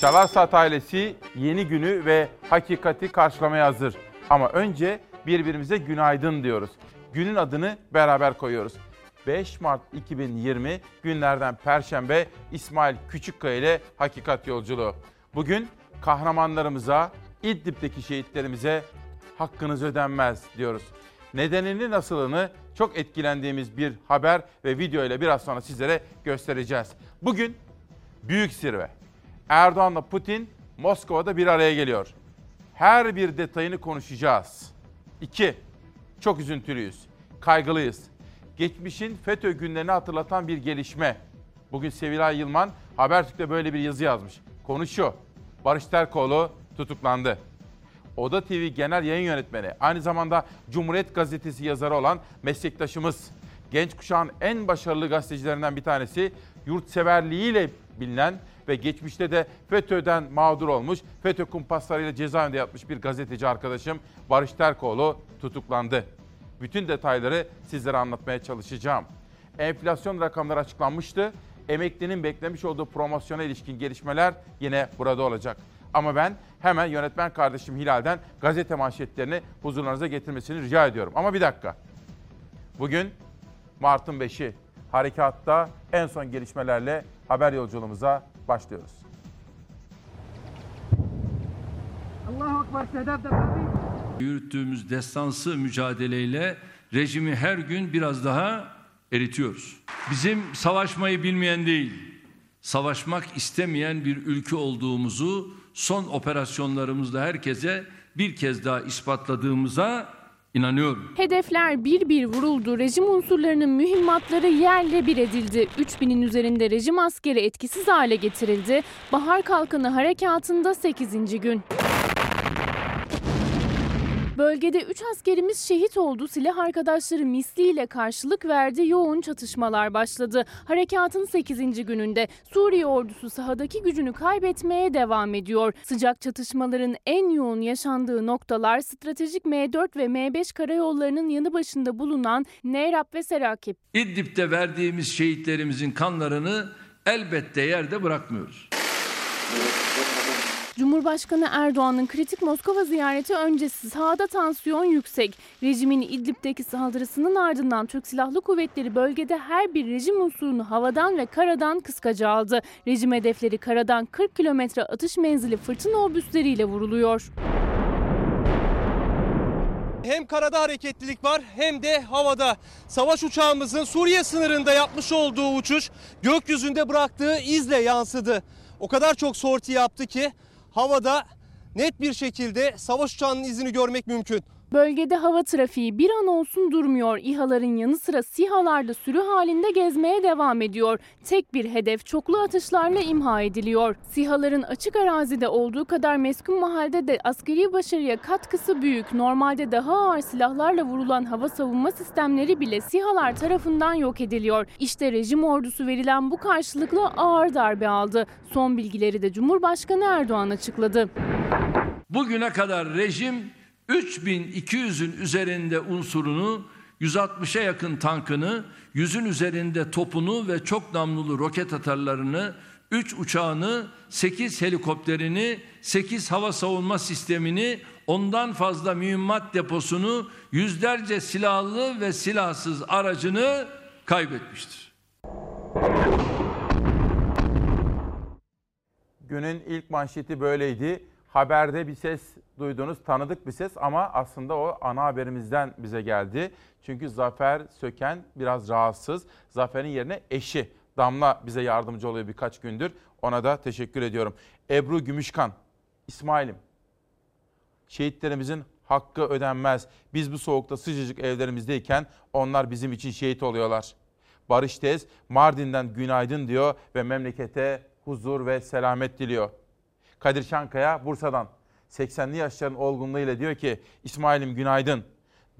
Çalar Saat ailesi yeni günü ve hakikati karşılamaya hazır. Ama önce birbirimize günaydın diyoruz. Günün adını beraber koyuyoruz. 5 Mart 2020 günlerden Perşembe İsmail Küçükkaya ile Hakikat Yolculuğu. Bugün kahramanlarımıza, İdlib'deki şehitlerimize hakkınız ödenmez diyoruz. Nedenini nasılını çok etkilendiğimiz bir haber ve video ile biraz sonra sizlere göstereceğiz. Bugün büyük zirve. Erdoğan'la Putin Moskova'da bir araya geliyor. Her bir detayını konuşacağız. İki, çok üzüntülüyüz, kaygılıyız. Geçmişin FETÖ günlerini hatırlatan bir gelişme. Bugün Sevilay Yılman Habertürk'te böyle bir yazı yazmış. Konu şu, Barış Terkoğlu tutuklandı. Oda TV Genel Yayın Yönetmeni, aynı zamanda Cumhuriyet Gazetesi yazarı olan meslektaşımız, genç kuşağın en başarılı gazetecilerinden bir tanesi, yurtseverliğiyle bilinen ve geçmişte de FETÖ'den mağdur olmuş, FETÖ kumpaslarıyla cezaevinde yatmış bir gazeteci arkadaşım Barış Terkoğlu tutuklandı. Bütün detayları sizlere anlatmaya çalışacağım. Enflasyon rakamları açıklanmıştı. Emeklinin beklemiş olduğu promosyona ilişkin gelişmeler yine burada olacak. Ama ben hemen yönetmen kardeşim Hilal'den gazete manşetlerini huzurlarınıza getirmesini rica ediyorum. Ama bir dakika. Bugün Mart'ın 5'i. Harekatta en son gelişmelerle haber yolculuğumuza başlıyoruz. Allahu Ekber sedef de Yürüttüğümüz destansı mücadeleyle rejimi her gün biraz daha eritiyoruz. Bizim savaşmayı bilmeyen değil, savaşmak istemeyen bir ülke olduğumuzu son operasyonlarımızda herkese bir kez daha ispatladığımıza inanıyorum. Hedefler bir bir vuruldu. Rejim unsurlarının mühimmatları yerle bir edildi. 3000'in üzerinde rejim askeri etkisiz hale getirildi. Bahar Kalkanı harekatında 8. gün. Bölgede 3 askerimiz şehit oldu. Silah arkadaşları misliyle karşılık verdi. Yoğun çatışmalar başladı. Harekatın 8. gününde Suriye ordusu sahadaki gücünü kaybetmeye devam ediyor. Sıcak çatışmaların en yoğun yaşandığı noktalar stratejik M4 ve M5 karayollarının yanı başında bulunan Neyrap ve Serakip. İdlib'de verdiğimiz şehitlerimizin kanlarını elbette yerde bırakmıyoruz. Cumhurbaşkanı Erdoğan'ın kritik Moskova ziyareti öncesi sahada tansiyon yüksek. Rejimin İdlib'deki saldırısının ardından Türk Silahlı Kuvvetleri bölgede her bir rejim unsurunu havadan ve karadan kıskaca aldı. Rejim hedefleri karadan 40 kilometre atış menzili fırtına obüsleriyle vuruluyor. Hem karada hareketlilik var hem de havada. Savaş uçağımızın Suriye sınırında yapmış olduğu uçuş gökyüzünde bıraktığı izle yansıdı. O kadar çok sorti yaptı ki havada net bir şekilde savaş uçağının izini görmek mümkün. Bölgede hava trafiği bir an olsun durmuyor. İHA'ların yanı sıra SİHA'lar da sürü halinde gezmeye devam ediyor. Tek bir hedef çoklu atışlarla imha ediliyor. SİHA'ların açık arazide olduğu kadar meskun mahalde de askeri başarıya katkısı büyük. Normalde daha ağır silahlarla vurulan hava savunma sistemleri bile SİHA'lar tarafından yok ediliyor. İşte rejim ordusu verilen bu karşılıklı ağır darbe aldı. Son bilgileri de Cumhurbaşkanı Erdoğan açıkladı. Bugüne kadar rejim 3200'ün üzerinde unsurunu, 160'a yakın tankını, 100'ün üzerinde topunu ve çok namlulu roket atarlarını, 3 uçağını, 8 helikopterini, 8 hava savunma sistemini, ondan fazla mühimmat deposunu, yüzlerce silahlı ve silahsız aracını kaybetmiştir. Günün ilk manşeti böyleydi. Haberde bir ses duydunuz, tanıdık bir ses ama aslında o ana haberimizden bize geldi. Çünkü Zafer Söken biraz rahatsız. Zafer'in yerine eşi Damla bize yardımcı oluyor birkaç gündür. Ona da teşekkür ediyorum. Ebru Gümüşkan, İsmail'im. Şehitlerimizin hakkı ödenmez. Biz bu soğukta sıcacık evlerimizdeyken onlar bizim için şehit oluyorlar. Barış Tez Mardin'den günaydın diyor ve memlekete huzur ve selamet diliyor. Kadir Şankaya Bursa'dan 80'li yaşların olgunluğuyla diyor ki İsmail'im günaydın.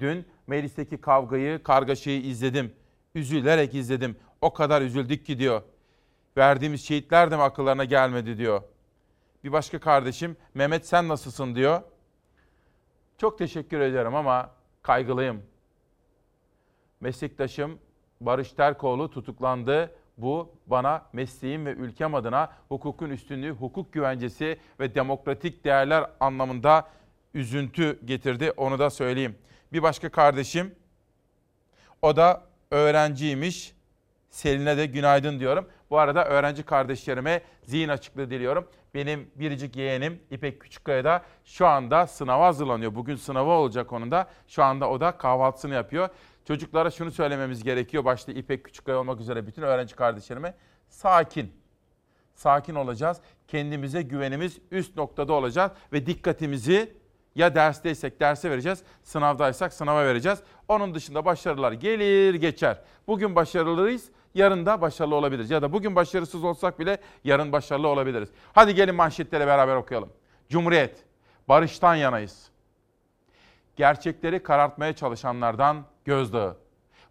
Dün meclisteki kavgayı, kargaşayı izledim. Üzülerek izledim. O kadar üzüldük ki diyor. Verdiğimiz şehitler de mi akıllarına gelmedi diyor. Bir başka kardeşim Mehmet sen nasılsın diyor. Çok teşekkür ederim ama kaygılıyım. Meslektaşım Barış Terkoğlu tutuklandı. Bu bana mesleğim ve ülkem adına hukukun üstünlüğü, hukuk güvencesi ve demokratik değerler anlamında üzüntü getirdi. Onu da söyleyeyim. Bir başka kardeşim o da öğrenciymiş. Selin'e de günaydın diyorum. Bu arada öğrenci kardeşlerime zihin açıklığı diliyorum. Benim biricik yeğenim İpek Küçükkaya da şu anda sınava hazırlanıyor. Bugün sınavı olacak onun da. Şu anda o da kahvaltısını yapıyor. Çocuklara şunu söylememiz gerekiyor. Başta İpek Küçükkaya olmak üzere bütün öğrenci kardeşlerime sakin. Sakin olacağız. Kendimize güvenimiz üst noktada olacağız ve dikkatimizi ya dersteysek derse vereceğiz, sınavdaysak sınava vereceğiz. Onun dışında başarılar gelir geçer. Bugün başarılıyız, yarın da başarılı olabiliriz. Ya da bugün başarısız olsak bile yarın başarılı olabiliriz. Hadi gelin manşetleri beraber okuyalım. Cumhuriyet, barıştan yanayız. Gerçekleri karartmaya çalışanlardan gözdağı.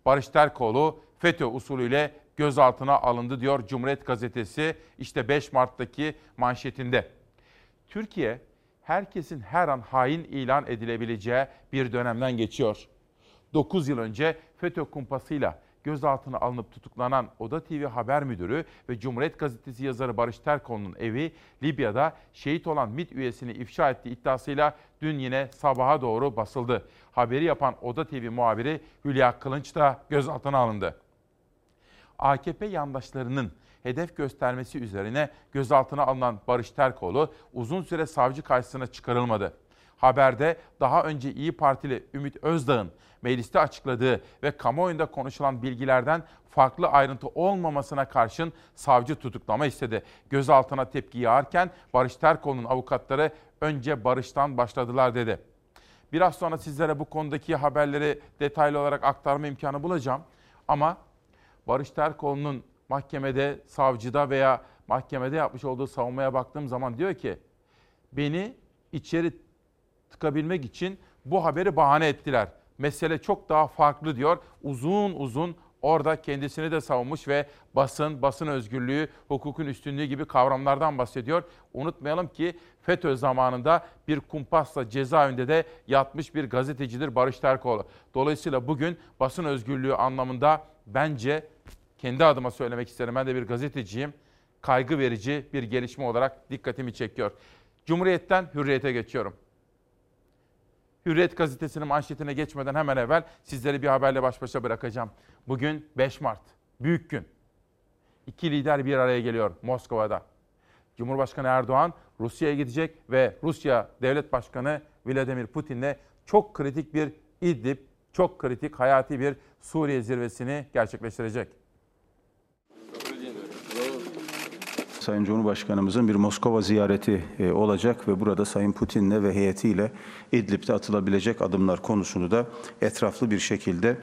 Barış Terkoğlu FETÖ usulüyle gözaltına alındı diyor Cumhuriyet Gazetesi işte 5 Mart'taki manşetinde. Türkiye herkesin her an hain ilan edilebileceği bir dönemden geçiyor. 9 yıl önce FETÖ kumpasıyla gözaltına alınıp tutuklanan Oda TV haber müdürü ve Cumhuriyet Gazetesi yazarı Barış Terkoğlu'nun evi Libya'da şehit olan MİT üyesini ifşa ettiği iddiasıyla dün yine sabaha doğru basıldı. Haberi yapan Oda TV muhabiri Hülya Kılınç da gözaltına alındı. AKP yandaşlarının hedef göstermesi üzerine gözaltına alınan Barış Terkoğlu uzun süre savcı karşısına çıkarılmadı. Haberde daha önce İyi Partili Ümit Özdağ'ın mecliste açıkladığı ve kamuoyunda konuşulan bilgilerden farklı ayrıntı olmamasına karşın savcı tutuklama istedi. Gözaltına tepki yağarken Barış Terkoğlu'nun avukatları önce Barış'tan başladılar dedi. Biraz sonra sizlere bu konudaki haberleri detaylı olarak aktarma imkanı bulacağım. Ama Barış Terkoğlu'nun mahkemede, savcıda veya mahkemede yapmış olduğu savunmaya baktığım zaman diyor ki beni içeri tıkabilmek için bu haberi bahane ettiler. Mesele çok daha farklı diyor. Uzun uzun orada kendisini de savunmuş ve basın, basın özgürlüğü, hukukun üstünlüğü gibi kavramlardan bahsediyor. Unutmayalım ki FETÖ zamanında bir kumpasla cezaevinde de yatmış bir gazetecidir Barış Terkoğlu. Dolayısıyla bugün basın özgürlüğü anlamında bence kendi adıma söylemek isterim. Ben de bir gazeteciyim. Kaygı verici bir gelişme olarak dikkatimi çekiyor. Cumhuriyet'ten Hürriyet'e geçiyorum. Hürriyet gazetesinin manşetine geçmeden hemen evvel sizleri bir haberle baş başa bırakacağım. Bugün 5 Mart. Büyük gün. İki lider bir araya geliyor Moskova'da. Cumhurbaşkanı Erdoğan Rusya'ya gidecek ve Rusya Devlet Başkanı Vladimir Putin'le çok kritik bir İdlib, çok kritik hayati bir Suriye zirvesini gerçekleştirecek. Sayın Cumhurbaşkanımızın bir Moskova ziyareti e, olacak ve burada Sayın Putin'le ve heyetiyle İdlib'de atılabilecek adımlar konusunu da etraflı bir şekilde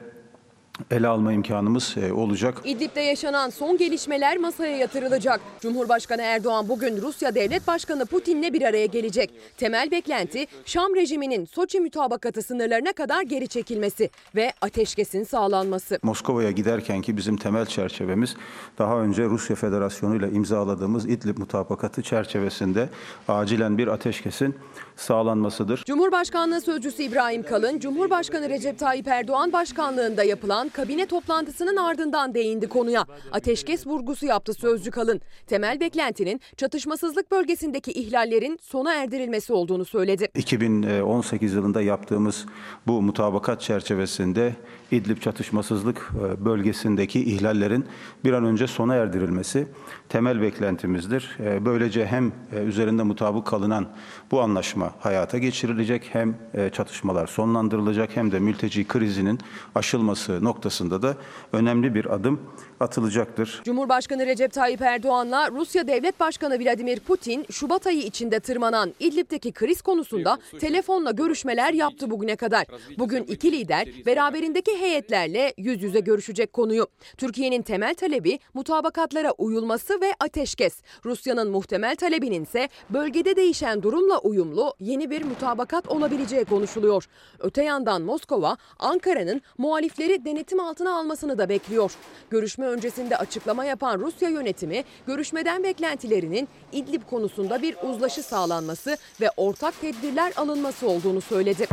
ele alma imkanımız e, olacak. İdlib'de yaşanan son gelişmeler masaya yatırılacak. Cumhurbaşkanı Erdoğan bugün Rusya Devlet Başkanı Putin'le bir araya gelecek. Temel beklenti Şam rejiminin Soçi mütabakatı sınırlarına kadar geri çekilmesi ve ateşkesin sağlanması. Moskova'ya giderken ki bizim temel çerçevemiz daha önce Rusya Federasyonu ile imzaladığımız İdlib mutabakatı çerçevesinde acilen bir ateşkesin sağlanmasıdır. Cumhurbaşkanlığı Sözcüsü İbrahim Kalın, Cumhurbaşkanı Recep Tayyip Erdoğan başkanlığında yapılan kabine toplantısının ardından değindi konuya. Ateşkes vurgusu yaptı Sözcü Kalın. Temel beklentinin çatışmasızlık bölgesindeki ihlallerin sona erdirilmesi olduğunu söyledi. 2018 yılında yaptığımız bu mutabakat çerçevesinde İdlib çatışmasızlık e, bölgesindeki ihlallerin bir an önce sona erdirilmesi temel beklentimizdir. E, Böylece hem e, üzerinde mutabık kalınan bu anlaşma hayata geçirilecek hem çatışmalar sonlandırılacak hem de mülteci krizinin aşılması noktasında da önemli bir adım atılacaktır. Cumhurbaşkanı Recep Tayyip Erdoğan'la Rusya Devlet Başkanı Vladimir Putin Şubat ayı içinde tırmanan İdlib'deki kriz konusunda telefonla görüşmeler yaptı bugüne kadar. Bugün iki lider beraberindeki heyetlerle yüz yüze görüşecek konuyu. Türkiye'nin temel talebi mutabakatlara uyulması ve ateşkes. Rusya'nın muhtemel talebinin ise bölgede değişen durumla uyumlu yeni bir mutabakat olabileceği konuşuluyor. Öte yandan Moskova, Ankara'nın muhalifleri denetim altına almasını da bekliyor. Görüşme öncesinde açıklama yapan Rusya yönetimi görüşmeden beklentilerinin İdlib konusunda bir uzlaşı sağlanması ve ortak tedbirler alınması olduğunu söyledi.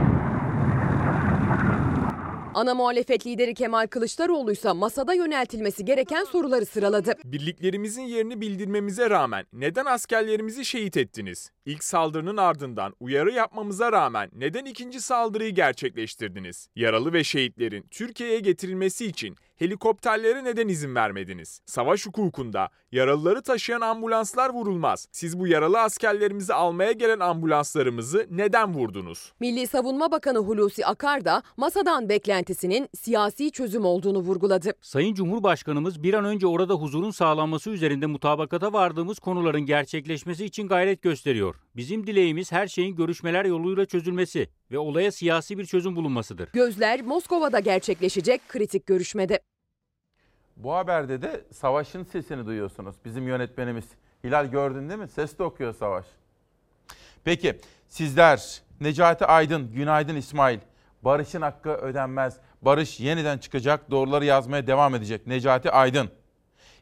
Ana muhalefet lideri Kemal Kılıçdaroğlu ise masada yöneltilmesi gereken soruları sıraladı. Birliklerimizin yerini bildirmemize rağmen neden askerlerimizi şehit ettiniz? İlk saldırının ardından uyarı yapmamıza rağmen neden ikinci saldırıyı gerçekleştirdiniz? Yaralı ve şehitlerin Türkiye'ye getirilmesi için helikopterlere neden izin vermediniz? Savaş hukukunda yaralıları taşıyan ambulanslar vurulmaz. Siz bu yaralı askerlerimizi almaya gelen ambulanslarımızı neden vurdunuz? Milli Savunma Bakanı Hulusi Akar da masadan beklentisinin siyasi çözüm olduğunu vurguladı. Sayın Cumhurbaşkanımız bir an önce orada huzurun sağlanması üzerinde mutabakata vardığımız konuların gerçekleşmesi için gayret gösteriyor. Bizim dileğimiz her şeyin görüşmeler yoluyla çözülmesi ve olaya siyasi bir çözüm bulunmasıdır. Gözler Moskova'da gerçekleşecek kritik görüşmede. Bu haberde de Savaş'ın sesini duyuyorsunuz. Bizim yönetmenimiz. Hilal gördün değil mi? Ses de okuyor Savaş. Peki sizler Necati Aydın, Günaydın İsmail. Barış'ın hakkı ödenmez. Barış yeniden çıkacak, doğruları yazmaya devam edecek. Necati Aydın.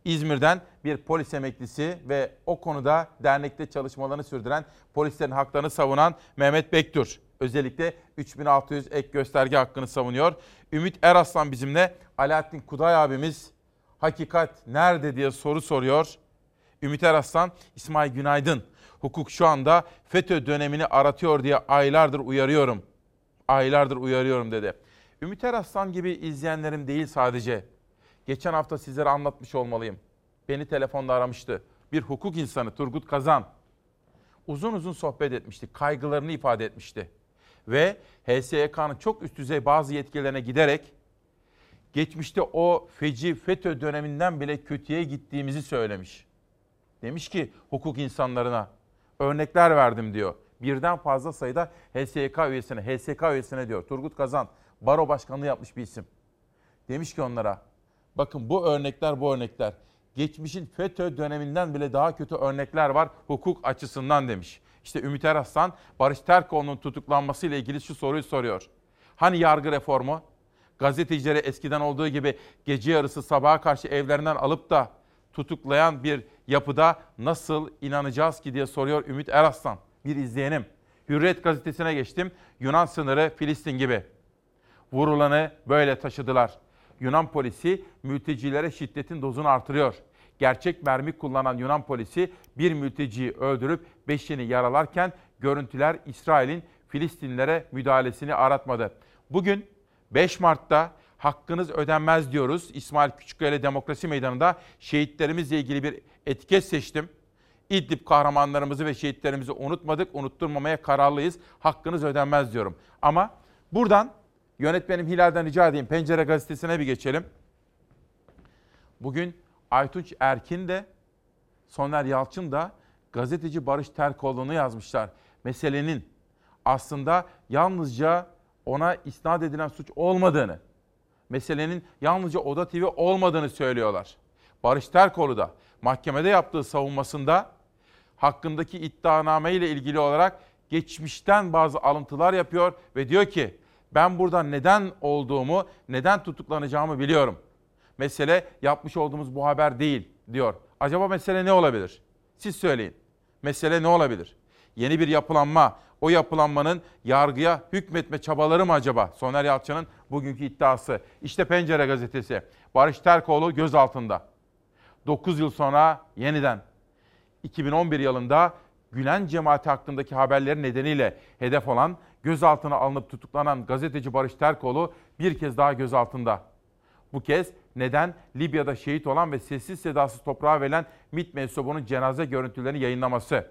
İzmir'den bir polis emeklisi ve o konuda dernekte çalışmalarını sürdüren polislerin haklarını savunan Mehmet Bektur. Özellikle 3600 ek gösterge hakkını savunuyor. Ümit Eraslan bizimle. Alaaddin Kuday abimiz hakikat nerede diye soru soruyor. Ümit Eraslan, İsmail Günaydın. Hukuk şu anda FETÖ dönemini aratıyor diye aylardır uyarıyorum. Aylardır uyarıyorum dedi. Ümit Eraslan gibi izleyenlerim değil sadece. Geçen hafta sizlere anlatmış olmalıyım. Beni telefonda aramıştı. Bir hukuk insanı Turgut Kazan. Uzun uzun sohbet etmişti. Kaygılarını ifade etmişti. Ve HSYK'nın çok üst düzey bazı yetkilerine giderek geçmişte o feci FETÖ döneminden bile kötüye gittiğimizi söylemiş. Demiş ki hukuk insanlarına örnekler verdim diyor. Birden fazla sayıda HSYK üyesine, HSK üyesine diyor. Turgut Kazan baro başkanlığı yapmış bir isim. Demiş ki onlara bakın bu örnekler bu örnekler. Geçmişin FETÖ döneminden bile daha kötü örnekler var hukuk açısından demiş. İşte Ümit Eraslan Barış Terkoğlu'nun tutuklanmasıyla ilgili şu soruyu soruyor. Hani yargı reformu? Gazetecileri eskiden olduğu gibi gece yarısı sabaha karşı evlerinden alıp da tutuklayan bir yapıda nasıl inanacağız ki diye soruyor Ümit Eraslan. Bir izleyenim. Hürriyet gazetesine geçtim. Yunan sınırı Filistin gibi. Vurulanı böyle taşıdılar. Yunan polisi mültecilere şiddetin dozunu artırıyor. Gerçek mermi kullanan Yunan polisi bir mülteciyi öldürüp beşini yaralarken görüntüler İsrail'in Filistinlilere müdahalesini aratmadı. Bugün 5 Mart'ta hakkınız ödenmez diyoruz. İsmail Küçükkaya Demokrasi Meydanı'nda şehitlerimizle ilgili bir etiket seçtim. İdlib kahramanlarımızı ve şehitlerimizi unutmadık, unutturmamaya kararlıyız. Hakkınız ödenmez diyorum. Ama buradan yönetmenim Hilal'den rica edeyim Pencere Gazetesi'ne bir geçelim. Bugün Aytunç Erkin de Soner Yalçın da gazeteci Barış Terkoğlu'nu yazmışlar. Meselenin aslında yalnızca ona isnat edilen suç olmadığını, meselenin yalnızca Oda TV olmadığını söylüyorlar. Barış Terkoğlu da mahkemede yaptığı savunmasında hakkındaki iddianame ile ilgili olarak geçmişten bazı alıntılar yapıyor ve diyor ki ben burada neden olduğumu, neden tutuklanacağımı biliyorum. Mesele yapmış olduğumuz bu haber değil diyor. Acaba mesele ne olabilir? Siz söyleyin. Mesele ne olabilir? Yeni bir yapılanma, o yapılanmanın yargıya hükmetme çabaları mı acaba? Soner Yalçın'ın bugünkü iddiası. İşte Pencere gazetesi. Barış Terkoğlu gözaltında. 9 yıl sonra yeniden 2011 yılında Gülen cemaati hakkındaki haberleri nedeniyle hedef olan, gözaltına alınıp tutuklanan gazeteci Barış Terkoğlu bir kez daha gözaltında. Bu kez neden Libya'da şehit olan ve sessiz sedasız toprağa verilen MİT mensubunun cenaze görüntülerini yayınlaması.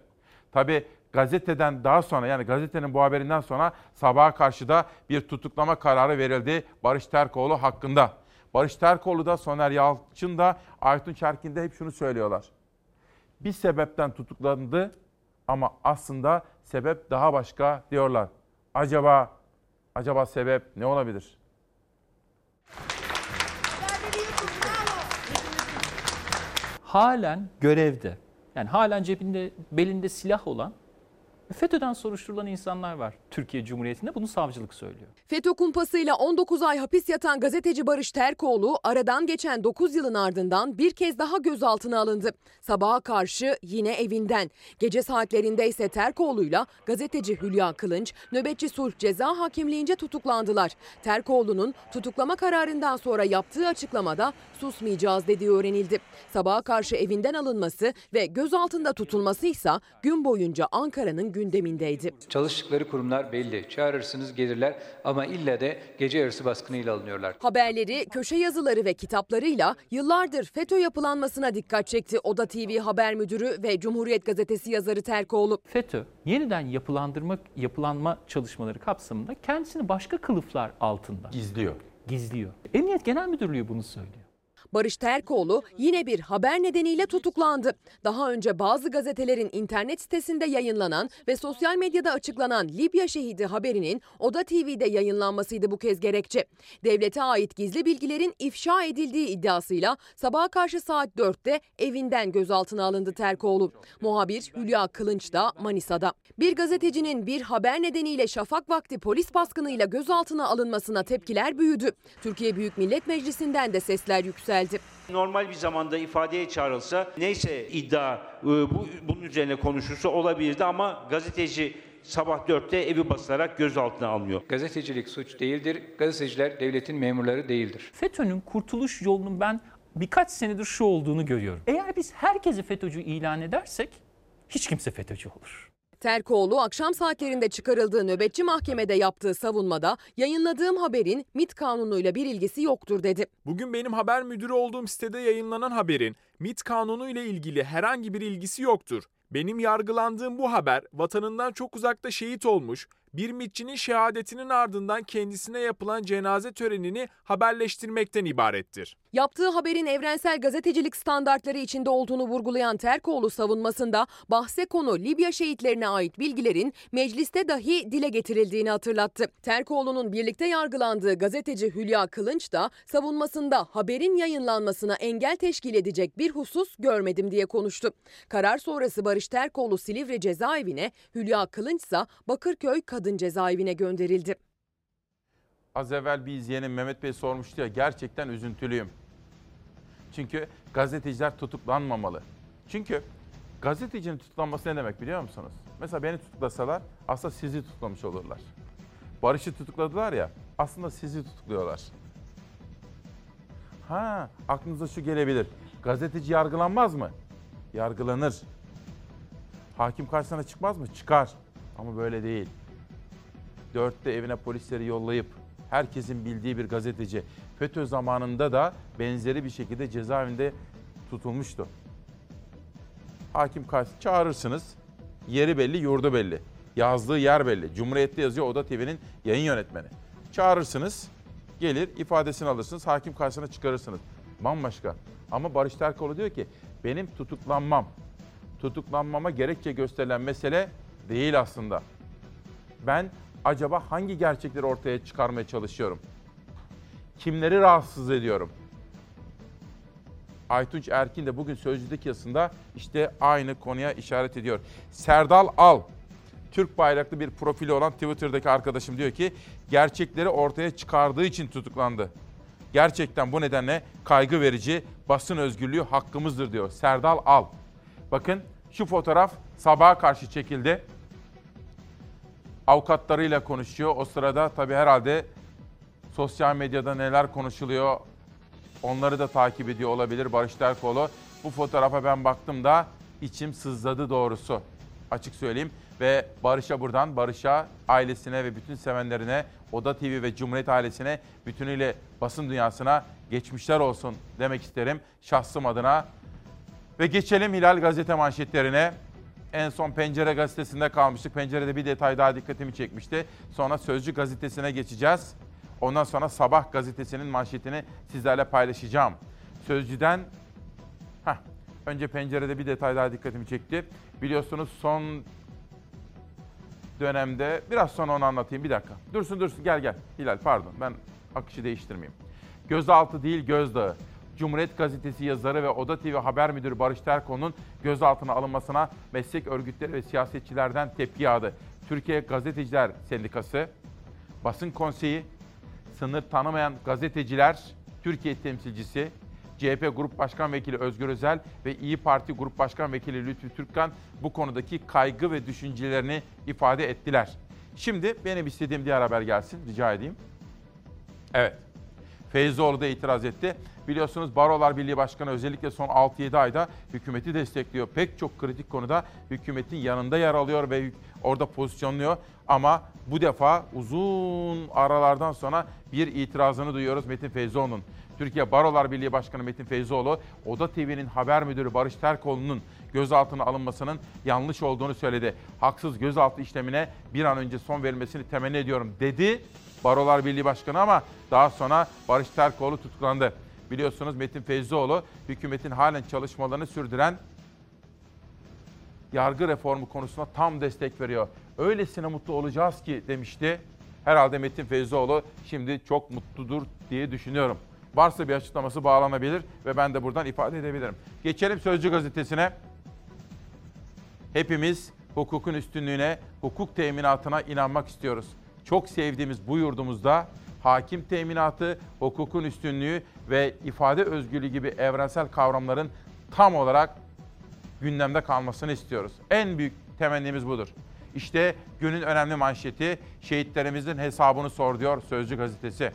Tabi gazeteden daha sonra yani gazetenin bu haberinden sonra sabaha karşı da bir tutuklama kararı verildi Barış Terkoğlu hakkında. Barış Terkoğlu da Soner Yalçın da Aytun Çerkin de hep şunu söylüyorlar. Bir sebepten tutuklandı ama aslında sebep daha başka diyorlar. Acaba acaba sebep ne olabilir? halen görevde. Yani halen cebinde belinde silah olan FETÖ'den soruşturulan insanlar var Türkiye Cumhuriyeti'nde. Bunu savcılık söylüyor. FETÖ kumpasıyla 19 ay hapis yatan gazeteci Barış Terkoğlu aradan geçen 9 yılın ardından bir kez daha gözaltına alındı. Sabaha karşı yine evinden. Gece saatlerinde ise Terkoğlu'yla gazeteci Hülya Kılınç nöbetçi sulh ceza hakimliğince tutuklandılar. Terkoğlu'nun tutuklama kararından sonra yaptığı açıklamada susmayacağız dediği öğrenildi. Sabaha karşı evinden alınması ve gözaltında tutulması ise gün boyunca Ankara'nın gündemindeydi. Çalıştıkları kurumlar belli. Çağırırsınız gelirler ama ille de gece yarısı baskınıyla alınıyorlar. Haberleri, köşe yazıları ve kitaplarıyla yıllardır FETÖ yapılanmasına dikkat çekti Oda TV haber müdürü ve Cumhuriyet Gazetesi yazarı Terkoğlu. FETÖ yeniden yapılandırma yapılanma çalışmaları kapsamında kendisini başka kılıflar altında Gizliyor. gizliyor. Emniyet Genel Müdürlüğü bunu söylüyor. Barış Terkoğlu yine bir haber nedeniyle tutuklandı. Daha önce bazı gazetelerin internet sitesinde yayınlanan ve sosyal medyada açıklanan Libya şehidi haberinin Oda TV'de yayınlanmasıydı bu kez gerekçe. Devlete ait gizli bilgilerin ifşa edildiği iddiasıyla sabaha karşı saat 4'te evinden gözaltına alındı Terkoğlu. Muhabir Hülya Kılınç da Manisa'da. Bir gazetecinin bir haber nedeniyle şafak vakti polis baskınıyla gözaltına alınmasına tepkiler büyüdü. Türkiye Büyük Millet Meclisi'nden de sesler yükseldi. Normal bir zamanda ifadeye çağrılsa neyse iddia e, bu bunun üzerine konuşulsa olabilirdi ama gazeteci sabah 4'te evi basarak gözaltına alınıyor. Gazetecilik suç değildir. Gazeteciler devletin memurları değildir. FETÖ'nün kurtuluş yolunun ben birkaç senedir şu olduğunu görüyorum. Eğer biz herkesi FETÖ'cü ilan edersek hiç kimse FETÖ'cü olur. Terkoğlu akşam saatlerinde çıkarıldığı nöbetçi mahkemede yaptığı savunmada yayınladığım haberin MIT kanunuyla bir ilgisi yoktur dedi. Bugün benim haber müdürü olduğum sitede yayınlanan haberin MIT kanunu ile ilgili herhangi bir ilgisi yoktur. Benim yargılandığım bu haber vatanından çok uzakta şehit olmuş bir MİTçinin şehadetinin ardından kendisine yapılan cenaze törenini haberleştirmekten ibarettir. Yaptığı haberin evrensel gazetecilik standartları içinde olduğunu vurgulayan Terkoğlu savunmasında bahse konu Libya şehitlerine ait bilgilerin mecliste dahi dile getirildiğini hatırlattı. Terkoğlu'nun birlikte yargılandığı gazeteci Hülya Kılınç da savunmasında haberin yayınlanmasına engel teşkil edecek bir husus görmedim diye konuştu. Karar sonrası Barış Terkoğlu Silivri cezaevine, Hülya Kılınç ise Bakırköy Kadın Cezaevine gönderildi. Az evvel bir izleyenim Mehmet Bey sormuştu ya gerçekten üzüntülüyüm. Çünkü gazeteciler tutuklanmamalı. Çünkü gazetecinin tutuklanması ne demek biliyor musunuz? Mesela beni tutuklasalar aslında sizi tutuklamış olurlar. Barış'ı tutukladılar ya aslında sizi tutukluyorlar. Ha aklınıza şu gelebilir. Gazeteci yargılanmaz mı? Yargılanır. Hakim karşısına çıkmaz mı? Çıkar. Ama böyle değil. Dörtte evine polisleri yollayıp herkesin bildiği bir gazeteci. FETÖ zamanında da benzeri bir şekilde cezaevinde tutulmuştu. Hakim karşı çağırırsınız. Yeri belli, yurdu belli. Yazdığı yer belli. Cumhuriyet'te yazıyor Oda TV'nin yayın yönetmeni. Çağırırsınız, gelir ifadesini alırsınız, hakim karşısına çıkarırsınız. Bambaşka. Ama Barış Terkoğlu diyor ki benim tutuklanmam, tutuklanmama gerekçe gösterilen mesele değil aslında. Ben acaba hangi gerçekleri ortaya çıkarmaya çalışıyorum? Kimleri rahatsız ediyorum? Aytunç Erkin de bugün Sözcü'deki yazısında işte aynı konuya işaret ediyor. Serdal Al, Türk bayraklı bir profili olan Twitter'daki arkadaşım diyor ki gerçekleri ortaya çıkardığı için tutuklandı. Gerçekten bu nedenle kaygı verici basın özgürlüğü hakkımızdır diyor Serdal Al. Bakın şu fotoğraf sabaha karşı çekildi. Avukatlarıyla konuşuyor. O sırada tabii herhalde sosyal medyada neler konuşuluyor onları da takip ediyor olabilir Barış Terkoğlu. Bu fotoğrafa ben baktım da içim sızladı doğrusu. Açık söyleyeyim ve Barış'a buradan Barış'a ailesine ve bütün sevenlerine Oda TV ve Cumhuriyet ailesine bütünüyle basın dünyasına geçmişler olsun demek isterim şahsım adına. Ve geçelim Hilal gazete manşetlerine. En son Pencere gazetesinde kalmıştık. Pencere'de bir detay daha dikkatimi çekmişti. Sonra Sözcü gazetesine geçeceğiz. Ondan sonra Sabah gazetesinin manşetini sizlerle paylaşacağım. Sözcüden heh, önce Pencere'de bir detay daha dikkatimi çekti. Biliyorsunuz son dönemde biraz sonra onu anlatayım bir dakika. Dursun dursun gel gel. Hilal pardon ben akışı değiştirmeyeyim. Gözaltı değil gözdağı. Cumhuriyet Gazetesi yazarı ve Oda TV haber müdürü Barış Terkoğlu'nun gözaltına alınmasına meslek örgütleri ve siyasetçilerden tepki yağdı. Türkiye Gazeteciler Sendikası, Basın Konseyi, Sınır Tanımayan Gazeteciler, Türkiye temsilcisi, CHP Grup Başkan Vekili Özgür Özel ve İyi Parti Grup Başkan Vekili Lütfü Türkkan bu konudaki kaygı ve düşüncelerini ifade ettiler. Şimdi benim istediğim diğer haber gelsin rica edeyim. Evet. Feyzoğlu da itiraz etti. Biliyorsunuz Barolar Birliği Başkanı özellikle son 6-7 ayda hükümeti destekliyor. Pek çok kritik konuda hükümetin yanında yer alıyor ve orada pozisyonluyor. Ama bu defa uzun aralardan sonra bir itirazını duyuyoruz Metin Feyzoğlu'nun. Türkiye Barolar Birliği Başkanı Metin Feyzoğlu, Oda TV'nin haber müdürü Barış Terkoğlu'nun gözaltına alınmasının yanlış olduğunu söyledi. Haksız gözaltı işlemine bir an önce son verilmesini temenni ediyorum dedi Barolar Birliği Başkanı ama daha sonra Barış Terkoğlu tutuklandı. Biliyorsunuz Metin Feyzoğlu hükümetin halen çalışmalarını sürdüren yargı reformu konusuna tam destek veriyor. Öylesine mutlu olacağız ki demişti. Herhalde Metin Feyzoğlu şimdi çok mutludur diye düşünüyorum. Varsa bir açıklaması bağlanabilir ve ben de buradan ifade edebilirim. Geçelim Sözcü gazetesine. Hepimiz hukukun üstünlüğüne, hukuk teminatına inanmak istiyoruz. Çok sevdiğimiz bu yurdumuzda hakim teminatı, hukukun üstünlüğü ve ifade özgürlüğü gibi evrensel kavramların tam olarak gündemde kalmasını istiyoruz. En büyük temennimiz budur. İşte günün önemli manşeti şehitlerimizin hesabını sor diyor Sözcü gazetesi.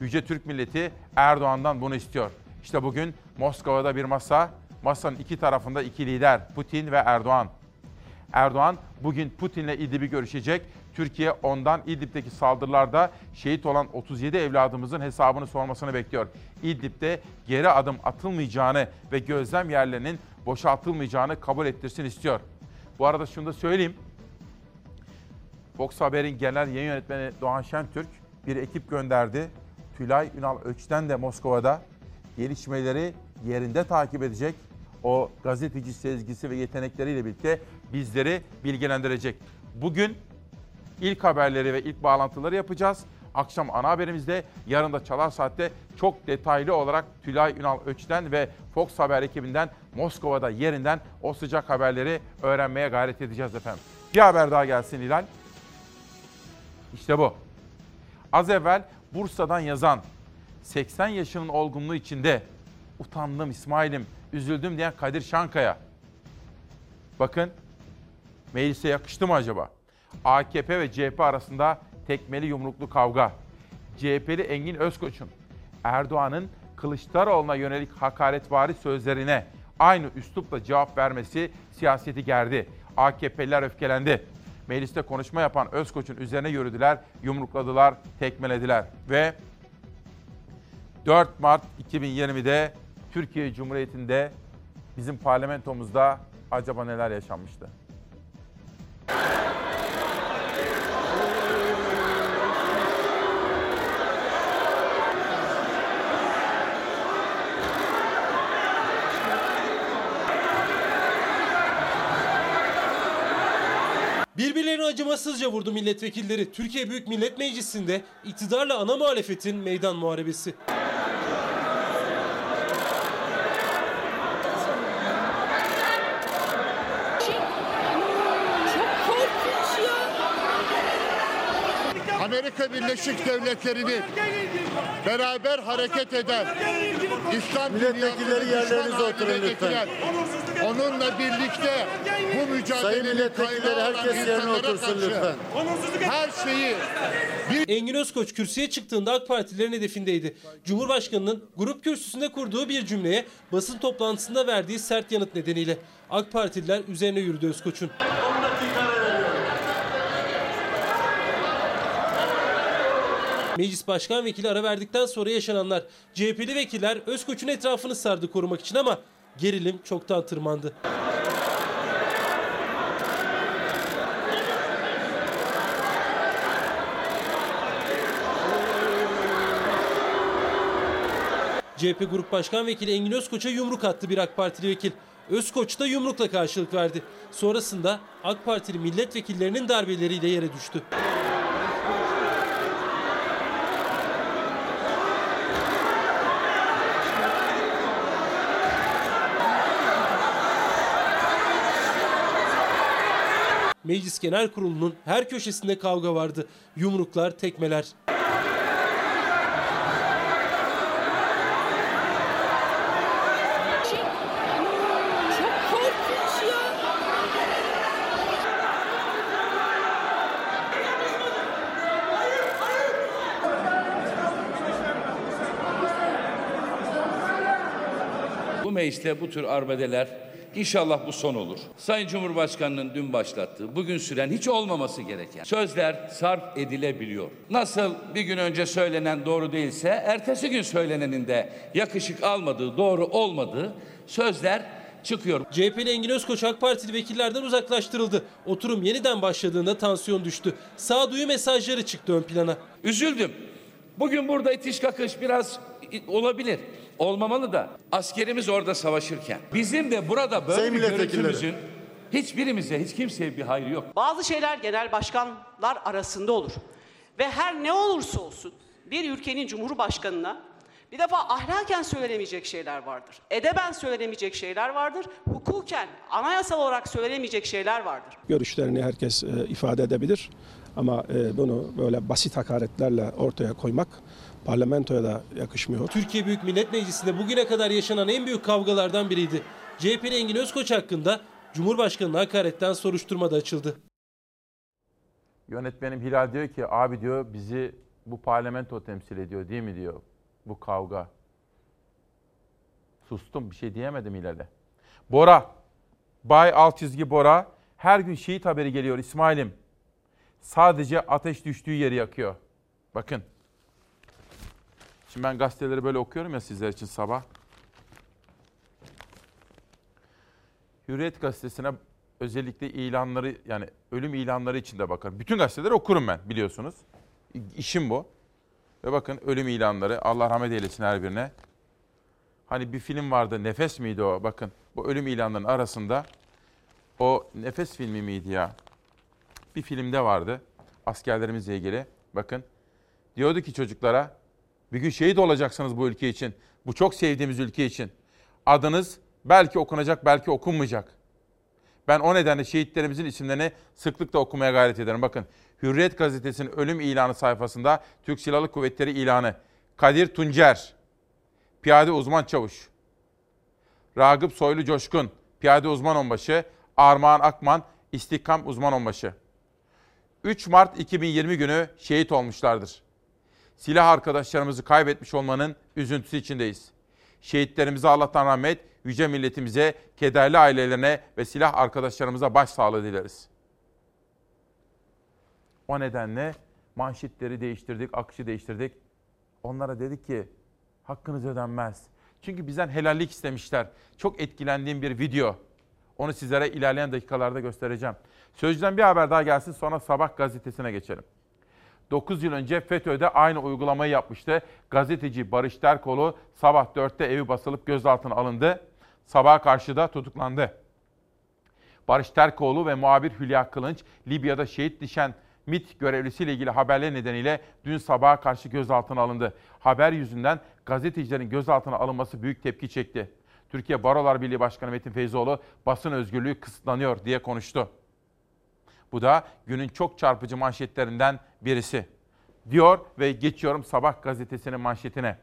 Yüce Türk milleti Erdoğan'dan bunu istiyor. İşte bugün Moskova'da bir masa, masanın iki tarafında iki lider Putin ve Erdoğan. Erdoğan bugün Putin'le İdlib'i görüşecek. Türkiye ondan İdlib'deki saldırılarda şehit olan 37 evladımızın hesabını sormasını bekliyor. İdlib'de geri adım atılmayacağını ve gözlem yerlerinin boşaltılmayacağını kabul ettirsin istiyor. Bu arada şunu da söyleyeyim. Fox Haber'in genel yayın yönetmeni Doğan Şentürk bir ekip gönderdi. Tülay Ünal Öç'ten de Moskova'da gelişmeleri yerinde takip edecek. O gazeteci sezgisi ve yetenekleriyle birlikte bizleri bilgilendirecek. Bugün ilk haberleri ve ilk bağlantıları yapacağız. Akşam ana haberimizde, yarın da Çalar Saat'te çok detaylı olarak Tülay Ünal Öç'ten ve Fox Haber ekibinden Moskova'da yerinden o sıcak haberleri öğrenmeye gayret edeceğiz efendim. Bir haber daha gelsin Hilal. İşte bu. Az evvel Bursa'dan yazan 80 yaşının olgunluğu içinde utandım İsmail'im, üzüldüm diyen Kadir Şankaya. Bakın meclise yakıştı mı acaba? AKP ve CHP arasında tekmeli yumruklu kavga. CHP'li Engin Özkoç'un Erdoğan'ın Kılıçdaroğlu'na yönelik hakaretvari sözlerine aynı üslupla cevap vermesi siyaseti gerdi. AKP'liler öfkelendi. Mecliste konuşma yapan Özkoç'un üzerine yürüdüler, yumrukladılar, tekmelediler ve 4 Mart 2020'de Türkiye Cumhuriyeti'nde bizim parlamentomuzda acaba neler yaşanmıştı? Birbirlerini acımasızca vurdu milletvekilleri. Türkiye Büyük Millet Meclisi'nde iktidarla ana muhalefetin meydan muharebesi. Amerika Birleşik Devletleri'ni beraber hareket eden İslam Milletvekilleri yerlerinize oturun lütfen. Onunla birlikte bu mücadelenin Sayın milletvekilleri herkes yerine otursun lütfen. Her şeyi Engin Özkoç kürsüye çıktığında AK Partililerin hedefindeydi. Cumhurbaşkanının grup kürsüsünde kurduğu bir cümleye basın toplantısında verdiği sert yanıt nedeniyle AK Partililer üzerine yürüdü Özkoç'un. Meclis Başkan Vekili ara verdikten sonra yaşananlar. CHP'li vekiller Özkoç'un etrafını sardı korumak için ama gerilim çoktan tırmandı. CHP Grup Başkan Vekili Engin Özkoç'a yumruk attı bir AK Partili vekil. Özkoç da yumrukla karşılık verdi. Sonrasında AK Partili milletvekillerinin darbeleriyle yere düştü. Meclis Genel Kurulu'nun her köşesinde kavga vardı. Yumruklar, tekmeler. Çok korkunç ya. Bu mecliste bu tür arbedeler inşallah bu son olur. Sayın Cumhurbaşkanı'nın dün başlattığı, bugün süren hiç olmaması gereken sözler sarf edilebiliyor. Nasıl bir gün önce söylenen doğru değilse, ertesi gün söylenenin de yakışık almadığı, doğru olmadığı sözler çıkıyor. CHP'li Engin Özkoç AK Partili vekillerden uzaklaştırıldı. Oturum yeniden başladığında tansiyon düştü. Sağduyu mesajları çıktı ön plana. Üzüldüm. Bugün burada itiş kakış biraz olabilir. Olmamalı da askerimiz orada savaşırken. Bizim de burada böyle Sayın bir görüntümüzün hiçbirimize, hiç kimseye bir hayrı yok. Bazı şeyler genel başkanlar arasında olur. Ve her ne olursa olsun bir ülkenin cumhurbaşkanına bir defa ahlaken söylenemeyecek şeyler vardır. Edeben söylenemeyecek şeyler vardır. Hukuken, anayasal olarak söylenemeyecek şeyler vardır. Görüşlerini herkes e, ifade edebilir ama e, bunu böyle basit hakaretlerle ortaya koymak parlamentoya da yakışmıyor. Türkiye Büyük Millet Meclisi'nde bugüne kadar yaşanan en büyük kavgalardan biriydi. CHP'li Engin Özkoç hakkında Cumhurbaşkanı'na hakaretten soruşturma da açıldı. Yönetmenim Hilal diyor ki abi diyor bizi bu parlamento temsil ediyor değil mi diyor bu kavga. Sustum bir şey diyemedim Hilal'e. Bora, Bay alt çizgi Bora her gün şehit haberi geliyor İsmail'im. Sadece ateş düştüğü yeri yakıyor. Bakın. Şimdi ben gazeteleri böyle okuyorum ya sizler için sabah. Hürriyet gazetesine özellikle ilanları yani ölüm ilanları için de bakarım. Bütün gazeteleri okurum ben biliyorsunuz. İşim bu. Ve bakın ölüm ilanları Allah rahmet eylesin her birine. Hani bir film vardı Nefes miydi o? Bakın bu ölüm ilanlarının arasında o Nefes filmi miydi ya? Bir filmde vardı askerlerimizle ilgili. Bakın diyordu ki çocuklara bir gün şehit olacaksınız bu ülke için. Bu çok sevdiğimiz ülke için. Adınız belki okunacak belki okunmayacak. Ben o nedenle şehitlerimizin isimlerini sıklıkla okumaya gayret ederim. Bakın Hürriyet gazetesinin ölüm ilanı sayfasında Türk Silahlı Kuvvetleri ilanı. Kadir Tuncer, Piyade Uzman Çavuş. Ragıp Soylu Coşkun, Piyade Uzman Onbaşı. Armağan Akman, İstihkam Uzman Onbaşı. 3 Mart 2020 günü şehit olmuşlardır. Silah arkadaşlarımızı kaybetmiş olmanın üzüntüsü içindeyiz. Şehitlerimize Allah'tan rahmet, yüce milletimize, kederli ailelerine ve silah arkadaşlarımıza başsağlığı dileriz. O nedenle manşetleri değiştirdik, akışı değiştirdik. Onlara dedik ki hakkınız ödenmez. Çünkü bizden helallik istemişler. Çok etkilendiğim bir video. Onu sizlere ilerleyen dakikalarda göstereceğim. Sözcüden bir haber daha gelsin sonra Sabah gazetesine geçelim. 9 yıl önce FETÖ'de aynı uygulamayı yapmıştı. Gazeteci Barış Terkoğlu sabah 4'te evi basılıp gözaltına alındı. Sabaha karşı da tutuklandı. Barış Terkoğlu ve muhabir Hülya Kılınç Libya'da şehit düşen MIT görevlisiyle ilgili haberler nedeniyle dün sabaha karşı gözaltına alındı. Haber yüzünden gazetecilerin gözaltına alınması büyük tepki çekti. Türkiye Barolar Birliği Başkanı Metin Feyzoğlu basın özgürlüğü kısıtlanıyor diye konuştu. Bu da günün çok çarpıcı manşetlerinden birisi. Diyor ve geçiyorum Sabah gazetesinin manşetine.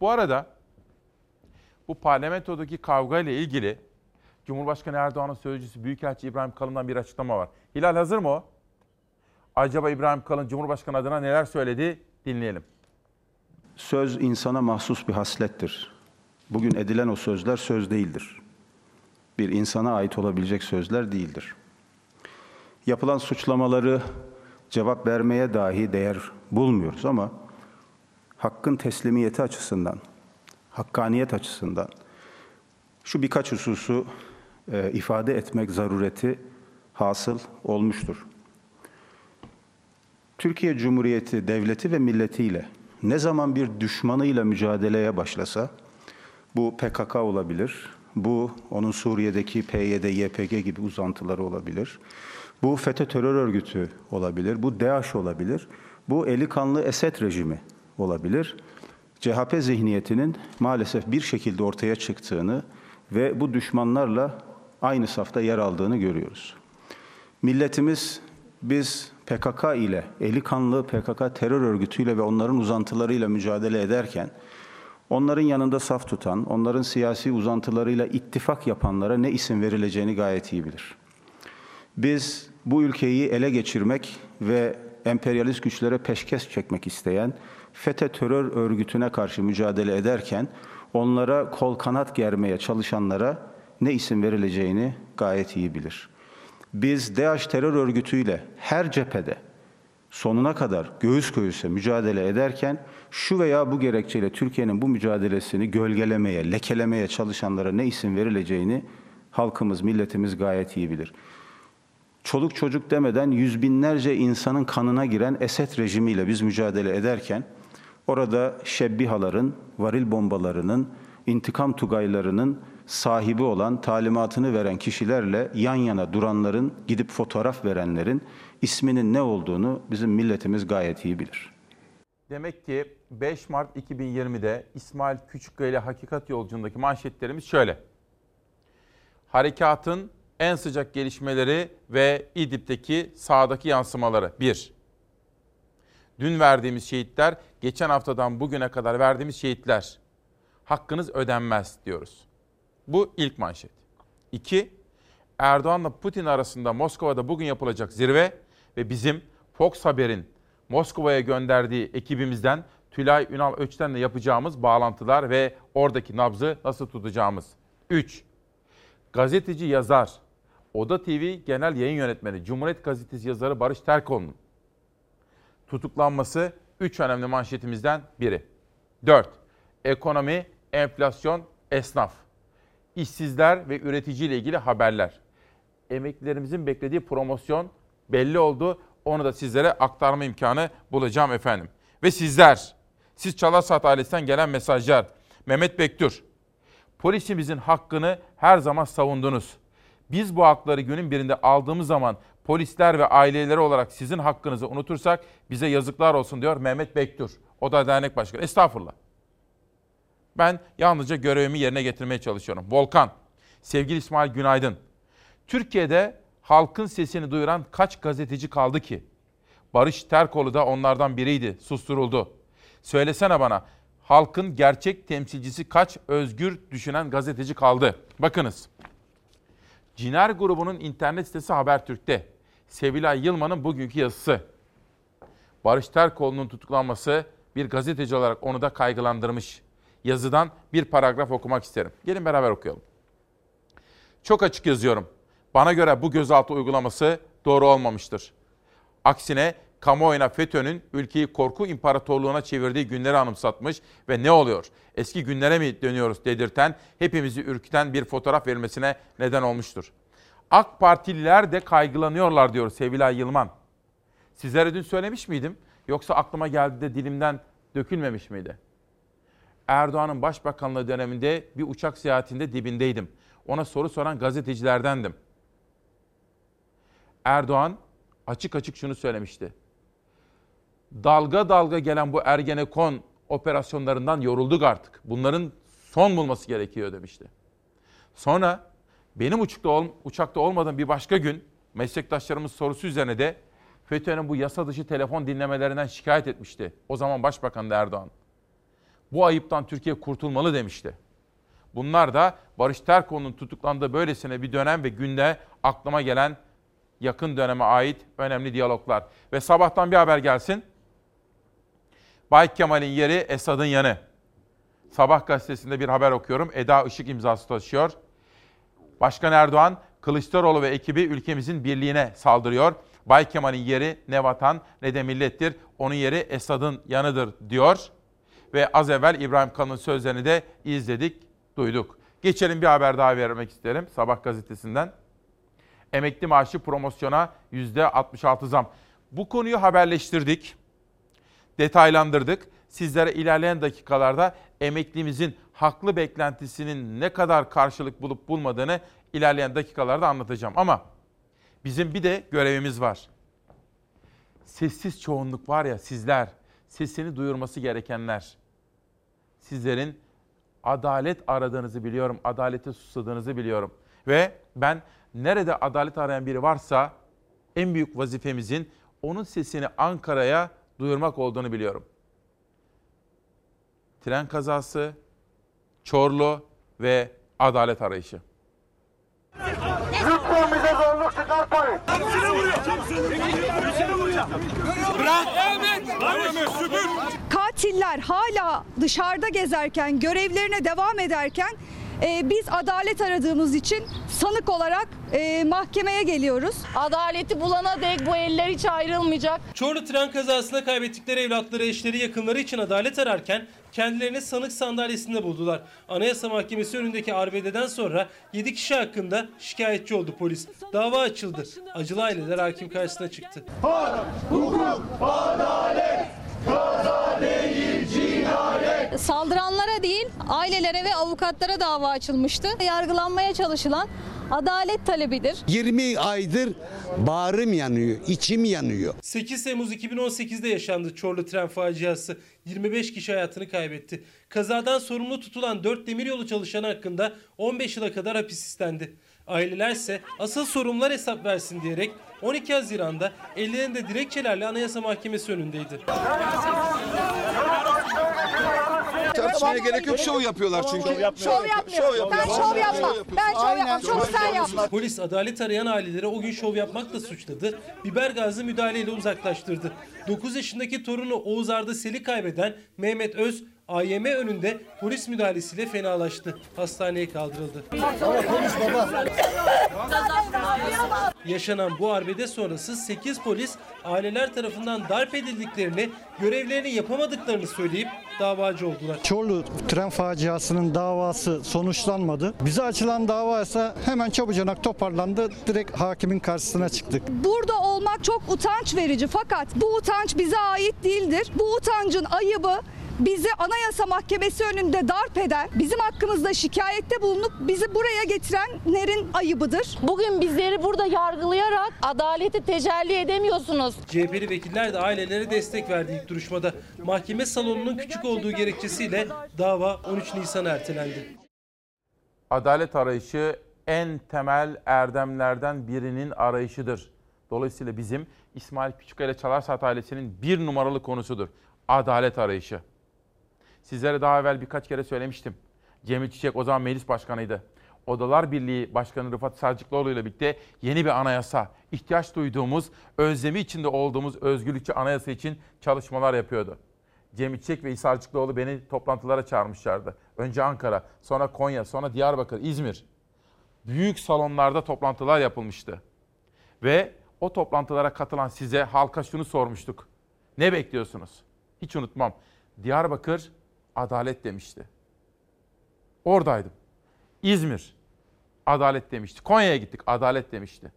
Bu arada bu parlamentodaki kavga ile ilgili Cumhurbaşkanı Erdoğan'ın sözcüsü Büyükelçi İbrahim Kalın'dan bir açıklama var. Hilal hazır mı o? Acaba İbrahim Kalın Cumhurbaşkanı adına neler söyledi? Dinleyelim. Söz insana mahsus bir haslettir. Bugün edilen o sözler söz değildir. Bir insana ait olabilecek sözler değildir. Yapılan suçlamaları cevap vermeye dahi değer bulmuyoruz ama hakkın teslimiyeti açısından, hakkaniyet açısından şu birkaç hususu e, ifade etmek zarureti hasıl olmuştur. Türkiye Cumhuriyeti devleti ve milletiyle ne zaman bir düşmanıyla mücadeleye başlasa, bu PKK olabilir, bu onun Suriye'deki PYD, YPG gibi uzantıları olabilir, bu FETÖ terör örgütü olabilir, bu DAEŞ olabilir, bu eli kanlı Esed rejimi olabilir. CHP zihniyetinin maalesef bir şekilde ortaya çıktığını ve bu düşmanlarla aynı safta yer aldığını görüyoruz. Milletimiz biz PKK ile, eli kanlı PKK terör örgütüyle ve onların uzantılarıyla mücadele ederken, onların yanında saf tutan, onların siyasi uzantılarıyla ittifak yapanlara ne isim verileceğini gayet iyi bilir. Biz bu ülkeyi ele geçirmek ve emperyalist güçlere peşkes çekmek isteyen FETÖ terör örgütüne karşı mücadele ederken onlara kol kanat germeye çalışanlara ne isim verileceğini gayet iyi bilir. Biz DAEŞ terör örgütüyle her cephede sonuna kadar göğüs göğüse mücadele ederken şu veya bu gerekçeyle Türkiye'nin bu mücadelesini gölgelemeye, lekelemeye çalışanlara ne isim verileceğini halkımız, milletimiz gayet iyi bilir. Çoluk çocuk demeden yüz binlerce insanın kanına giren Esed rejimiyle biz mücadele ederken orada şebbihaların, varil bombalarının, intikam tugaylarının sahibi olan, talimatını veren kişilerle yan yana duranların, gidip fotoğraf verenlerin isminin ne olduğunu bizim milletimiz gayet iyi bilir. Demek ki 5 Mart 2020'de İsmail Küçükkaya ile Hakikat Yolculuğundaki manşetlerimiz şöyle. Harekatın en sıcak gelişmeleri ve İdlib'deki sahadaki yansımaları. 1. Dün verdiğimiz şehitler, geçen haftadan bugüne kadar verdiğimiz şehitler. Hakkınız ödenmez diyoruz. Bu ilk manşet. İki, Erdoğan'la Putin arasında Moskova'da bugün yapılacak zirve ve bizim Fox Haber'in Moskova'ya gönderdiği ekibimizden Tülay Ünal Öçten'le yapacağımız bağlantılar ve oradaki nabzı nasıl tutacağımız. 3. Gazeteci yazar, Oda TV Genel Yayın Yönetmeni, Cumhuriyet Gazetesi yazarı Barış Terkoğlu'nun tutuklanması 3 önemli manşetimizden biri. 4. Ekonomi, enflasyon, esnaf işsizler ve üretici ile ilgili haberler. Emeklilerimizin beklediği promosyon belli oldu. Onu da sizlere aktarma imkanı bulacağım efendim. Ve sizler, siz Çalarsat ailesinden gelen mesajlar. Mehmet Bektur, polisimizin hakkını her zaman savundunuz. Biz bu hakları günün birinde aldığımız zaman polisler ve aileleri olarak sizin hakkınızı unutursak bize yazıklar olsun diyor Mehmet Bektur. O da dernek başkanı. Estağfurullah. Ben yalnızca görevimi yerine getirmeye çalışıyorum. Volkan, sevgili İsmail Günaydın. Türkiye'de halkın sesini duyuran kaç gazeteci kaldı ki? Barış Terkoğlu da onlardan biriydi, susturuldu. Söylesene bana, halkın gerçek temsilcisi kaç özgür düşünen gazeteci kaldı? Bakınız. Ciner grubunun internet sitesi Habertürk'te. Sevilay Yılmaz'ın bugünkü yazısı. Barış Terkoğlu'nun tutuklanması bir gazeteci olarak onu da kaygılandırmış yazıdan bir paragraf okumak isterim. Gelin beraber okuyalım. Çok açık yazıyorum. Bana göre bu gözaltı uygulaması doğru olmamıştır. Aksine kamuoyuna FETÖ'nün ülkeyi korku imparatorluğuna çevirdiği günleri anımsatmış ve ne oluyor? Eski günlere mi dönüyoruz dedirten, hepimizi ürküten bir fotoğraf verilmesine neden olmuştur. AK Partililer de kaygılanıyorlar diyor Sevilay Yılman. Sizlere dün söylemiş miydim? Yoksa aklıma geldi de dilimden dökülmemiş miydi? Erdoğan'ın başbakanlığı döneminde bir uçak seyahatinde dibindeydim. Ona soru soran gazetecilerdendim. Erdoğan açık açık şunu söylemişti. Dalga dalga gelen bu Ergenekon operasyonlarından yorulduk artık. Bunların son bulması gerekiyor demişti. Sonra benim uçakta, ol, uçakta olmadığım bir başka gün meslektaşlarımız sorusu üzerine de FETÖ'nün bu yasa dışı telefon dinlemelerinden şikayet etmişti. O zaman Başbakan Erdoğan. Bu ayıptan Türkiye kurtulmalı demişti. Bunlar da Barış Terkoğlu'nun tutuklandığı böylesine bir dönem ve günde aklıma gelen yakın döneme ait önemli diyaloglar. Ve sabahtan bir haber gelsin. Bay Kemal'in yeri Esad'ın yanı. Sabah gazetesinde bir haber okuyorum. Eda Işık imzası taşıyor. Başkan Erdoğan, Kılıçdaroğlu ve ekibi ülkemizin birliğine saldırıyor. Bay Kemal'in yeri ne vatan ne de millettir. Onun yeri Esad'ın yanıdır diyor ve az evvel İbrahim Kalın'ın sözlerini de izledik, duyduk. Geçelim bir haber daha vermek isterim Sabah gazetesinden. Emekli maaşı promosyona %66 zam. Bu konuyu haberleştirdik, detaylandırdık. Sizlere ilerleyen dakikalarda emeklimizin haklı beklentisinin ne kadar karşılık bulup bulmadığını ilerleyen dakikalarda anlatacağım. Ama bizim bir de görevimiz var. Sessiz çoğunluk var ya sizler, sesini duyurması gerekenler sizlerin adalet aradığınızı biliyorum, adalete susadığınızı biliyorum. Ve ben nerede adalet arayan biri varsa En büyük vazifemizin onun sesini Ankara'ya duyurmak olduğunu biliyorum. Tren kazası, Çorlu ve adalet arayışı. Lütfen bize zorluk çıkartmayın. Bırak. Katiller hala dışarıda gezerken, görevlerine devam ederken e, biz adalet aradığımız için sanık olarak e, mahkemeye geliyoruz. Adaleti bulana dek bu eller hiç ayrılmayacak. Çorlu tren kazasında kaybettikleri evlatları, eşleri, yakınları için adalet ararken kendilerini sanık sandalyesinde buldular. Anayasa Mahkemesi önündeki arbededen sonra 7 kişi hakkında şikayetçi oldu polis. Dava açıldı. Acılı aileler hakim karşısına çıktı. Hukuk, adalet, kaza Saldıranlara değil, ailelere ve avukatlara dava açılmıştı. Yargılanmaya çalışılan adalet talebidir. 20 aydır bağrım yanıyor, içim yanıyor. 8 Temmuz 2018'de yaşandı Çorlu tren faciası. 25 kişi hayatını kaybetti. Kazadan sorumlu tutulan 4 demiryolu çalışanı hakkında 15 yıla kadar hapis istendi. Aileler ise asıl sorumlular hesap versin diyerek 12 Haziran'da ellerinde dilekçelerle Anayasa Mahkemesi önündeydi. Tartışmaya gerek yok. Şov yapıyorlar çünkü. Şov yapmıyor. Ben şov yapmam. Ben şov yapmam. Çok sen yapma. Polis adalet arayan aileleri o gün şov yapmakla suçladı. Biber gazlı müdahaleyle uzaklaştırdı. 9 yaşındaki torunu Oğuz Arda Sel'i kaybeden Mehmet Öz AYM önünde polis müdahalesiyle fenalaştı. Hastaneye kaldırıldı. Konuş baba. Yaşanan bu arbede sonrası 8 polis aileler tarafından darp edildiklerini, görevlerini yapamadıklarını söyleyip davacı oldular. Çorlu tren faciasının davası sonuçlanmadı. Bize açılan dava ise hemen çabucanak toparlandı. Direkt hakimin karşısına çıktık. Burada olmak çok utanç verici fakat bu utanç bize ait değildir. Bu utancın ayıbı bizi Anayasa Mahkemesi önünde darp eden, bizim hakkımızda şikayette bulunup bizi buraya getirenlerin ayıbıdır. Bugün bizleri burada yargılayarak adaleti tecelli edemiyorsunuz. CHP'li vekiller de ailelere destek verdi ilk duruşmada. Mahkeme salonunun küçük olduğu gerekçesiyle dava 13 Nisan'a ertelendi. Adalet arayışı en temel erdemlerden birinin arayışıdır. Dolayısıyla bizim İsmail Küçükkaya Çalarsat ailesinin bir numaralı konusudur. Adalet arayışı. Sizlere daha evvel birkaç kere söylemiştim. Cemil Çiçek o zaman meclis başkanıydı. Odalar Birliği Başkanı Rıfat Sarcıklıoğlu ile birlikte yeni bir anayasa, ihtiyaç duyduğumuz, özlemi içinde olduğumuz özgürlükçü anayasa için çalışmalar yapıyordu. Cemil Çiçek ve İsa Sarcıklıoğlu beni toplantılara çağırmışlardı. Önce Ankara, sonra Konya, sonra Diyarbakır, İzmir. Büyük salonlarda toplantılar yapılmıştı. Ve o toplantılara katılan size halka şunu sormuştuk. Ne bekliyorsunuz? Hiç unutmam. Diyarbakır adalet demişti. Oradaydım. İzmir adalet demişti. Konya'ya gittik adalet demişti.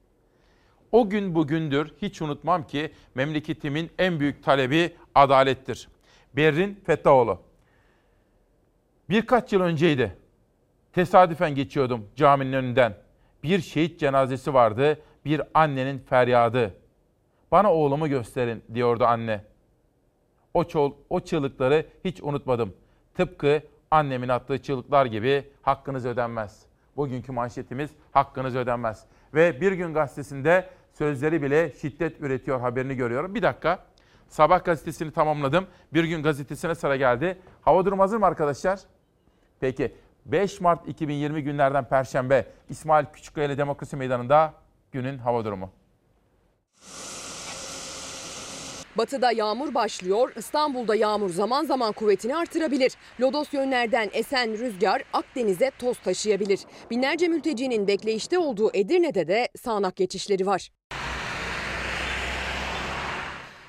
O gün bugündür hiç unutmam ki memleketimin en büyük talebi adalettir. Berrin Fettaoğlu. Birkaç yıl önceydi. Tesadüfen geçiyordum caminin önünden. Bir şehit cenazesi vardı, bir annenin feryadı. Bana oğlumu gösterin diyordu anne. O, çol, o çığlıkları hiç unutmadım. Tıpkı annemin attığı çığlıklar gibi hakkınız ödenmez. Bugünkü manşetimiz hakkınız ödenmez. Ve Bir Gün Gazetesi'nde sözleri bile şiddet üretiyor haberini görüyorum. Bir dakika. Sabah gazetesini tamamladım. Bir Gün Gazetesi'ne sıra geldi. Hava durum hazır mı arkadaşlar? Peki 5 Mart 2020 günlerden Perşembe İsmail Küçükkaya ile Demokrasi Meydanı'nda günün hava durumu. Batıda yağmur başlıyor, İstanbul'da yağmur zaman zaman kuvvetini artırabilir. Lodos yönlerden esen rüzgar Akdeniz'e toz taşıyabilir. Binlerce mültecinin bekleyişte olduğu Edirne'de de sağanak geçişleri var.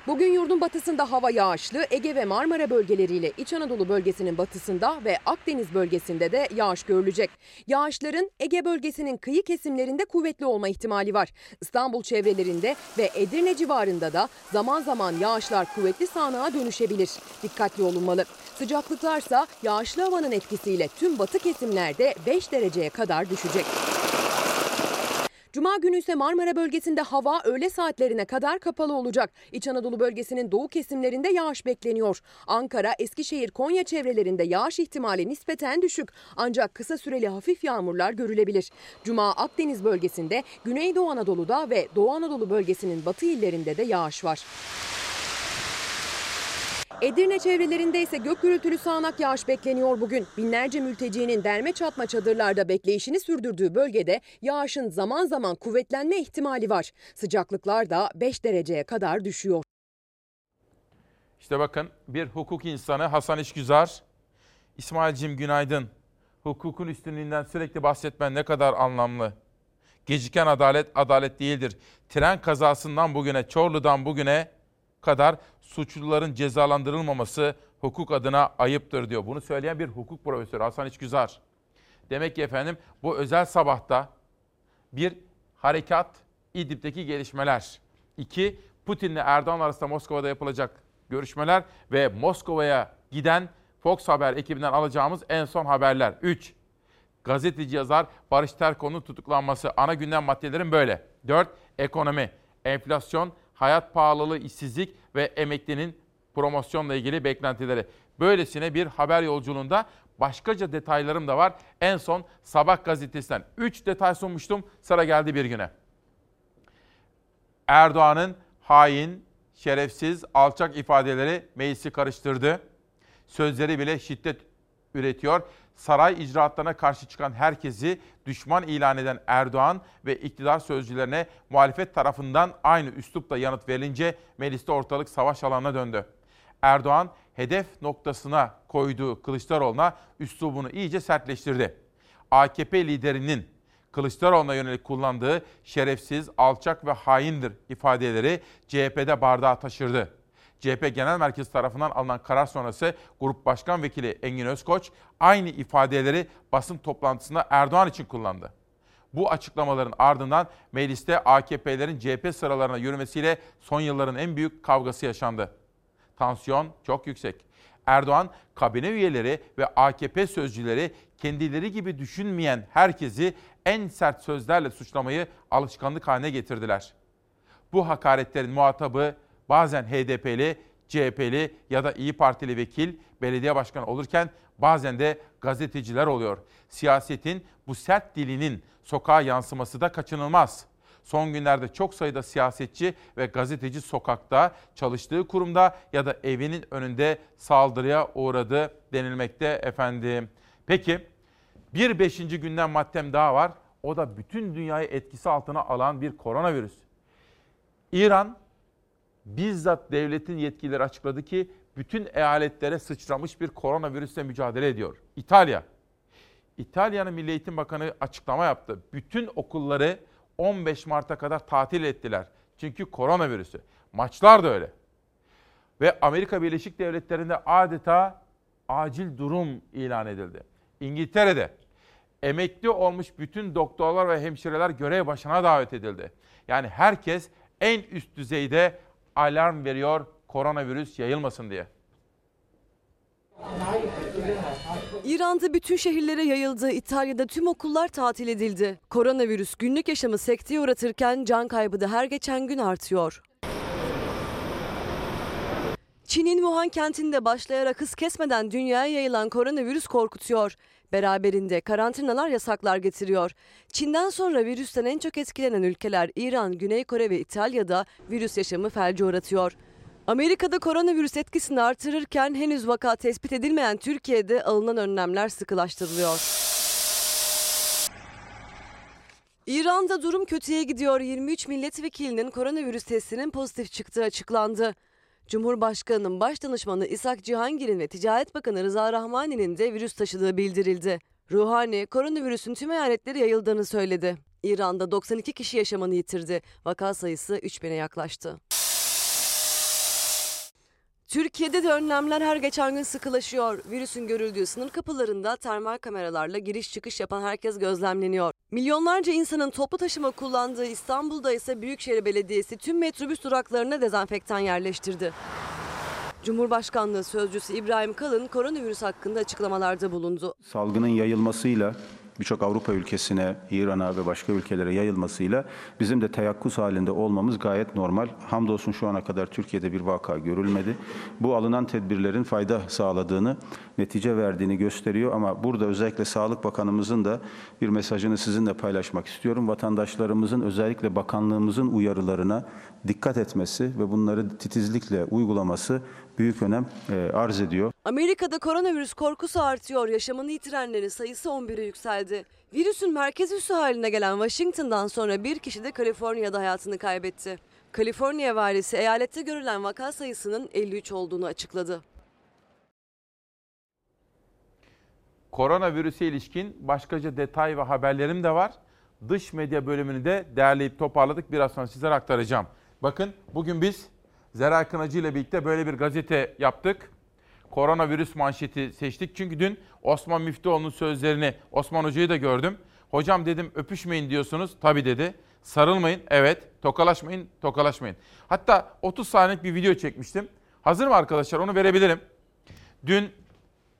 Bugün yurdun batısında hava yağışlı, Ege ve Marmara bölgeleriyle İç Anadolu bölgesinin batısında ve Akdeniz bölgesinde de yağış görülecek. Yağışların Ege bölgesinin kıyı kesimlerinde kuvvetli olma ihtimali var. İstanbul çevrelerinde ve Edirne civarında da zaman zaman yağışlar kuvvetli sağanağa dönüşebilir. Dikkatli olunmalı. Sıcaklıklarsa yağışlı havanın etkisiyle tüm batı kesimlerde 5 dereceye kadar düşecek. Cuma günü ise Marmara bölgesinde hava öğle saatlerine kadar kapalı olacak. İç Anadolu bölgesinin doğu kesimlerinde yağış bekleniyor. Ankara, Eskişehir, Konya çevrelerinde yağış ihtimali nispeten düşük. Ancak kısa süreli hafif yağmurlar görülebilir. Cuma Akdeniz bölgesinde, Güneydoğu Anadolu'da ve Doğu Anadolu bölgesinin batı illerinde de yağış var. Edirne çevrelerinde ise gök gürültülü sağanak yağış bekleniyor bugün. Binlerce mültecinin derme çatma çadırlarda bekleyişini sürdürdüğü bölgede yağışın zaman zaman kuvvetlenme ihtimali var. Sıcaklıklar da 5 dereceye kadar düşüyor. İşte bakın bir hukuk insanı Hasan İşgüzar. İsmail'cim günaydın. Hukukun üstünlüğünden sürekli bahsetmen ne kadar anlamlı. Geciken adalet adalet değildir. Tren kazasından bugüne, Çorlu'dan bugüne kadar suçluların cezalandırılmaması hukuk adına ayıptır diyor. Bunu söyleyen bir hukuk profesörü Hasan İçgüzar. Demek ki efendim bu özel sabahta bir harekat, İdlib'deki gelişmeler. İki, Putin'le Erdoğan arasında Moskova'da yapılacak görüşmeler ve Moskova'ya giden Fox Haber ekibinden alacağımız en son haberler. Üç, gazeteci yazar Barış Terkoğlu'nun tutuklanması. Ana gündem maddelerin böyle. Dört, ekonomi, enflasyon, hayat pahalılığı, işsizlik ve emeklinin promosyonla ilgili beklentileri. Böylesine bir haber yolculuğunda başkaca detaylarım da var. En son Sabah gazetesinden 3 detay sunmuştum. Sıra geldi bir güne. Erdoğan'ın hain, şerefsiz, alçak ifadeleri meclisi karıştırdı. Sözleri bile şiddet üretiyor. Saray icraatlarına karşı çıkan herkesi düşman ilan eden Erdoğan ve iktidar sözcülerine muhalefet tarafından aynı üslupla yanıt verilince mecliste ortalık savaş alanına döndü. Erdoğan hedef noktasına koyduğu Kılıçdaroğlu'na üslubunu iyice sertleştirdi. AKP liderinin Kılıçdaroğlu'na yönelik kullandığı şerefsiz, alçak ve haindir ifadeleri CHP'de bardağı taşırdı. CHP Genel Merkezi tarafından alınan karar sonrası Grup Başkan Vekili Engin Özkoç aynı ifadeleri basın toplantısında Erdoğan için kullandı. Bu açıklamaların ardından mecliste AKP'lerin CHP sıralarına yürümesiyle son yılların en büyük kavgası yaşandı. Tansiyon çok yüksek. Erdoğan, kabine üyeleri ve AKP sözcüleri kendileri gibi düşünmeyen herkesi en sert sözlerle suçlamayı alışkanlık haline getirdiler. Bu hakaretlerin muhatabı bazen HDP'li, CHP'li ya da İyi Partili vekil, belediye başkanı olurken bazen de gazeteciler oluyor. Siyasetin bu sert dilinin sokağa yansıması da kaçınılmaz. Son günlerde çok sayıda siyasetçi ve gazeteci sokakta, çalıştığı kurumda ya da evinin önünde saldırıya uğradı denilmekte efendim. Peki bir beşinci günden maddem daha var. O da bütün dünyayı etkisi altına alan bir koronavirüs. İran bizzat devletin yetkilileri açıkladı ki bütün eyaletlere sıçramış bir koronavirüsle mücadele ediyor. İtalya. İtalya'nın Milli Eğitim Bakanı açıklama yaptı. Bütün okulları 15 Mart'a kadar tatil ettiler. Çünkü koronavirüsü. Maçlar da öyle. Ve Amerika Birleşik Devletleri'nde adeta acil durum ilan edildi. İngiltere'de emekli olmuş bütün doktorlar ve hemşireler görev başına davet edildi. Yani herkes en üst düzeyde alarm veriyor koronavirüs yayılmasın diye. İran'da bütün şehirlere yayıldı. İtalya'da tüm okullar tatil edildi. Koronavirüs günlük yaşamı sekteye uğratırken can kaybı da her geçen gün artıyor. Çin'in Wuhan kentinde başlayarak hız kesmeden dünyaya yayılan koronavirüs korkutuyor. Beraberinde karantinalar yasaklar getiriyor. Çin'den sonra virüsten en çok etkilenen ülkeler İran, Güney Kore ve İtalya'da virüs yaşamı felce uğratıyor. Amerika'da koronavirüs etkisini artırırken henüz vaka tespit edilmeyen Türkiye'de alınan önlemler sıkılaştırılıyor. İran'da durum kötüye gidiyor. 23 milletvekilinin koronavirüs testinin pozitif çıktığı açıklandı. Cumhurbaşkanının baş danışmanı İshak Cihangir'in ve Ticaret Bakanı Rıza Rahmani'nin de virüs taşıdığı bildirildi. Ruhani, koronavirüsün tüm eyaletleri yayıldığını söyledi. İran'da 92 kişi yaşamını yitirdi. Vaka sayısı 3000'e yaklaştı. Türkiye'de de önlemler her geçen gün sıkılaşıyor. Virüsün görüldüğü sınır kapılarında termal kameralarla giriş çıkış yapan herkes gözlemleniyor. Milyonlarca insanın toplu taşıma kullandığı İstanbul'da ise Büyükşehir Belediyesi tüm metrobüs duraklarına dezenfektan yerleştirdi. Cumhurbaşkanlığı Sözcüsü İbrahim Kalın koronavirüs hakkında açıklamalarda bulundu. Salgının yayılmasıyla birçok Avrupa ülkesine, İran'a ve başka ülkelere yayılmasıyla bizim de teyakkuz halinde olmamız gayet normal. Hamdolsun şu ana kadar Türkiye'de bir vaka görülmedi. Bu alınan tedbirlerin fayda sağladığını, netice verdiğini gösteriyor ama burada özellikle Sağlık Bakanımızın da bir mesajını sizinle paylaşmak istiyorum. Vatandaşlarımızın özellikle bakanlığımızın uyarılarına dikkat etmesi ve bunları titizlikle uygulaması büyük önem e, arz ediyor. Amerika'da koronavirüs korkusu artıyor. Yaşamını yitirenlerin sayısı 11'e yükseldi. Virüsün merkez üssü haline gelen Washington'dan sonra bir kişi de Kaliforniya'da hayatını kaybetti. Kaliforniya valisi eyalette görülen vaka sayısının 53 olduğunu açıkladı. Koronavirüse ilişkin başkaca detay ve haberlerim de var. Dış medya bölümünü de derleyip toparladık. Biraz sonra sizlere aktaracağım. Bakın bugün biz Zeray Kınacı ile birlikte böyle bir gazete yaptık. Koronavirüs manşeti seçtik. Çünkü dün Osman Müftüoğlu'nun sözlerini Osman Hoca'yı da gördüm. Hocam dedim öpüşmeyin diyorsunuz. Tabii dedi. Sarılmayın. Evet. Tokalaşmayın. Tokalaşmayın. Hatta 30 saniyelik bir video çekmiştim. Hazır mı arkadaşlar? Onu verebilirim. Dün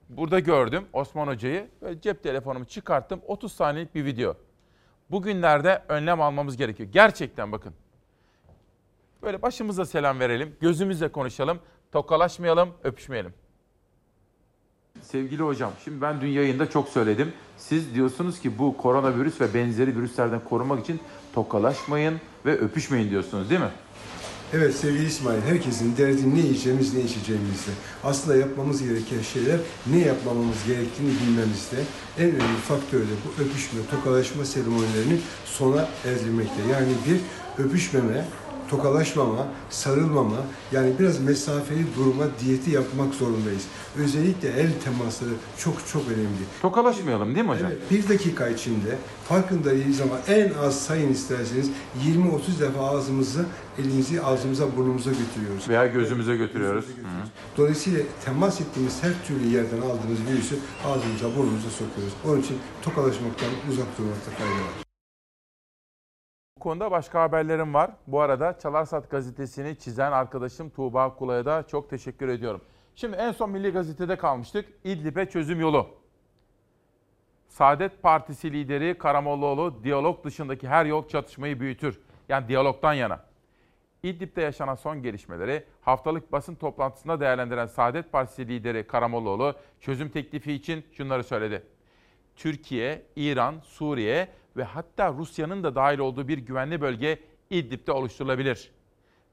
burada gördüm Osman Hoca'yı. Cep telefonumu çıkarttım. 30 saniyelik bir video. Bugünlerde önlem almamız gerekiyor. Gerçekten bakın. Böyle başımıza selam verelim, gözümüzle konuşalım, tokalaşmayalım, öpüşmeyelim. Sevgili hocam, şimdi ben dün yayında çok söyledim. Siz diyorsunuz ki bu koronavirüs ve benzeri virüslerden korumak için tokalaşmayın ve öpüşmeyin diyorsunuz değil mi? Evet sevgili İsmail, herkesin derdi ne yiyeceğimiz, ne içeceğimizde. Aslında yapmamız gereken şeyler ne yapmamamız gerektiğini bilmemizde. En önemli faktör de bu öpüşme, tokalaşma seremonilerini sona erdirmekte. Yani bir öpüşmeme, tokalaşmama, sarılmama, yani biraz mesafeli durma diyeti yapmak zorundayız. Özellikle el temasları çok çok önemli. Tokalaşmayalım değil mi hocam? Evet, bir dakika içinde farkında değiliz ama en az sayın isterseniz 20-30 defa ağzımızı, elimizi ağzımıza, burnumuza götürüyoruz. Veya gözümüze götürüyoruz. Dolayısıyla temas ettiğimiz her türlü yerden aldığımız virüsü ağzımıza, burnumuza sokuyoruz. Onun için tokalaşmaktan uzak durmakta fayda var. Konuda başka haberlerim var. Bu arada Çalarsat gazetesini çizen arkadaşım Tuğba Kulay'a da çok teşekkür ediyorum. Şimdi en son Milli Gazete'de kalmıştık. İdlib'e çözüm yolu. Saadet Partisi lideri Karamollaoğlu diyalog dışındaki her yol çatışmayı büyütür. Yani diyalogtan yana. İdlib'de yaşanan son gelişmeleri haftalık basın toplantısında değerlendiren Saadet Partisi lideri Karamollaoğlu çözüm teklifi için şunları söyledi. Türkiye, İran, Suriye ve hatta Rusya'nın da dahil olduğu bir güvenli bölge İdlib'de oluşturulabilir.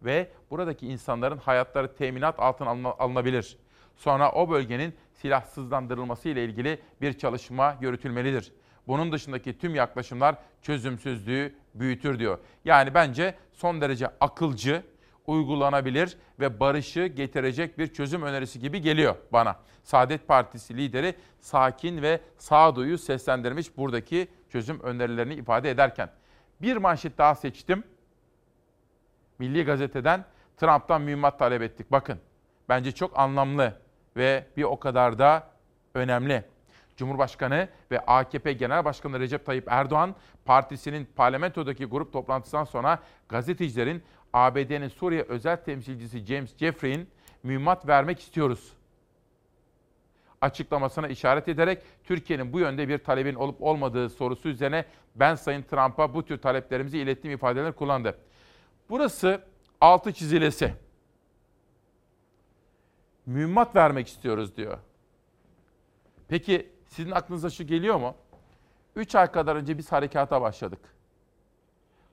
Ve buradaki insanların hayatları teminat altına alınabilir. Sonra o bölgenin silahsızlandırılması ile ilgili bir çalışma yürütülmelidir. Bunun dışındaki tüm yaklaşımlar çözümsüzlüğü büyütür diyor. Yani bence son derece akılcı, uygulanabilir ve barışı getirecek bir çözüm önerisi gibi geliyor bana. Saadet Partisi lideri sakin ve sağduyu seslendirmiş buradaki çözüm önerilerini ifade ederken. Bir manşet daha seçtim. Milli Gazete'den Trump'tan mühimmat talep ettik. Bakın bence çok anlamlı ve bir o kadar da önemli. Cumhurbaşkanı ve AKP Genel Başkanı Recep Tayyip Erdoğan partisinin parlamentodaki grup toplantısından sonra gazetecilerin ABD'nin Suriye özel temsilcisi James Jeffrey'in mühimmat vermek istiyoruz açıklamasına işaret ederek Türkiye'nin bu yönde bir talebin olup olmadığı sorusu üzerine ben Sayın Trump'a bu tür taleplerimizi ilettiğim ifadeler kullandı. Burası altı çizilesi. Mühimmat vermek istiyoruz diyor. Peki sizin aklınıza şu geliyor mu? Üç ay kadar önce biz harekata başladık.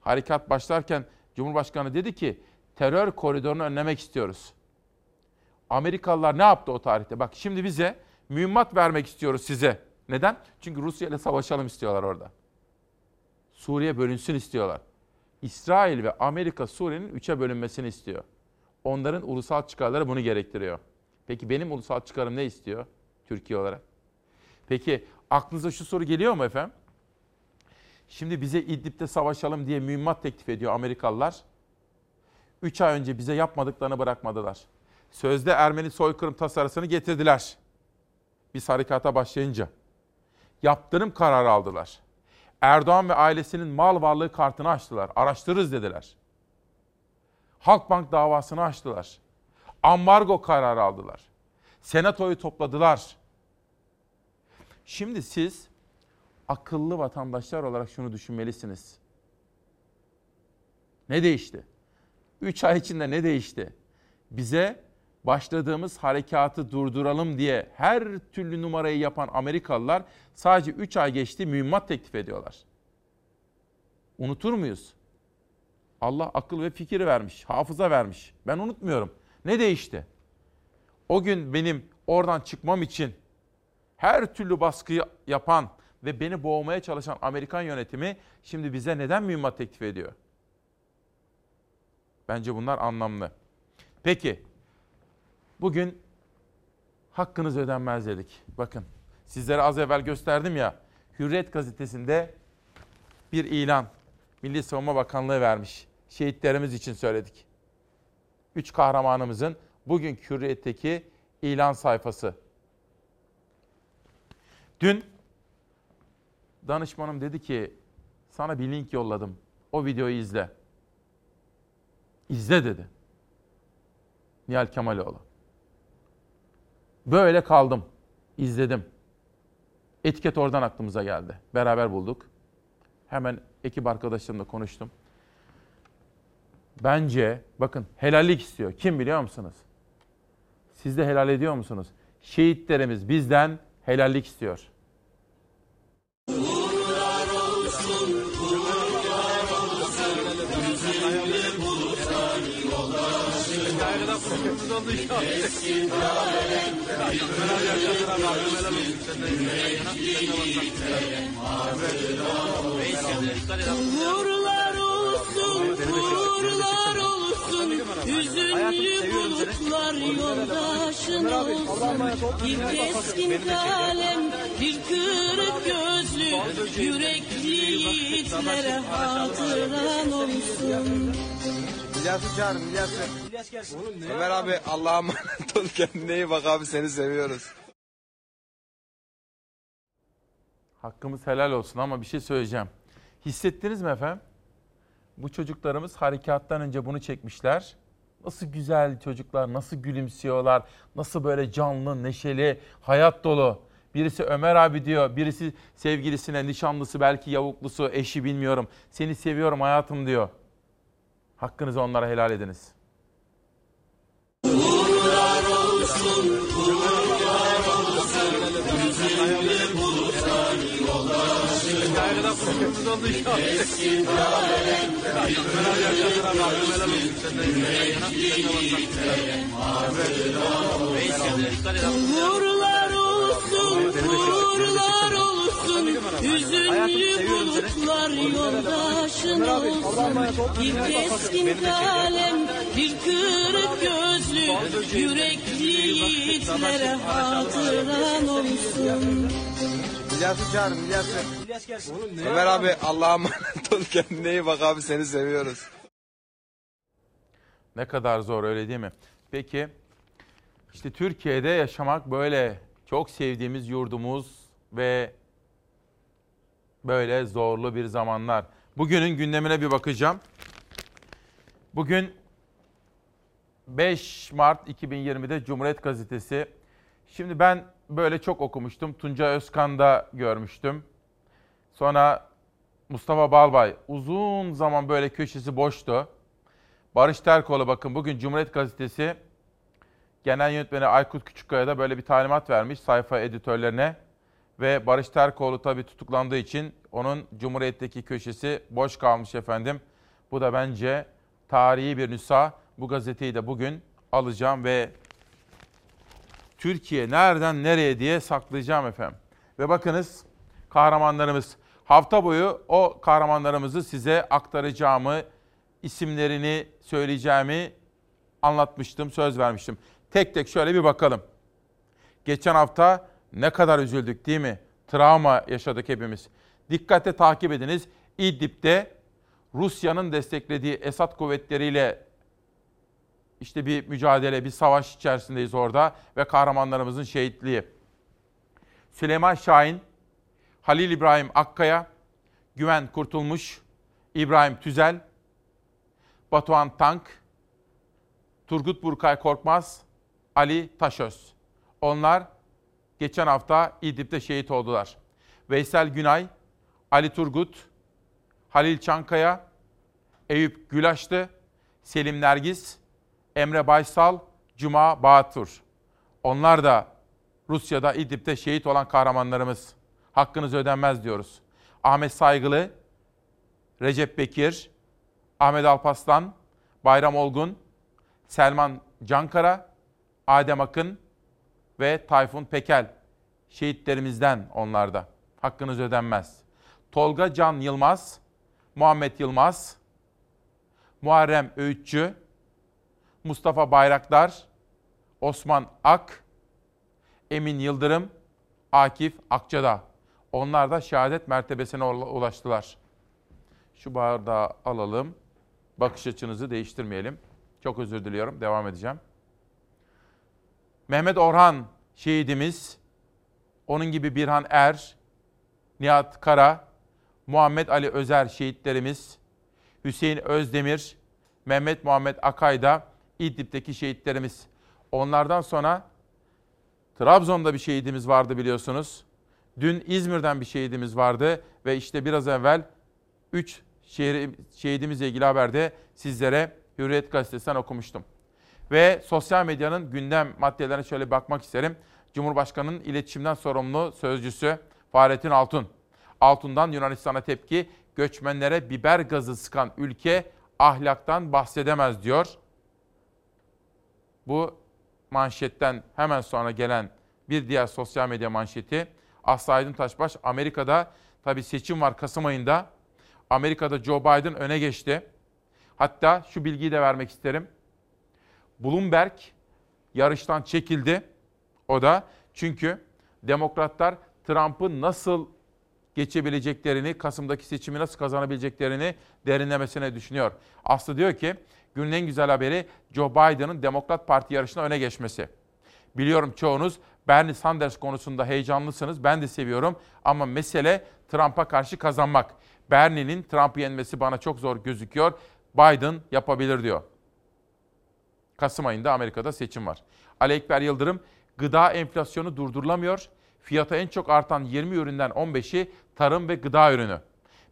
Harekat başlarken Cumhurbaşkanı dedi ki terör koridorunu önlemek istiyoruz. Amerikalılar ne yaptı o tarihte? Bak şimdi bize mühimmat vermek istiyoruz size. Neden? Çünkü Rusya ile savaşalım istiyorlar orada. Suriye bölünsün istiyorlar. İsrail ve Amerika Suriye'nin üçe bölünmesini istiyor. Onların ulusal çıkarları bunu gerektiriyor. Peki benim ulusal çıkarım ne istiyor Türkiye olarak? Peki aklınıza şu soru geliyor mu efendim? Şimdi bize İdlib'de savaşalım diye mühimmat teklif ediyor Amerikalılar. Üç ay önce bize yapmadıklarını bırakmadılar. Sözde Ermeni soykırım tasarısını getirdiler. Biz harekata başlayınca. Yaptırım kararı aldılar. Erdoğan ve ailesinin mal varlığı kartını açtılar. Araştırırız dediler. Halkbank davasını açtılar. Ambargo kararı aldılar. Senatoyu topladılar. Şimdi siz akıllı vatandaşlar olarak şunu düşünmelisiniz. Ne değişti? 3 ay içinde ne değişti? Bize başladığımız harekatı durduralım diye her türlü numarayı yapan Amerikalılar sadece 3 ay geçti mühimmat teklif ediyorlar. Unutur muyuz? Allah akıl ve fikir vermiş, hafıza vermiş. Ben unutmuyorum. Ne değişti? O gün benim oradan çıkmam için her türlü baskıyı yapan ve beni boğmaya çalışan Amerikan yönetimi şimdi bize neden mühimmat teklif ediyor? Bence bunlar anlamlı. Peki, bugün hakkınız ödenmez dedik. Bakın, sizlere az evvel gösterdim ya, Hürriyet gazetesinde bir ilan Milli Savunma Bakanlığı vermiş. Şehitlerimiz için söyledik. Üç kahramanımızın bugün Hürriyet'teki ilan sayfası. Dün danışmanım dedi ki sana bir link yolladım. O videoyu izle. İzle dedi. Nihal Kemaloğlu. Böyle kaldım. İzledim. Etiket oradan aklımıza geldi. Beraber bulduk. Hemen ekip arkadaşlarımla konuştum. Bence bakın helallik istiyor. Kim biliyor musunuz? Siz de helal ediyor musunuz? Şehitlerimiz bizden helallik istiyor. Uğurlar olsun, uğurlar olsun, hüzünlü bulutlar yoldaşın olsun. Bir keskin kalem, bir kırık gözlü, yürekli yiğitlere hatıran olsun. İlyas'ı çağırın İlyas'ı. Ömer abi Allah'a emanet ol kendine iyi bak abi seni seviyoruz. Hakkımız helal olsun ama bir şey söyleyeceğim. Hissettiniz mi efendim? Bu çocuklarımız harekattan önce bunu çekmişler. Nasıl güzel çocuklar, nasıl gülümsüyorlar, nasıl böyle canlı, neşeli, hayat dolu. Birisi Ömer abi diyor, birisi sevgilisine, nişanlısı, belki yavuklusu, eşi bilmiyorum. Seni seviyorum hayatım diyor. Hakkınızı onlara helal ediniz. Uğurlar olsun, uğurlar olsun, hüzünlü bulutlar bir kırık gözlü, yürekli yiğitlere hatıran olsun. Uğurlar uğurlar olsun, hüzünlü bulutlar yoldaşın olsun. Bir keskin kalem, bir kırık gözlü, yürekli yiğitlere hatıran olsun. İlyas'ı çağırın İlyas'ı. Ömer abi Allah'a emanet ol kendine iyi bak abi seni seviyoruz. Ne kadar zor öyle değil mi? Peki işte Türkiye'de yaşamak böyle çok sevdiğimiz yurdumuz ve böyle zorlu bir zamanlar. Bugünün gündemine bir bakacağım. Bugün 5 Mart 2020'de Cumhuriyet Gazetesi. Şimdi ben böyle çok okumuştum. Tunca Özkan'da görmüştüm. Sonra Mustafa Balbay uzun zaman böyle köşesi boştu. Barış Terkoğlu bakın bugün Cumhuriyet Gazetesi Genel Yönetmeni Aykut Küçükkaya da böyle bir talimat vermiş sayfa editörlerine. Ve Barış Terkoğlu tabii tutuklandığı için onun Cumhuriyet'teki köşesi boş kalmış efendim. Bu da bence tarihi bir nüsa. Bu gazeteyi de bugün alacağım ve Türkiye nereden nereye diye saklayacağım efendim. Ve bakınız kahramanlarımız hafta boyu o kahramanlarımızı size aktaracağımı, isimlerini söyleyeceğimi anlatmıştım, söz vermiştim. Tek tek şöyle bir bakalım. Geçen hafta ne kadar üzüldük değil mi? Travma yaşadık hepimiz. Dikkatle takip ediniz. İdlib'de Rusya'nın desteklediği Esad kuvvetleriyle işte bir mücadele, bir savaş içerisindeyiz orada ve kahramanlarımızın şehitliği. Süleyman Şahin, Halil İbrahim Akkaya, Güven Kurtulmuş, İbrahim Tüzel, Batuhan Tank, Turgut Burkay Korkmaz, Ali Taşöz. Onlar geçen hafta İdlib'de şehit oldular. Veysel Günay, Ali Turgut, Halil Çankaya, Eyüp Gülaştı, Selim Nergis, Emre Baysal, Cuma Bağatur. Onlar da Rusya'da İdlib'de şehit olan kahramanlarımız. Hakkınız ödenmez diyoruz. Ahmet Saygılı, Recep Bekir, Ahmet Alpaslan, Bayram Olgun, Selman Cankara, Adem Akın ve Tayfun Pekel. Şehitlerimizden onlarda. Hakkınız ödenmez. Tolga Can Yılmaz, Muhammed Yılmaz, Muharrem Öğütçü, Mustafa Bayraktar, Osman Ak, Emin Yıldırım, Akif Akçada. Onlar da şehadet mertebesine ulaştılar. Şu bardağı alalım. Bakış açınızı değiştirmeyelim. Çok özür diliyorum. Devam edeceğim. Mehmet Orhan şehidimiz. Onun gibi Birhan Er, Nihat Kara, Muhammed Ali Özer şehitlerimiz, Hüseyin Özdemir, Mehmet Muhammed Akay da İdlib'deki şehitlerimiz. Onlardan sonra Trabzon'da bir şehidimiz vardı biliyorsunuz. Dün İzmir'den bir şehidimiz vardı ve işte biraz evvel 3 şehidimizle ilgili haberde sizlere Hürriyet Gazetesi'nden okumuştum. Ve sosyal medyanın gündem maddelerine şöyle bakmak isterim. Cumhurbaşkanı'nın iletişimden sorumlu sözcüsü Fahrettin Altun. Altun'dan Yunanistan'a tepki, göçmenlere biber gazı sıkan ülke ahlaktan bahsedemez diyor. Bu manşetten hemen sonra gelen bir diğer sosyal medya manşeti. Aslı Aydın Taşbaş, Amerika'da tabii seçim var Kasım ayında. Amerika'da Joe Biden öne geçti. Hatta şu bilgiyi de vermek isterim. Bloomberg yarıştan çekildi. O da çünkü demokratlar Trump'ı nasıl geçebileceklerini, Kasım'daki seçimi nasıl kazanabileceklerini derinlemesine düşünüyor. Aslı diyor ki günün en güzel haberi Joe Biden'ın Demokrat Parti yarışına öne geçmesi. Biliyorum çoğunuz Bernie Sanders konusunda heyecanlısınız. Ben de seviyorum ama mesele Trump'a karşı kazanmak. Bernie'nin Trump'ı yenmesi bana çok zor gözüküyor. Biden yapabilir diyor. Kasım ayında Amerika'da seçim var. Ali Ekber Yıldırım, gıda enflasyonu durdurulamıyor. Fiyata en çok artan 20 üründen 15'i tarım ve gıda ürünü.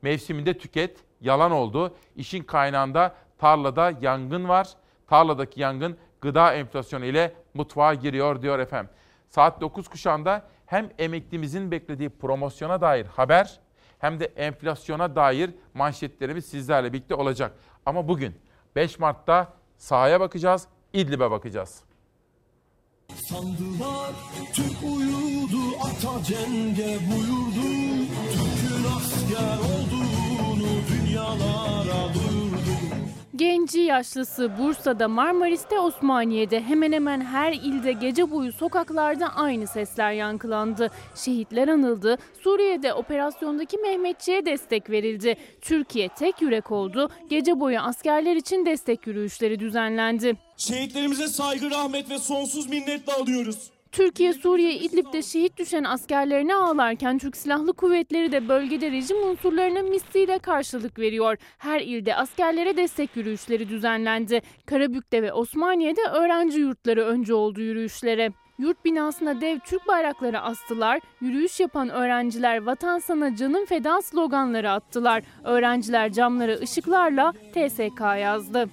Mevsiminde tüket, yalan oldu. İşin kaynağında tarlada yangın var. Tarladaki yangın gıda enflasyonu ile mutfağa giriyor diyor efendim. Saat 9 kuşağında hem emeklimizin beklediği promosyona dair haber hem de enflasyona dair manşetlerimiz sizlerle birlikte olacak. Ama bugün 5 Mart'ta sahaya bakacağız, İdlib'e bakacağız. Sandılar Türk uyudu ata cenge buyurdu Türk'ün asker olduğunu dünyalara duyurdu Genci yaşlısı Bursa'da, Marmaris'te, Osmaniye'de hemen hemen her ilde gece boyu sokaklarda aynı sesler yankılandı. Şehitler anıldı, Suriye'de operasyondaki Mehmetçi'ye destek verildi. Türkiye tek yürek oldu, gece boyu askerler için destek yürüyüşleri düzenlendi. Şehitlerimize saygı, rahmet ve sonsuz minnetle alıyoruz. Türkiye, Suriye, İdlib'de şehit düşen askerlerine ağlarken Türk Silahlı Kuvvetleri de bölgede rejim unsurlarına misliyle karşılık veriyor. Her ilde askerlere destek yürüyüşleri düzenlendi. Karabük'te ve Osmaniye'de öğrenci yurtları önce oldu yürüyüşlere. Yurt binasına dev Türk bayrakları astılar, yürüyüş yapan öğrenciler vatan sana canım feda sloganları attılar. Öğrenciler camlara ışıklarla TSK yazdı.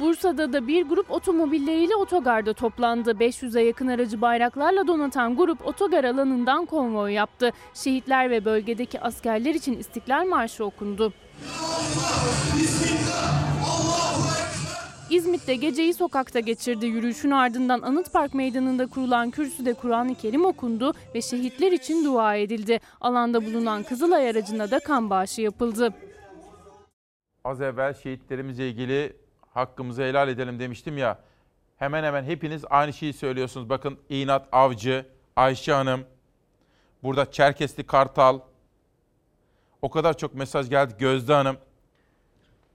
Bursa'da da bir grup otomobilleriyle otogarda toplandı. 500'e yakın aracı bayraklarla donatan grup otogar alanından konvoy yaptı. Şehitler ve bölgedeki askerler için İstiklal Marşı okundu. İzmit'te geceyi sokakta geçirdi. Yürüyüşün ardından Anıt Park Meydanı'nda kurulan kürsüde Kur'an-ı Kerim okundu ve şehitler için dua edildi. Alanda bulunan Kızılay aracına da kan bağışı yapıldı. Az evvel şehitlerimizle ilgili hakkımızı helal edelim demiştim ya. Hemen hemen hepiniz aynı şeyi söylüyorsunuz. Bakın İnat Avcı, Ayşe Hanım, burada Çerkesli Kartal. O kadar çok mesaj geldi Gözde Hanım.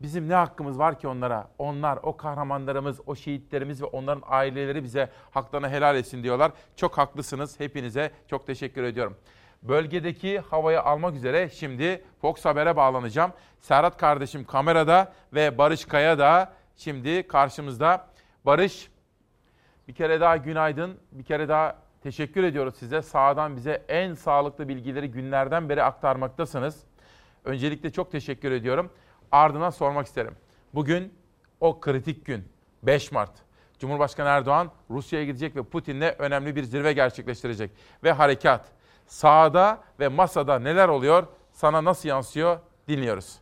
Bizim ne hakkımız var ki onlara? Onlar, o kahramanlarımız, o şehitlerimiz ve onların aileleri bize haklarını helal etsin diyorlar. Çok haklısınız. Hepinize çok teşekkür ediyorum. Bölgedeki havayı almak üzere şimdi Fox Haber'e bağlanacağım. Serhat kardeşim kamerada ve Barış Kaya da şimdi karşımızda. Barış, bir kere daha günaydın. Bir kere daha Teşekkür ediyoruz size. Sağdan bize en sağlıklı bilgileri günlerden beri aktarmaktasınız. Öncelikle çok teşekkür ediyorum. Ardından sormak isterim. Bugün o kritik gün 5 Mart. Cumhurbaşkanı Erdoğan Rusya'ya gidecek ve Putin'le önemli bir zirve gerçekleştirecek. Ve harekat. Sahada ve masada neler oluyor? Sana nasıl yansıyor? Dinliyoruz.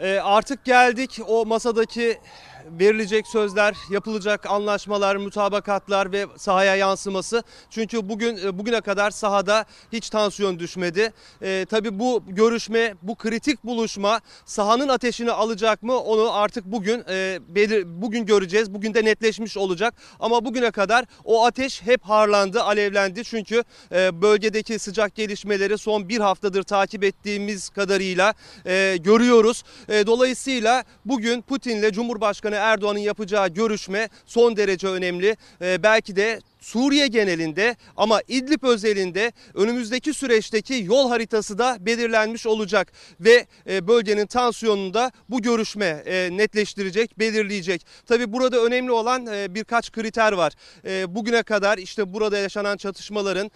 E, artık geldik o masadaki verilecek sözler, yapılacak anlaşmalar, mutabakatlar ve sahaya yansıması. Çünkü bugün e, bugüne kadar sahada hiç tansiyon düşmedi. E, tabii bu görüşme, bu kritik buluşma sahanın ateşini alacak mı onu artık bugün e, belir, bugün göreceğiz. Bugün de netleşmiş olacak. Ama bugüne kadar o ateş hep harlandı, alevlendi. Çünkü e, bölgedeki sıcak gelişmeleri son bir haftadır takip ettiğimiz kadarıyla e, görüyoruz. E, dolayısıyla bugün Putin'le Cumhurbaşkanı Erdoğan'ın yapacağı görüşme son derece önemli. Ee, belki de Suriye genelinde ama İdlib özelinde önümüzdeki süreçteki yol haritası da belirlenmiş olacak ve e, bölgenin tansiyonunu da bu görüşme e, netleştirecek, belirleyecek. Tabi burada önemli olan e, birkaç kriter var. Bugüne kadar işte burada yaşanan çatışmaların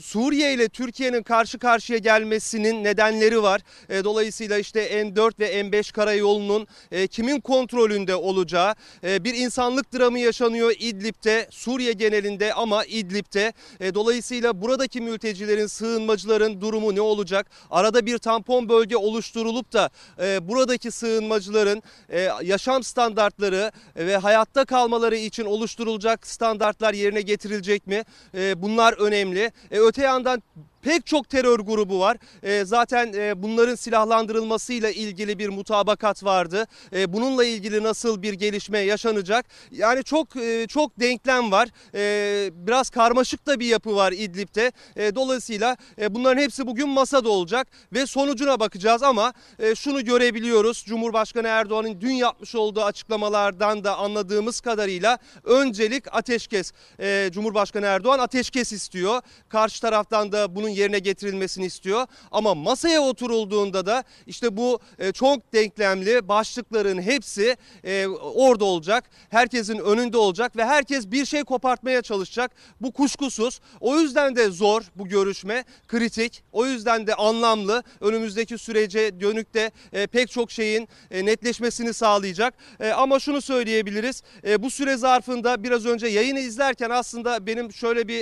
Suriye ile Türkiye'nin karşı karşıya gelmesinin nedenleri var. Dolayısıyla işte N4 ve N5 karayolunun kimin kontrolünde olacağı bir insanlık dramı yaşanıyor İdlib'de, Suriye genelinde bölgesinde ama İdlib'de. E, dolayısıyla buradaki mültecilerin, sığınmacıların durumu ne olacak? Arada bir tampon bölge oluşturulup da e, buradaki sığınmacıların e, yaşam standartları ve hayatta kalmaları için oluşturulacak standartlar yerine getirilecek mi? Bunlar önemli. Öte yandan pek çok terör grubu var. E, zaten e, bunların silahlandırılmasıyla ilgili bir mutabakat vardı. E, bununla ilgili nasıl bir gelişme yaşanacak? Yani çok e, çok denklem var. E, biraz karmaşık da bir yapı var İdlib'de. E, dolayısıyla e, bunların hepsi bugün masada olacak ve sonucuna bakacağız ama e, şunu görebiliyoruz. Cumhurbaşkanı Erdoğan'ın dün yapmış olduğu açıklamalardan da anladığımız kadarıyla öncelik ateşkes. E, Cumhurbaşkanı Erdoğan ateşkes istiyor. Karşı taraftan da bunun yerine getirilmesini istiyor. Ama masaya oturulduğunda da işte bu e, çok denklemli başlıkların hepsi e, orada olacak. Herkesin önünde olacak ve herkes bir şey kopartmaya çalışacak. Bu kuşkusuz. O yüzden de zor bu görüşme, kritik. O yüzden de anlamlı. Önümüzdeki sürece dönük de e, pek çok şeyin netleşmesini sağlayacak. Ama şunu söyleyebiliriz. Bu süre zarfında biraz önce yayını izlerken aslında benim şöyle bir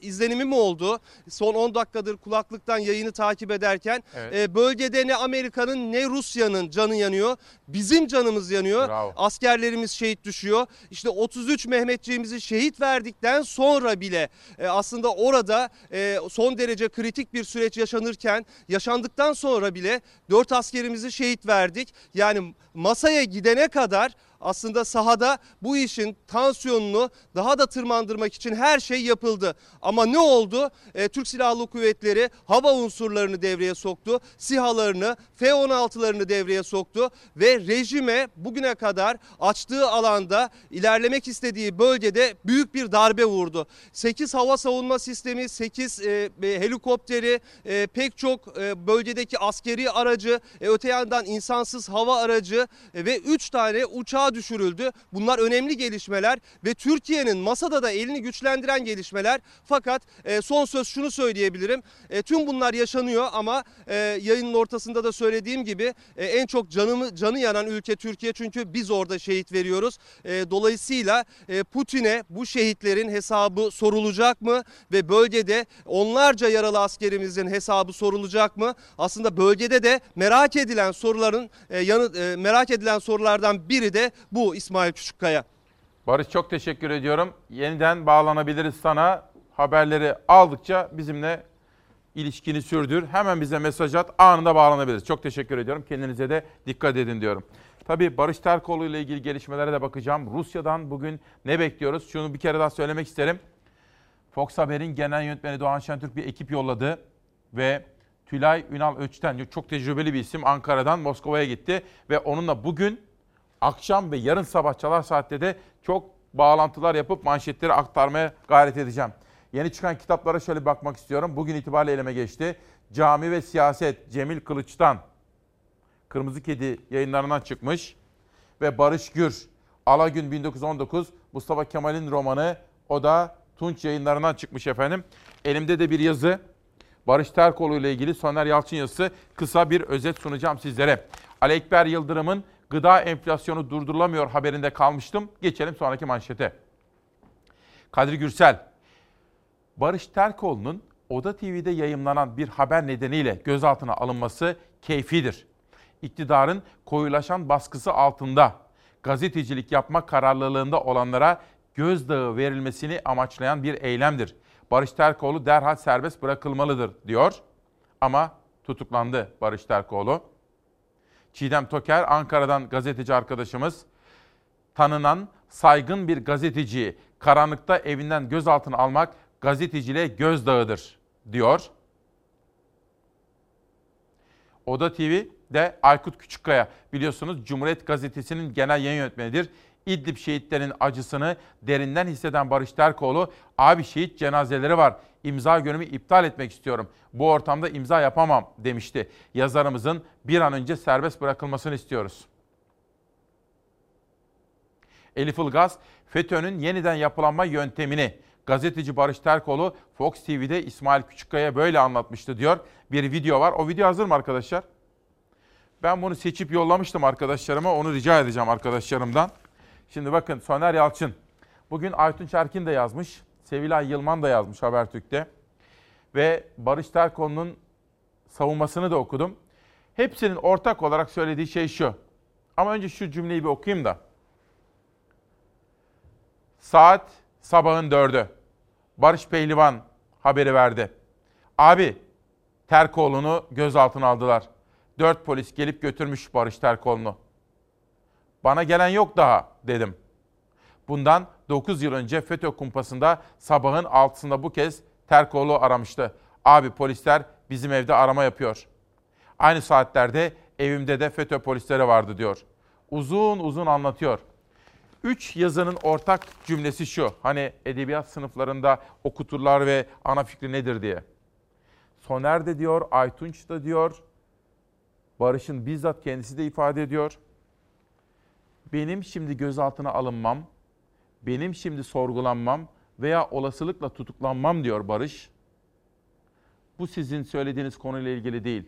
izlenimim oldu. Son 10 dakikadır kulaklıktan yayını takip ederken evet. e, bölgede ne Amerika'nın ne Rusya'nın canı yanıyor. Bizim canımız yanıyor. Bravo. Askerlerimiz şehit düşüyor. İşte 33 Mehmetçiğimizi şehit verdikten sonra bile e, aslında orada e, son derece kritik bir süreç yaşanırken yaşandıktan sonra bile 4 askerimizi şehit verdik. Yani masaya gidene kadar aslında sahada bu işin tansiyonunu daha da tırmandırmak için her şey yapıldı. Ama ne oldu? E, Türk Silahlı Kuvvetleri hava unsurlarını devreye soktu. SİHA'larını, F-16'larını devreye soktu ve rejime bugüne kadar açtığı alanda ilerlemek istediği bölgede büyük bir darbe vurdu. 8 hava savunma sistemi, 8 e, helikopteri, e, pek çok e, bölgedeki askeri aracı, e, öte yandan insansız hava aracı e, ve 3 tane uçağı düşürüldü. Bunlar önemli gelişmeler ve Türkiye'nin masada da elini güçlendiren gelişmeler. Fakat e, son söz şunu söyleyebilirim. E, tüm bunlar yaşanıyor ama e, yayının ortasında da söylediğim gibi e, en çok canımı canı yanan ülke Türkiye çünkü biz orada şehit veriyoruz. E, dolayısıyla e, Putin'e bu şehitlerin hesabı sorulacak mı ve bölgede onlarca yaralı askerimizin hesabı sorulacak mı? Aslında bölgede de merak edilen soruların e, yanı e, merak edilen sorulardan biri de bu İsmail Küçükkaya. Barış çok teşekkür ediyorum. Yeniden bağlanabiliriz sana. Haberleri aldıkça bizimle ilişkini sürdür. Hemen bize mesaj at. Anında bağlanabiliriz. Çok teşekkür ediyorum. Kendinize de dikkat edin diyorum. Tabii Barış Terkoğlu ile ilgili gelişmelere de bakacağım. Rusya'dan bugün ne bekliyoruz? Şunu bir kere daha söylemek isterim. Fox Haber'in genel yönetmeni Doğan Şentürk bir ekip yolladı ve Tülay Ünal Öçten çok tecrübeli bir isim Ankara'dan Moskova'ya gitti ve onunla bugün akşam ve yarın sabah çalar saatte de çok bağlantılar yapıp manşetleri aktarmaya gayret edeceğim. Yeni çıkan kitaplara şöyle bakmak istiyorum. Bugün itibariyle elime geçti. Cami ve Siyaset Cemil Kılıç'tan Kırmızı Kedi yayınlarından çıkmış ve Barış Gür Alagün 1919 Mustafa Kemal'in romanı o da Tunç yayınlarından çıkmış efendim. Elimde de bir yazı. Barış Terkoğlu ile ilgili Soner Yalçın yazısı kısa bir özet sunacağım sizlere. Ali Ekber Yıldırım'ın gıda enflasyonu durdurulamıyor haberinde kalmıştım. Geçelim sonraki manşete. Kadri Gürsel, Barış Terkoğlu'nun Oda TV'de yayımlanan bir haber nedeniyle gözaltına alınması keyfidir. İktidarın koyulaşan baskısı altında gazetecilik yapma kararlılığında olanlara gözdağı verilmesini amaçlayan bir eylemdir. Barış Terkoğlu derhal serbest bırakılmalıdır diyor. Ama tutuklandı Barış Terkoğlu. Çiğdem Toker Ankara'dan gazeteci arkadaşımız tanınan saygın bir gazeteciyi karanlıkta evinden gözaltına almak gazeteciliğe gözdağıdır diyor. Oda TV de Aykut Küçükkaya biliyorsunuz Cumhuriyet Gazetesi'nin genel yayın yönetmenidir. İdlib şehitlerinin acısını derinden hisseden Barış Terkoğlu, abi şehit cenazeleri var, imza günümü iptal etmek istiyorum. Bu ortamda imza yapamam demişti. Yazarımızın bir an önce serbest bırakılmasını istiyoruz. Elif Ilgaz, FETÖ'nün yeniden yapılanma yöntemini gazeteci Barış Terkoğlu Fox TV'de İsmail Küçükkaya böyle anlatmıştı diyor. Bir video var. O video hazır mı arkadaşlar? Ben bunu seçip yollamıştım arkadaşlarıma. Onu rica edeceğim arkadaşlarımdan. Şimdi bakın Soner Yalçın. Bugün Aytun Çerkin de yazmış. Sevilay Yılman da yazmış Habertürk'te. Ve Barış Terkoğlu'nun savunmasını da okudum. Hepsinin ortak olarak söylediği şey şu. Ama önce şu cümleyi bir okuyayım da. Saat sabahın dördü. Barış Pehlivan haberi verdi. Abi Terkoğlu'nu gözaltına aldılar. Dört polis gelip götürmüş Barış Terkoğlu'nu. Bana gelen yok daha dedim. Bundan 9 yıl önce FETÖ kumpasında sabahın altısında bu kez Terkoğlu aramıştı. Abi polisler bizim evde arama yapıyor. Aynı saatlerde evimde de FETÖ polisleri vardı diyor. Uzun uzun anlatıyor. Üç yazının ortak cümlesi şu. Hani edebiyat sınıflarında okuturlar ve ana fikri nedir diye. Soner de diyor, Aytunç da diyor, Barış'ın bizzat kendisi de ifade ediyor. Benim şimdi gözaltına alınmam, benim şimdi sorgulanmam veya olasılıkla tutuklanmam diyor Barış. Bu sizin söylediğiniz konuyla ilgili değil.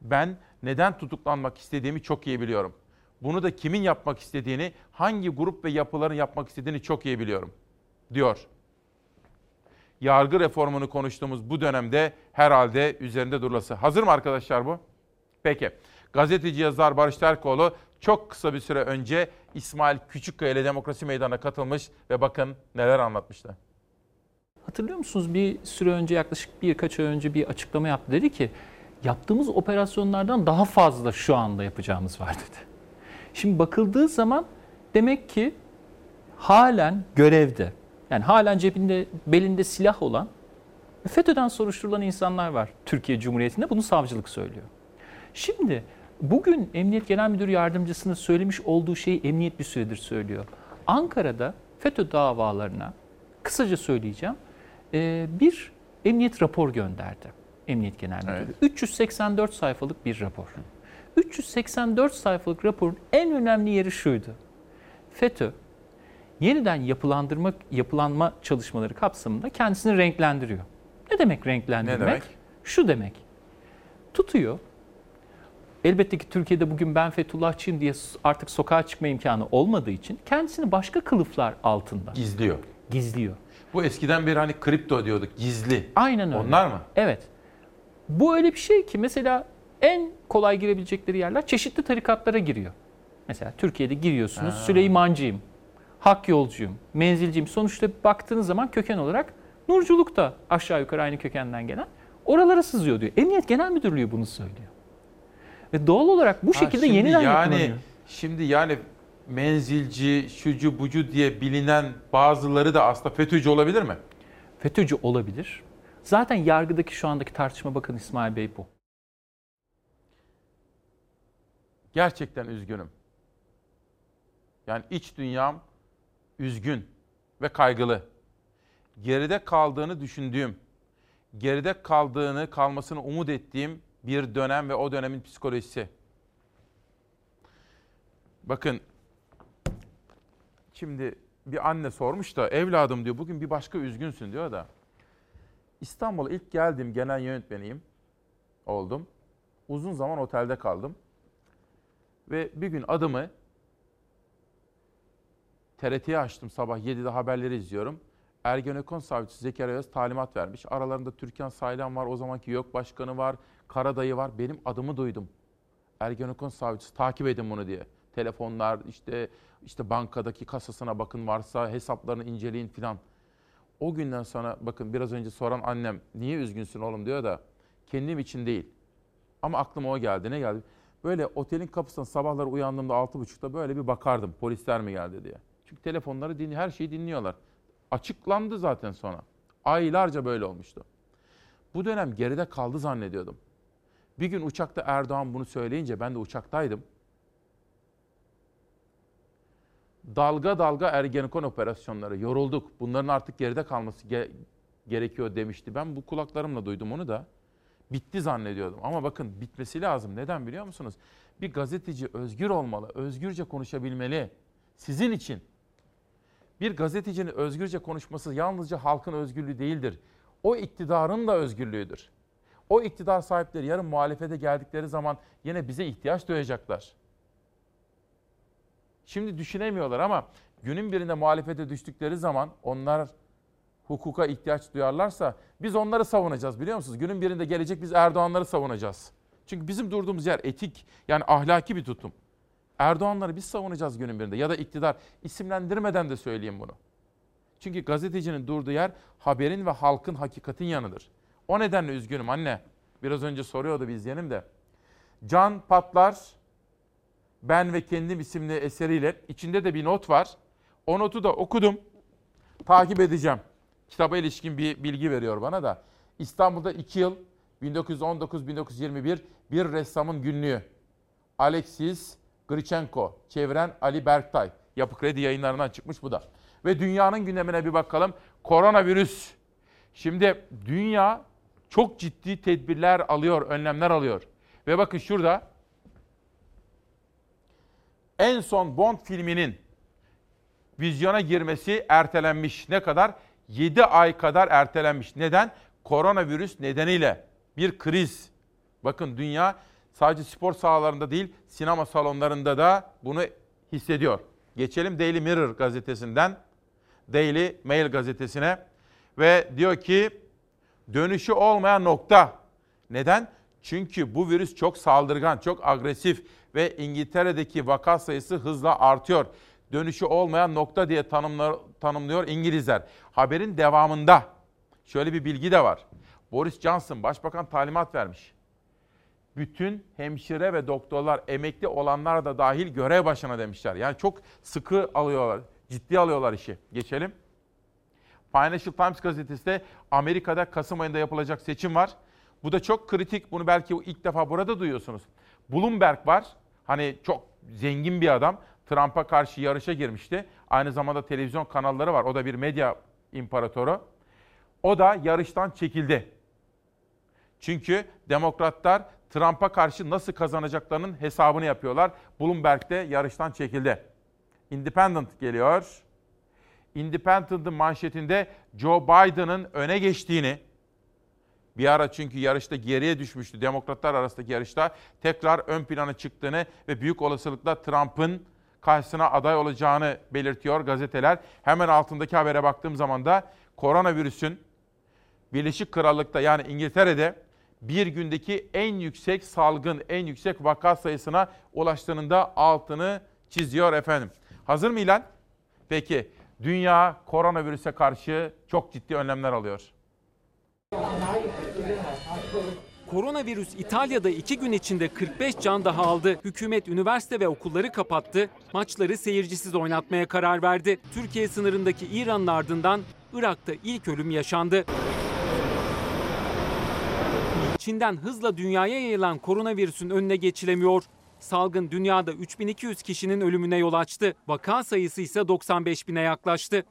Ben neden tutuklanmak istediğimi çok iyi biliyorum. Bunu da kimin yapmak istediğini, hangi grup ve yapıların yapmak istediğini çok iyi biliyorum, diyor. Yargı reformunu konuştuğumuz bu dönemde herhalde üzerinde durulası. Hazır mı arkadaşlar bu? Peki. Gazeteci yazar Barış Terkoğlu çok kısa bir süre önce İsmail Küçükkaya ile Demokrasi Meydanı'na katılmış ve bakın neler anlatmıştı. Hatırlıyor musunuz bir süre önce yaklaşık birkaç ay önce bir açıklama yaptı. Dedi ki yaptığımız operasyonlardan daha fazla şu anda yapacağımız var dedi. Şimdi bakıldığı zaman demek ki halen görevde yani halen cebinde belinde silah olan FETÖ'den soruşturulan insanlar var Türkiye Cumhuriyeti'nde bunu savcılık söylüyor. Şimdi bugün Emniyet Genel Müdür Yardımcısının söylemiş olduğu şeyi emniyet bir süredir söylüyor. Ankara'da FETÖ davalarına kısaca söyleyeceğim bir emniyet rapor gönderdi. Emniyet Genel Müdürü. Evet. 384 sayfalık bir rapor. 384 sayfalık raporun en önemli yeri şuydu. FETÖ yeniden yapılandırma yapılanma çalışmaları kapsamında kendisini renklendiriyor. Ne demek renklendirmek? Ne demek? Şu demek. Tutuyor. Elbette ki Türkiye'de bugün ben Fethullahçıyım diye artık sokağa çıkma imkanı olmadığı için kendisini başka kılıflar altında gizliyor. Gizliyor. Bu eskiden beri hani kripto diyorduk, gizli. Aynen öyle. Onlar mı? Evet. Bu öyle bir şey ki mesela en kolay girebilecekleri yerler çeşitli tarikatlara giriyor. Mesela Türkiye'de giriyorsunuz ha. Süleymancıyım, Hak yolcuyum, menzilciyim. Sonuçta baktığınız zaman köken olarak Nurculuk da aşağı yukarı aynı kökenden gelen. Oralara sızıyor diyor. Emniyet Genel Müdürlüğü bunu söylüyor. Ve doğal olarak bu ha, şekilde yeniden yani, yapılanıyor. Şimdi yani menzilci, şucu bucu diye bilinen bazıları da aslında FETÖ'cü olabilir mi? FETÖ'cü olabilir. Zaten yargıdaki şu andaki tartışma bakın İsmail Bey bu. Gerçekten üzgünüm. Yani iç dünyam üzgün ve kaygılı. Geride kaldığını düşündüğüm, geride kaldığını, kalmasını umut ettiğim bir dönem ve o dönemin psikolojisi. Bakın Şimdi bir anne sormuş da evladım diyor bugün bir başka üzgünsün diyor da. İstanbul'a ilk geldim genel yönetmeniyim oldum. Uzun zaman otelde kaldım. Ve bir gün adımı TRT'ye açtım sabah 7'de haberleri izliyorum. Ergenekon savcısı Zekeriya Öz talimat vermiş. Aralarında Türkan Saylan var, o zamanki YÖK Başkanı var, Karadayı var. Benim adımı duydum. Ergenekon savcısı takip edin bunu diye. Telefonlar işte işte bankadaki kasasına bakın varsa hesaplarını inceleyin filan. O günden sonra bakın biraz önce soran annem niye üzgünsün oğlum diyor da kendim için değil. Ama aklıma o geldi. Ne geldi? Böyle otelin kapısından sabahları uyandığımda 6.30'da böyle bir bakardım polisler mi geldi diye. Çünkü telefonları dinliyor, her şeyi dinliyorlar. Açıklandı zaten sonra. Aylarca böyle olmuştu. Bu dönem geride kaldı zannediyordum. Bir gün uçakta Erdoğan bunu söyleyince ben de uçaktaydım. Dalga dalga Ergenekon operasyonları yorulduk. Bunların artık geride kalması ge- gerekiyor demişti. Ben bu kulaklarımla duydum onu da. Bitti zannediyordum. Ama bakın bitmesi lazım. Neden biliyor musunuz? Bir gazeteci özgür olmalı, özgürce konuşabilmeli. Sizin için. Bir gazetecinin özgürce konuşması yalnızca halkın özgürlüğü değildir. O iktidarın da özgürlüğüdür. O iktidar sahipleri yarın muhalefete geldikleri zaman yine bize ihtiyaç duyacaklar. Şimdi düşünemiyorlar ama günün birinde muhalefete düştükleri zaman onlar hukuka ihtiyaç duyarlarsa biz onları savunacağız biliyor musunuz? Günün birinde gelecek biz Erdoğanları savunacağız. Çünkü bizim durduğumuz yer etik yani ahlaki bir tutum. Erdoğanları biz savunacağız günün birinde ya da iktidar isimlendirmeden de söyleyeyim bunu. Çünkü gazetecinin durduğu yer haberin ve halkın hakikatin yanıdır. O nedenle üzgünüm anne. Biraz önce soruyordu bir izleyenim de. Can Patlar Ben ve Kendim isimli eseriyle içinde de bir not var. O notu da okudum. Takip edeceğim. Kitaba ilişkin bir bilgi veriyor bana da. İstanbul'da 2 yıl 1919-1921 bir ressamın günlüğü. Alexis Grichenko, çeviren Ali Berktay. Yapı Kredi yayınlarından çıkmış bu da. Ve dünyanın gündemine bir bakalım. Koronavirüs. Şimdi dünya çok ciddi tedbirler alıyor, önlemler alıyor. Ve bakın şurada en son Bond filminin vizyona girmesi ertelenmiş. Ne kadar? 7 ay kadar ertelenmiş. Neden? Koronavirüs nedeniyle bir kriz. Bakın dünya sadece spor sahalarında değil, sinema salonlarında da bunu hissediyor. Geçelim Daily Mirror gazetesinden Daily Mail gazetesine ve diyor ki dönüşü olmayan nokta. Neden? Çünkü bu virüs çok saldırgan, çok agresif ve İngiltere'deki vaka sayısı hızla artıyor. Dönüşü olmayan nokta diye tanımlıyor İngilizler. Haberin devamında şöyle bir bilgi de var. Boris Johnson başbakan talimat vermiş. Bütün hemşire ve doktorlar emekli olanlar da dahil görev başına demişler. Yani çok sıkı alıyorlar, ciddi alıyorlar işi. Geçelim. Financial Times gazetesi de Amerika'da Kasım ayında yapılacak seçim var. Bu da çok kritik. Bunu belki ilk defa burada duyuyorsunuz. Bloomberg var. Hani çok zengin bir adam. Trump'a karşı yarışa girmişti. Aynı zamanda televizyon kanalları var. O da bir medya imparatoru. O da yarıştan çekildi. Çünkü demokratlar Trump'a karşı nasıl kazanacaklarının hesabını yapıyorlar. Bloomberg de yarıştan çekildi. Independent geliyor. Independent'ın manşetinde Joe Biden'ın öne geçtiğini, bir ara çünkü yarışta geriye düşmüştü demokratlar arasındaki yarışta tekrar ön plana çıktığını ve büyük olasılıkla Trump'ın karşısına aday olacağını belirtiyor gazeteler. Hemen altındaki habere baktığım zaman da koronavirüsün Birleşik Krallık'ta yani İngiltere'de bir gündeki en yüksek salgın, en yüksek vaka sayısına ulaştığının da altını çiziyor efendim. Hazır mı İlhan? Peki dünya koronavirüse karşı çok ciddi önlemler alıyor. Koronavirüs İtalya'da iki gün içinde 45 can daha aldı. Hükümet üniversite ve okulları kapattı. Maçları seyircisiz oynatmaya karar verdi. Türkiye sınırındaki İran'ın ardından Irak'ta ilk ölüm yaşandı. Çin'den hızla dünyaya yayılan koronavirüsün önüne geçilemiyor. Salgın dünyada 3200 kişinin ölümüne yol açtı. Vaka sayısı ise 95 bine yaklaştı.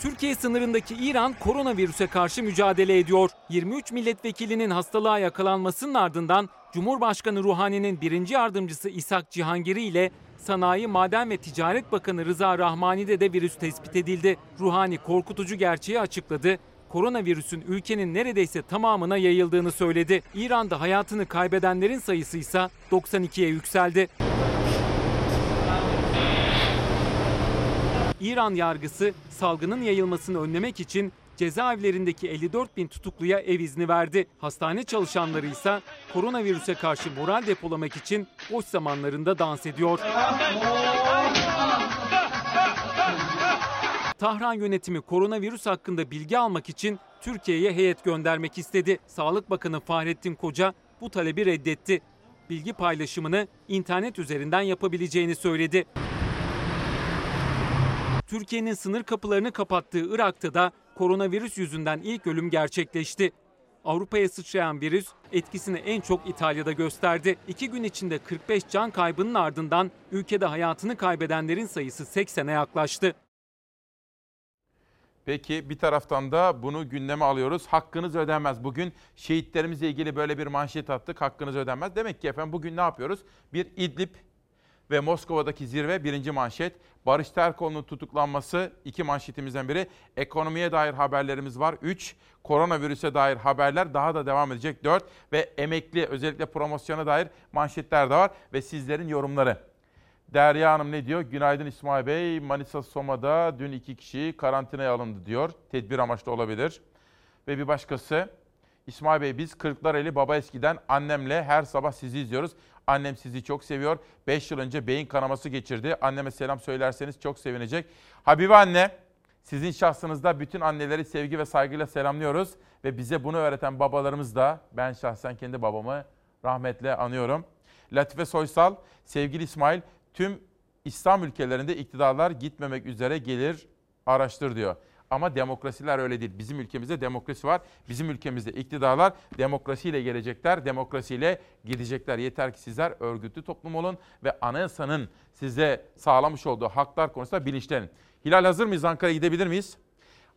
Türkiye sınırındaki İran koronavirüse karşı mücadele ediyor. 23 milletvekilinin hastalığa yakalanmasının ardından Cumhurbaşkanı Ruhani'nin birinci yardımcısı İshak Cihangiri ile Sanayi, Maden ve Ticaret Bakanı Rıza Rahmani'de de virüs tespit edildi. Ruhani korkutucu gerçeği açıkladı. Koronavirüsün ülkenin neredeyse tamamına yayıldığını söyledi. İran'da hayatını kaybedenlerin sayısı ise 92'ye yükseldi. İran yargısı salgının yayılmasını önlemek için cezaevlerindeki 54 bin tutukluya ev izni verdi. Hastane çalışanları ise koronavirüse karşı moral depolamak için boş zamanlarında dans ediyor. Tahran yönetimi koronavirüs hakkında bilgi almak için Türkiye'ye heyet göndermek istedi. Sağlık Bakanı Fahrettin Koca bu talebi reddetti. Bilgi paylaşımını internet üzerinden yapabileceğini söyledi. Türkiye'nin sınır kapılarını kapattığı Irak'ta da koronavirüs yüzünden ilk ölüm gerçekleşti. Avrupa'ya sıçrayan virüs etkisini en çok İtalya'da gösterdi. İki gün içinde 45 can kaybının ardından ülkede hayatını kaybedenlerin sayısı 80'e yaklaştı. Peki bir taraftan da bunu gündeme alıyoruz. Hakkınız ödenmez. Bugün şehitlerimizle ilgili böyle bir manşet attık. Hakkınız ödenmez. Demek ki efendim bugün ne yapıyoruz? Bir İdlib ve Moskova'daki zirve birinci manşet. Barış Terkoğlu'nun tutuklanması iki manşetimizden biri. Ekonomiye dair haberlerimiz var. Üç, koronavirüse dair haberler daha da devam edecek. Dört ve emekli özellikle promosyona dair manşetler de var ve sizlerin yorumları. Derya Hanım ne diyor? Günaydın İsmail Bey. Manisa Soma'da dün iki kişi karantinaya alındı diyor. Tedbir amaçlı olabilir. Ve bir başkası İsmail Bey biz Kırklareli Baba Eski'den annemle her sabah sizi izliyoruz. Annem sizi çok seviyor. 5 yıl önce beyin kanaması geçirdi. Anneme selam söylerseniz çok sevinecek. Habibe anne, sizin şahsınızda bütün anneleri sevgi ve saygıyla selamlıyoruz. Ve bize bunu öğreten babalarımız da, ben şahsen kendi babamı rahmetle anıyorum. Latife Soysal, sevgili İsmail, tüm İslam ülkelerinde iktidarlar gitmemek üzere gelir, araştır diyor. Ama demokrasiler öyle değil. Bizim ülkemizde demokrasi var. Bizim ülkemizde iktidarlar demokrasiyle gelecekler, demokrasiyle gidecekler. Yeter ki sizler örgütlü toplum olun ve anayasanın size sağlamış olduğu haklar konusunda bilinçlenin. Hilal hazır mıyız? Ankara'ya gidebilir miyiz?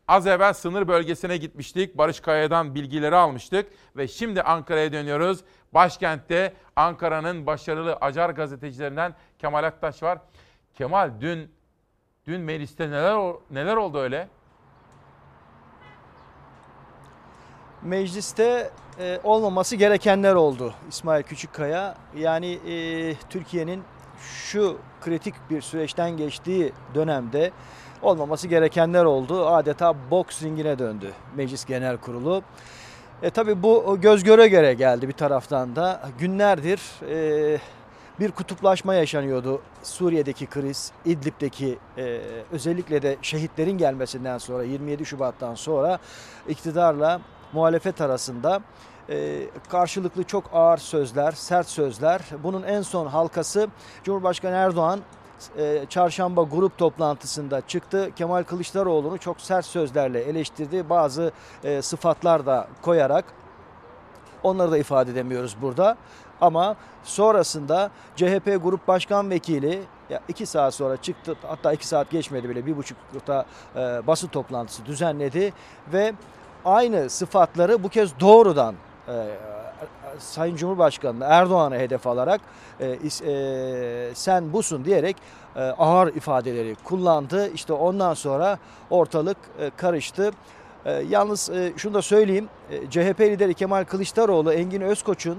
Az evvel sınır bölgesine gitmiştik. Barış Kaya'dan bilgileri almıştık ve şimdi Ankara'ya dönüyoruz. Başkentte Ankara'nın başarılı acar gazetecilerinden Kemal Aktaş var. Kemal dün dün mecliste neler neler oldu öyle? mecliste e, olmaması gerekenler oldu İsmail Küçükkaya. Yani e, Türkiye'nin şu kritik bir süreçten geçtiği dönemde olmaması gerekenler oldu. Adeta boks ringine döndü Meclis Genel Kurulu. E, tabii bu göz göre göre geldi bir taraftan da. Günlerdir e, bir kutuplaşma yaşanıyordu. Suriye'deki kriz, İdlib'deki e, özellikle de şehitlerin gelmesinden sonra 27 Şubat'tan sonra iktidarla muhalefet arasında e, karşılıklı çok ağır sözler, sert sözler. Bunun en son halkası Cumhurbaşkanı Erdoğan e, çarşamba grup toplantısında çıktı. Kemal Kılıçdaroğlu'nu çok sert sözlerle eleştirdi. Bazı e, sıfatlar da koyarak onları da ifade edemiyoruz burada. Ama sonrasında CHP Grup Başkan Vekili ya iki saat sonra çıktı hatta iki saat geçmedi bile bir buçukta e, basın toplantısı düzenledi ve aynı sıfatları bu kez doğrudan e, Sayın Cumhurbaşkanı Erdoğan'a hedef alarak e, e, sen busun diyerek e, ağır ifadeleri kullandı. İşte ondan sonra ortalık e, karıştı. E, yalnız e, şunu da söyleyeyim. E, CHP lideri Kemal Kılıçdaroğlu Engin Özkoç'un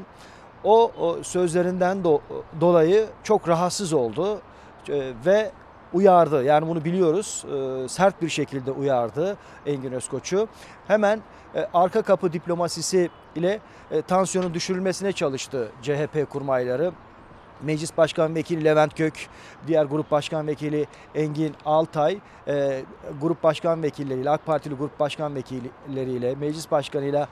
o, o sözlerinden do, dolayı çok rahatsız oldu e, ve uyardı. Yani bunu biliyoruz. E, sert bir şekilde uyardı Engin Özkoç'u. Hemen e, arka kapı diplomasisi ile e, tansiyonun düşürülmesine çalıştı CHP kurmayları. Meclis Başkan Vekili Levent Gök, diğer grup başkan vekili Engin Altay, e, grup başkan vekilleriyle, AK Partili grup başkan vekilleriyle, meclis başkanıyla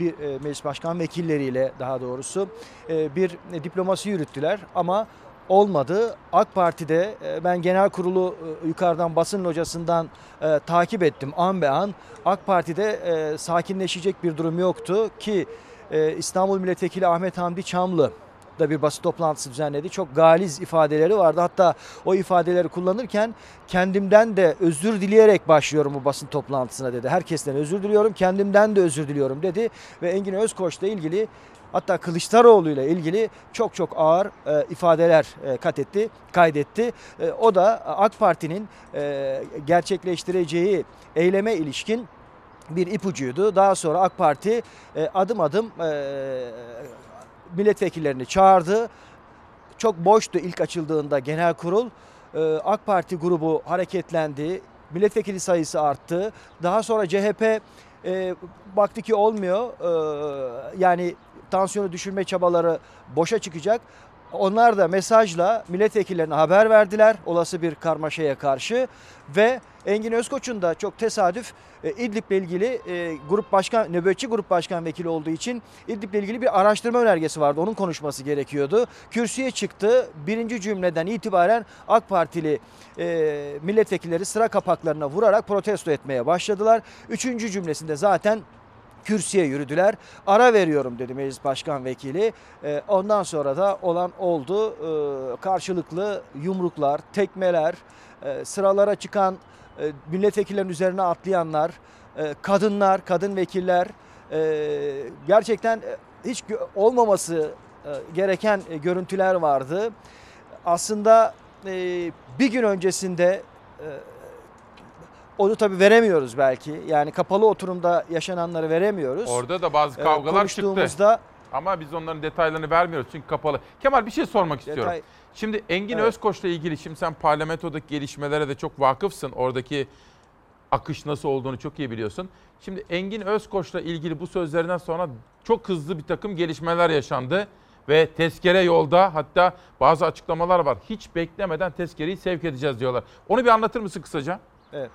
bir e, meclis başkan vekilleriyle daha doğrusu e, bir e, diplomasi yürüttüler ama olmadı. AK Parti'de e, ben genel kurulu e, yukarıdan basın hocasından e, takip ettim an be an. AK Parti'de e, sakinleşecek bir durum yoktu ki e, İstanbul Milletvekili Ahmet Hamdi Çamlı da bir basın toplantısı düzenledi. Çok galiz ifadeleri vardı. Hatta o ifadeleri kullanırken kendimden de özür dileyerek başlıyorum bu basın toplantısına dedi. Herkesten özür diliyorum, kendimden de özür diliyorum dedi ve Engin Özkoç'la ilgili Hatta Kılıçdaroğlu ile ilgili çok çok ağır e, ifadeler e, kat etti, kaydetti. E, o da AK Parti'nin e, gerçekleştireceği eyleme ilişkin bir ipucuydu. Daha sonra AK Parti e, adım adım e, milletvekillerini çağırdı. Çok boştu ilk açıldığında genel kurul. E, AK Parti grubu hareketlendi. Milletvekili sayısı arttı. Daha sonra CHP e, baktı ki olmuyor. E, yani tansiyonu düşürme çabaları boşa çıkacak. Onlar da mesajla milletvekillerine haber verdiler olası bir karmaşaya karşı ve Engin Özkoç'un da çok tesadüf e, İdlib'le ilgili e, grup başkan nöbetçi grup başkan vekili olduğu için İdlib'le ilgili bir araştırma önergesi vardı. Onun konuşması gerekiyordu. Kürsüye çıktı. Birinci cümleden itibaren AK Partili e, milletvekilleri sıra kapaklarına vurarak protesto etmeye başladılar. Üçüncü cümlesinde zaten kürsüye yürüdüler. Ara veriyorum dedi meclis başkan vekili. E, ondan sonra da olan oldu. E, karşılıklı yumruklar, tekmeler, e, sıralara çıkan e, milletvekillerinin üzerine atlayanlar, e, kadınlar, kadın vekiller e, gerçekten hiç olmaması gereken görüntüler vardı. Aslında bir gün öncesinde onu tabii veremiyoruz belki. Yani kapalı oturumda yaşananları veremiyoruz. Orada da bazı Ee, kavgalar çıktı. Ama biz onların detaylarını vermiyoruz çünkü kapalı. Kemal bir şey sormak istiyorum. Detay- Şimdi Engin Evet. Özkoç'la ilgili şimdi sen parlamentodaki gelişmelere de çok vakıfsın. Oradaki akış nasıl olduğunu çok iyi biliyorsun. Şimdi Engin Özkoç'la ilgili bu sözlerinden sonra çok hızlı bir takım gelişmeler yaşandı. Ve tezkere yolda hatta bazı açıklamalar var. Hiç beklemeden tezkereyi sevk edeceğiz diyorlar. Onu bir anlatır mısın kısaca? Evet.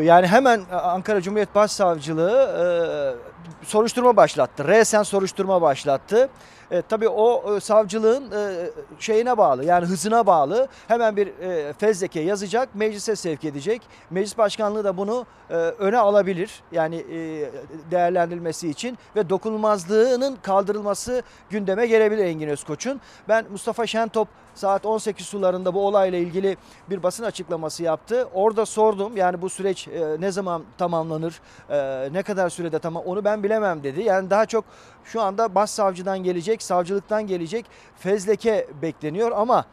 Yani hemen Ankara Cumhuriyet Başsavcılığı e, soruşturma başlattı. Resen soruşturma başlattı. E, tabii o e, savcılığın e, şeyine bağlı yani hızına bağlı hemen bir e, fezleke yazacak meclise sevk edecek. Meclis başkanlığı da bunu e, öne alabilir yani e, değerlendirilmesi için ve dokunulmazlığının kaldırılması gündeme gelebilir Engin Özkoç'un. Ben Mustafa Şentop saat 18 sularında bu olayla ilgili bir basın açıklaması yaptı. Orada sordum yani bu süreç e, ne zaman tamamlanır, e, ne kadar sürede tamam onu ben bilemem dedi. Yani daha çok şu anda başsavcıdan gelecek, savcılıktan gelecek fezleke bekleniyor ama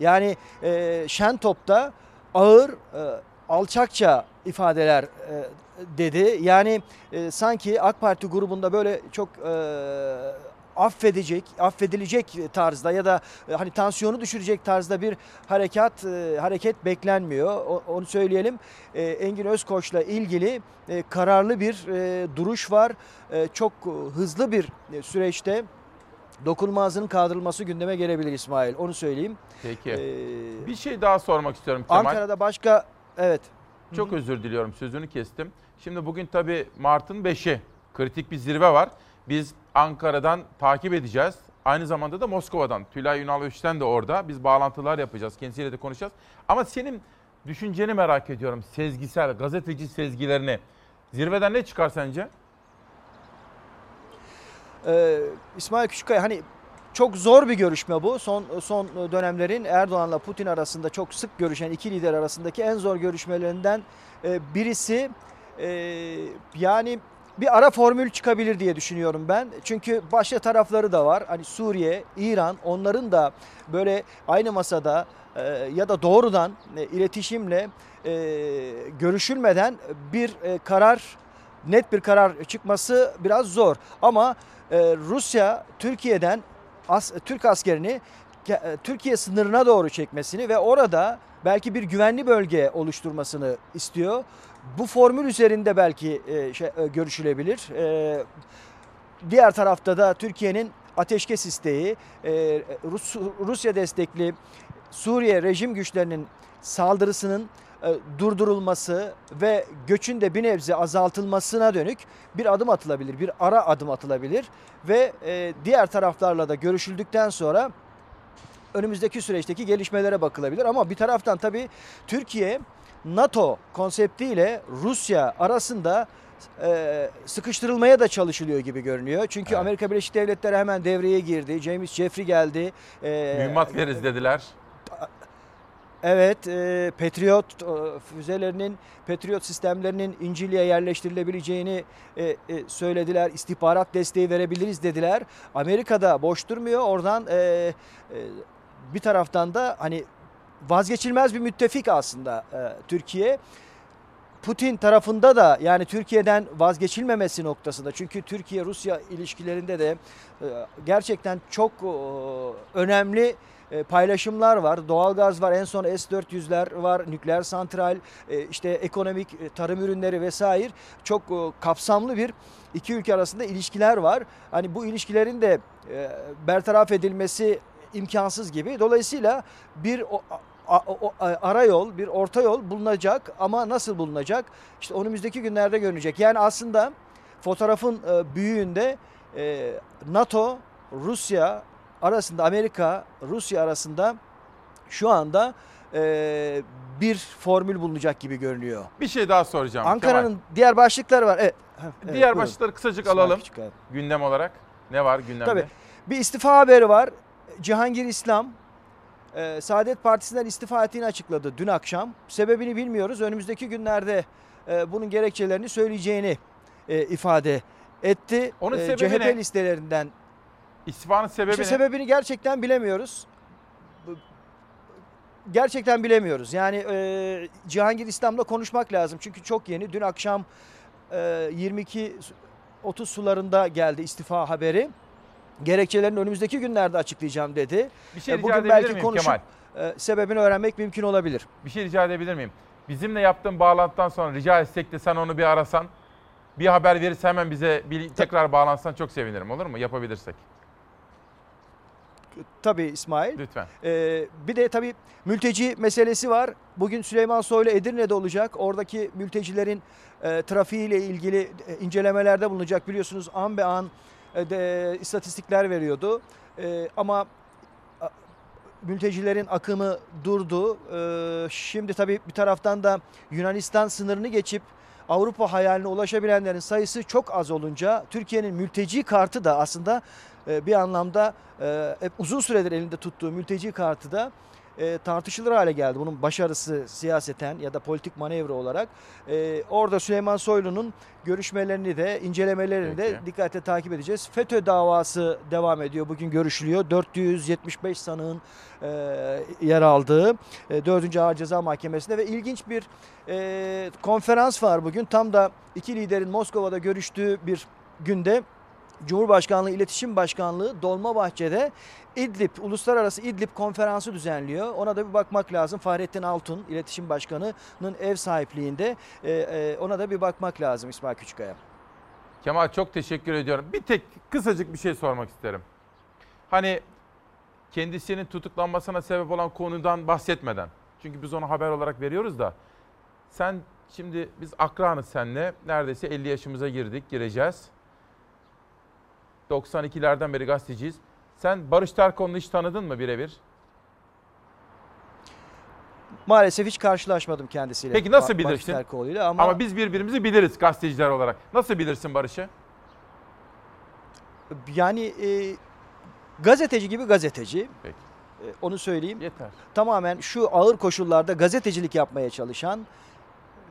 yani e, Şentop'ta ağır, e, alçakça ifadeler e, dedi. Yani e, sanki AK Parti grubunda böyle çok e, affedecek, affedilecek tarzda ya da e, hani tansiyonu düşürecek tarzda bir harekat e, hareket beklenmiyor. Onu söyleyelim. E, Engin Özkoç'la ilgili kararlı bir duruş var. Çok hızlı bir süreçte dokunulmazlığın kaldırılması gündeme gelebilir İsmail. Onu söyleyeyim. Peki. Ee, bir şey daha sormak istiyorum Kemal. Ankara'da başka evet. Çok özür diliyorum sözünü kestim. Şimdi bugün tabii Mart'ın 5'i kritik bir zirve var. Biz Ankara'dan takip edeceğiz. Aynı zamanda da Moskova'dan. Tülay Ünal Öç'ten de orada. Biz bağlantılar yapacağız. Kendisiyle de konuşacağız. Ama senin düşünceni merak ediyorum. Sezgisel, gazeteci sezgilerini. Zirveden ne çıkar sence? Ee, İsmail Küçükkaya hani çok zor bir görüşme bu. Son son dönemlerin Erdoğan'la Putin arasında çok sık görüşen iki lider arasındaki en zor görüşmelerinden e, birisi. E, yani bir ara formül çıkabilir diye düşünüyorum ben. Çünkü başka tarafları da var. Hani Suriye, İran onların da böyle aynı masada e, ya da doğrudan e, iletişimle e, görüşülmeden bir karar net bir karar çıkması biraz zor. Ama Rusya Türkiye'den Türk askerini ke- Türkiye sınırına doğru çekmesini ve orada belki bir güvenli bölge oluşturmasını istiyor. Bu formül üzerinde belki e, şey, e, görüşülebilir. E, diğer tarafta da Türkiye'nin ateşkes isteği, e, Rus, Rusya destekli Suriye rejim güçlerinin saldırısının e, durdurulması ve göçün de bir nebze azaltılmasına dönük bir adım atılabilir, bir ara adım atılabilir ve e, diğer taraflarla da görüşüldükten sonra önümüzdeki süreçteki gelişmelere bakılabilir. Ama bir taraftan tabii Türkiye NATO konseptiyle Rusya arasında e, sıkıştırılmaya da çalışılıyor gibi görünüyor. Çünkü Amerika Birleşik Devletleri hemen devreye girdi. James Jeffrey geldi. E, Mühimmat veririz dediler. Evet, e, Patriot e, füzelerinin, Patriot sistemlerinin İncil'e yerleştirilebileceğini e, e, söylediler. İstihbarat desteği verebiliriz dediler. Amerika'da boş durmuyor. Oradan e, e, bir taraftan da hani vazgeçilmez bir müttefik aslında e, Türkiye. Putin tarafında da yani Türkiye'den vazgeçilmemesi noktasında. Çünkü Türkiye-Rusya ilişkilerinde de e, gerçekten çok e, önemli paylaşımlar var. Doğalgaz var, en son S-400'ler var, nükleer santral, e, işte ekonomik, e, tarım ürünleri vesaire. Çok kapsamlı bir iki ülke arasında ilişkiler var. Hani bu ilişkilerin de e, bertaraf edilmesi imkansız gibi. Dolayısıyla bir ara yol, bir orta yol bulunacak ama nasıl bulunacak? İşte önümüzdeki günlerde görünecek. Yani aslında fotoğrafın e, büyüğünde e, NATO, Rusya arasında, Amerika, Rusya arasında şu anda e, bir formül bulunacak gibi görünüyor. Bir şey daha soracağım. Ankara'nın diğer başlıkları var. Evet. Diğer buyurun. başlıkları kısacık İsmail alalım. Küçükkaya. Gündem olarak. Ne var gündemde? Tabii. Bir istifa haberi var. Cihangir İslam e, Saadet Partisi'nden istifa ettiğini açıkladı dün akşam. Sebebini bilmiyoruz. Önümüzdeki günlerde e, bunun gerekçelerini söyleyeceğini e, ifade etti. Onun E, CHP ne? listelerinden. İstifanın sebebi İşte ne? sebebini gerçekten bilemiyoruz. Gerçekten bilemiyoruz. Yani e, Cihangir İslam'la konuşmak lazım. Çünkü çok yeni. Dün akşam e, 22 30 sularında geldi istifa haberi. Gerekçelerini önümüzdeki günlerde açıklayacağım dedi. Bir şey E, rica Bugün belki miyim konuşup Kemal? e, sebebini öğrenmek mümkün olabilir. Bir şey rica edebilir miyim? Bizimle yaptığın bağlantıdan sonra rica etsek de sen onu bir arasan, bir haber verirse hemen bize bir tekrar bağlansan çok sevinirim olur mu? Yapabilirsek. Tabii İsmail. Lütfen. Ee, bir de tabii mülteci meselesi var. Bugün Süleyman Soylu Edirne'de olacak. Oradaki mültecilerin e, trafiğiyle ilgili e, incelemelerde bulunacak. Biliyorsunuz an be an de, istatistikler veriyordu. E, ama mültecilerin akımı durdu. E, şimdi tabii bir taraftan da Yunanistan sınırını geçip Avrupa hayaline ulaşabilenlerin sayısı çok az olunca Türkiye'nin mülteci kartı da aslında e, bir anlamda e, hep uzun süredir elinde tuttuğu mülteci kartı da e, tartışılır hale geldi. Bunun başarısı siyaseten ya da politik manevra olarak. E, orada Süleyman Soylu'nun görüşmelerini de incelemelerini de Peki. dikkatle takip edeceğiz. FETÖ davası devam ediyor. Bugün görüşülüyor. 475 sanığın e, yer aldığı e, 4. Ağır Ceza Mahkemesi'nde ve ilginç bir e, konferans var bugün. Tam da iki liderin Moskova'da görüştüğü bir günde Cumhurbaşkanlığı İletişim Başkanlığı Dolmabahçe'de İdlib, Uluslararası İdlib Konferansı düzenliyor. Ona da bir bakmak lazım. Fahrettin Altun, İletişim Başkanı'nın ev sahipliğinde. e, e, ona da bir bakmak lazım İsmail Küçükkaya. Kemal çok teşekkür ediyorum. Bir tek kısacık bir şey sormak isterim. Hani kendisinin tutuklanmasına sebep olan konudan bahsetmeden. Çünkü biz onu haber olarak veriyoruz da. Sen şimdi biz akranız senle. Neredeyse 50 yaşımıza girdik, gireceğiz. 92'lerden beri gazeteciyiz. Sen Barış Terkoğlu'nu hiç tanıdın mı birebir? Maalesef hiç karşılaşmadım kendisiyle. Peki nasıl Ba- Barış bilirsin? Terkoğlu'yla ama, Ama biz birbirimizi biliriz gazeteciler olarak. Nasıl bilirsin Barış'ı? yani e, gazeteci gibi gazeteci. Peki. E, onu söyleyeyim. Yeter. Tamamen şu ağır koşullarda gazetecilik yapmaya çalışan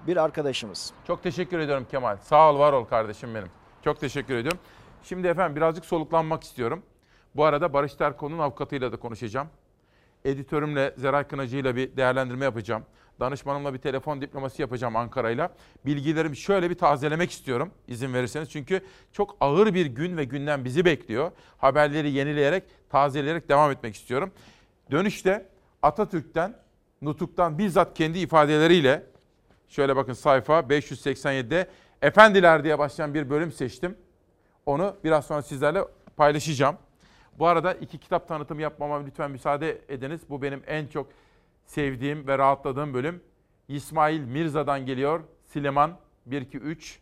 bir arkadaşımız. Çok teşekkür ediyorum Kemal. Sağ ol, var ol kardeşim benim. Çok teşekkür ediyorum. Şimdi efendim birazcık soluklanmak istiyorum. Bu arada Barış Terkoğlu'nun avukatıyla da konuşacağım. Editörümle Zeray Kınacı'yla bir değerlendirme yapacağım. Danışmanımla bir telefon diploması yapacağım Ankara'yla. Bilgilerimi şöyle bir tazelemek istiyorum izin verirseniz. Çünkü çok ağır bir gün ve günden bizi bekliyor. Haberleri yenileyerek, tazeleyerek devam etmek istiyorum. Dönüşte Atatürk'ten, Nutuk'tan bizzat kendi ifadeleriyle Şöyle bakın sayfa 587'de Efendiler diye başlayan bir bölüm seçtim. Onu biraz sonra sizlerle paylaşacağım. Bu arada iki kitap tanıtımı yapmama lütfen müsaade ediniz. Bu benim en çok sevdiğim ve rahatladığım bölüm. İsmail Mirza'dan geliyor. Siliman 123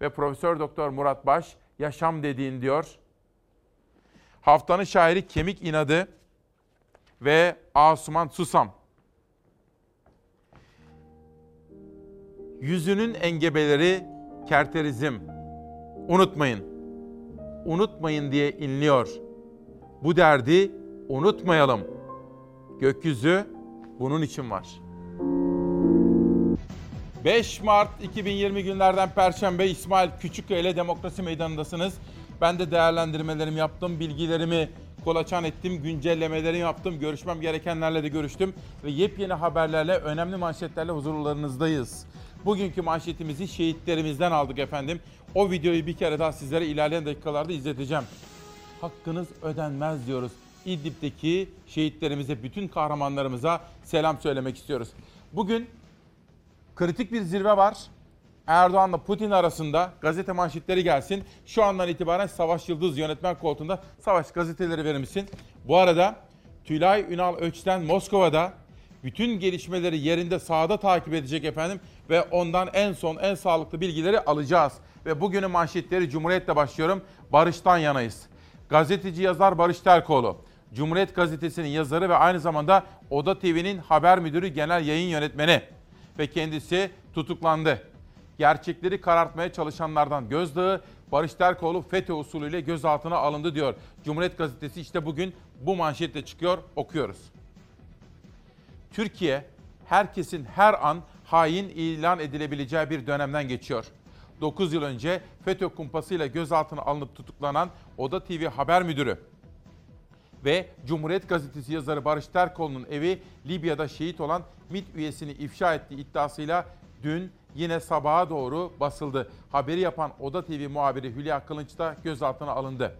ve Profesör Doktor Murat Baş Yaşam dediğin diyor. Haftanın şairi Kemik İnadı ve Asuman Susam Yüzünün engebeleri kerterizm. Unutmayın. Unutmayın diye inliyor. Bu derdi unutmayalım. Gökyüzü bunun için var. 5 Mart 2020 günlerden Perşembe İsmail Küçükkaya Demokrasi Meydanı'ndasınız. Ben de değerlendirmelerimi yaptım, bilgilerimi kolaçan ettim, güncellemelerimi yaptım, görüşmem gerekenlerle de görüştüm ve yepyeni haberlerle, önemli manşetlerle huzurlarınızdayız. Bugünkü manşetimizi şehitlerimizden aldık efendim. O videoyu bir kere daha sizlere ilerleyen dakikalarda izleteceğim. Hakkınız ödenmez diyoruz. İdlib'deki şehitlerimize, bütün kahramanlarımıza selam söylemek istiyoruz. Bugün kritik bir zirve var. Erdoğan'la Putin arasında gazete manşetleri gelsin. Şu andan itibaren Savaş Yıldız yönetmen koltuğunda Savaş gazeteleri verir misin? Bu arada Tülay Ünal Öç'ten Moskova'da bütün gelişmeleri yerinde sahada takip edecek efendim ve ondan en son en sağlıklı bilgileri alacağız. Ve bugünün manşetleri Cumhuriyet'le başlıyorum. Barış'tan yanayız. Gazeteci yazar Barış Terkoğlu, Cumhuriyet Gazetesi'nin yazarı ve aynı zamanda Oda TV'nin haber müdürü genel yayın yönetmeni ve kendisi tutuklandı. Gerçekleri karartmaya çalışanlardan gözdağı Barış Terkoğlu FETÖ usulüyle gözaltına alındı diyor. Cumhuriyet Gazetesi işte bugün bu manşetle çıkıyor okuyoruz. Türkiye herkesin her an hain ilan edilebileceği bir dönemden geçiyor. 9 yıl önce FETÖ kumpasıyla gözaltına alınıp tutuklanan Oda TV haber müdürü ve Cumhuriyet Gazetesi yazarı Barış Terkoğlu'nun evi Libya'da şehit olan MİT üyesini ifşa ettiği iddiasıyla dün yine sabaha doğru basıldı. Haberi yapan Oda TV muhabiri Hülya Kılınç da gözaltına alındı.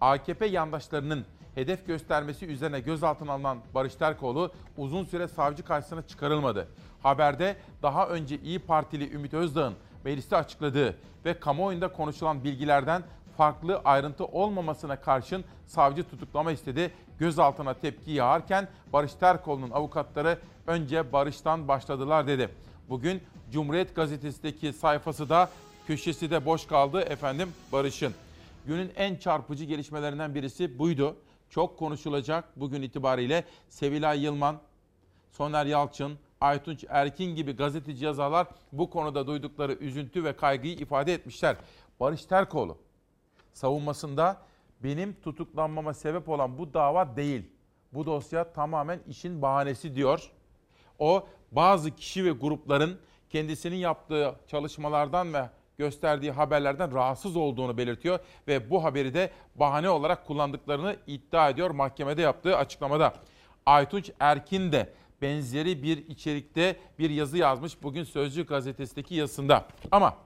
AKP yandaşlarının hedef göstermesi üzerine gözaltına alınan Barış Terkoğlu uzun süre savcı karşısına çıkarılmadı. Haberde daha önce İyi Partili Ümit Özdağ'ın mecliste açıkladığı ve kamuoyunda konuşulan bilgilerden farklı ayrıntı olmamasına karşın savcı tutuklama istedi. Gözaltına tepki yağarken Barış Terkoğlu'nun avukatları önce Barış'tan başladılar dedi. Bugün Cumhuriyet Gazetesi'ndeki sayfası da köşesi de boş kaldı efendim Barış'ın. Günün en çarpıcı gelişmelerinden birisi buydu. Çok konuşulacak bugün itibariyle Sevilay Yılman, Soner Yalçın, Aytunç Erkin gibi gazeteci yazarlar bu konuda duydukları üzüntü ve kaygıyı ifade etmişler. Barış Terkoğlu savunmasında benim tutuklanmama sebep olan bu dava değil. Bu dosya tamamen işin bahanesi diyor. O bazı kişi ve grupların kendisinin yaptığı çalışmalardan ve gösterdiği haberlerden rahatsız olduğunu belirtiyor ve bu haberi de bahane olarak kullandıklarını iddia ediyor mahkemede yaptığı açıklamada. Aytunç Erkin de benzeri bir içerikte bir yazı yazmış bugün Sözcü gazetesindeki yazısında. Ama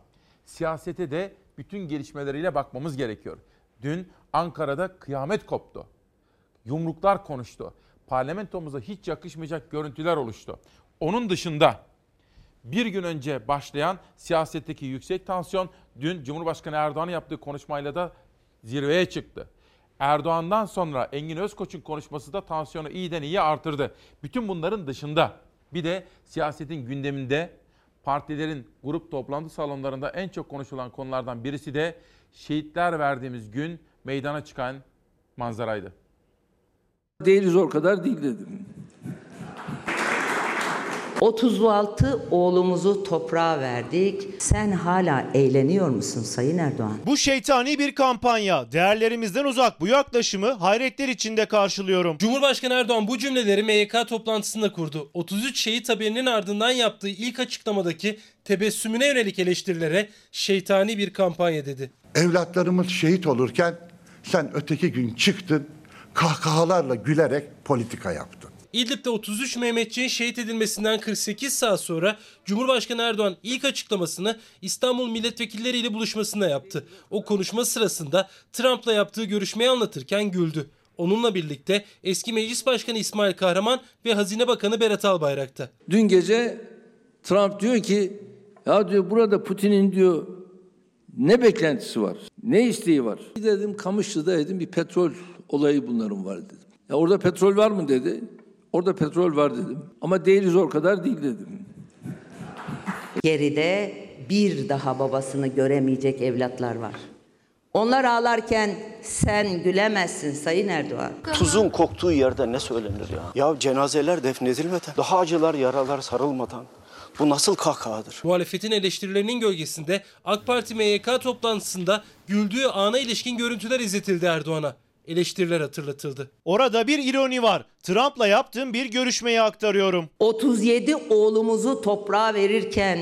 siyasete de bütün gelişmeleriyle bakmamız gerekiyor. Dün Ankara'da kıyamet koptu. Yumruklar konuştu. Parlamentomuza hiç yakışmayacak görüntüler oluştu. Onun dışında bir gün önce başlayan siyasetteki yüksek tansiyon dün Cumhurbaşkanı Erdoğan'ın yaptığı konuşmayla da zirveye çıktı. Erdoğan'dan sonra Engin Özkoç'un konuşması da tansiyonu iyiden iyiye artırdı. Bütün bunların dışında bir de siyasetin gündeminde partilerin grup toplantı salonlarında en çok konuşulan konulardan birisi de şehitler verdiğimiz gün meydana çıkan manzaraydı. Değeri zor kadar değil dedim. 36 oğlumuzu toprağa verdik. Sen hala eğleniyor musun Sayın Erdoğan? Bu şeytani bir kampanya. Değerlerimizden uzak bu yaklaşımı hayretler içinde karşılıyorum. Cumhurbaşkanı Erdoğan bu cümleleri MYK toplantısında kurdu. 33 şehit haberinin ardından yaptığı ilk açıklamadaki tebessümüne yönelik eleştirilere şeytani bir kampanya dedi. Evlatlarımız şehit olurken sen öteki gün çıktın kahkahalarla gülerek politika yaptın. İdlib'de 33 Mehmetçiğin şehit edilmesinden 48 saat sonra Cumhurbaşkanı Erdoğan ilk açıklamasını İstanbul milletvekilleriyle buluşmasında yaptı. O konuşma sırasında Trump'la yaptığı görüşmeyi anlatırken güldü. Onunla birlikte eski Meclis Başkanı İsmail Kahraman ve Hazine Bakanı Berat Albayrak da. Dün gece Trump diyor ki ya diyor burada Putin'in diyor ne beklentisi var? Ne isteği var? Dedim Kamışlı'da dedim bir petrol olayı bunların var dedim. Ya orada petrol var mı dedi. Orada petrol var dedim. Ama değeri zor kadar değil dedim. Geride bir daha babasını göremeyecek evlatlar var. Onlar ağlarken sen gülemezsin Sayın Erdoğan. Tuzun koktuğu yerde ne söylenir ya? Ya cenazeler defnedilmeden, daha acılar yaralar sarılmadan, Bu nasıl kahkahadır? Muhalefetin eleştirilerinin gölgesinde AK Parti MYK toplantısında güldüğü ana ilişkin görüntüler izletildi Erdoğan'a. Eleştiriler hatırlatıldı. Orada bir ironi var. Trump'la yaptığım bir görüşmeyi aktarıyorum. 37 oğlumuzu toprağa verirken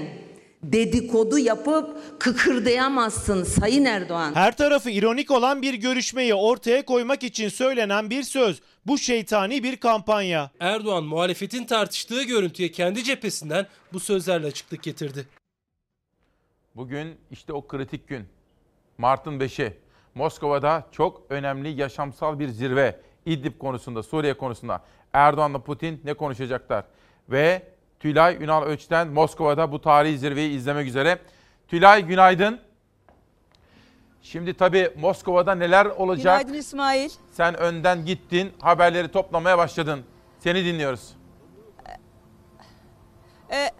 dedikodu yapıp kıkırdayamazsın Sayın Erdoğan. Her tarafı ironik olan bir görüşmeyi ortaya koymak için söylenen bir söz. Bu şeytani bir kampanya. Erdoğan muhalefetin tartıştığı görüntüye kendi cephesinden bu sözlerle açıklık getirdi. Bugün işte o kritik gün. Mart'ın 5'i. Moskova'da çok önemli yaşamsal bir zirve. İdlib konusunda, Suriye konusunda. Erdoğan'la Putin ne konuşacaklar? Ve Tülay Ünal Öç'ten Moskova'da bu tarihi zirveyi izlemek üzere. Tülay günaydın. Şimdi tabii Moskova'da neler olacak? Günaydın İsmail. Sen önden gittin, haberleri toplamaya başladın. Seni dinliyoruz. Ee,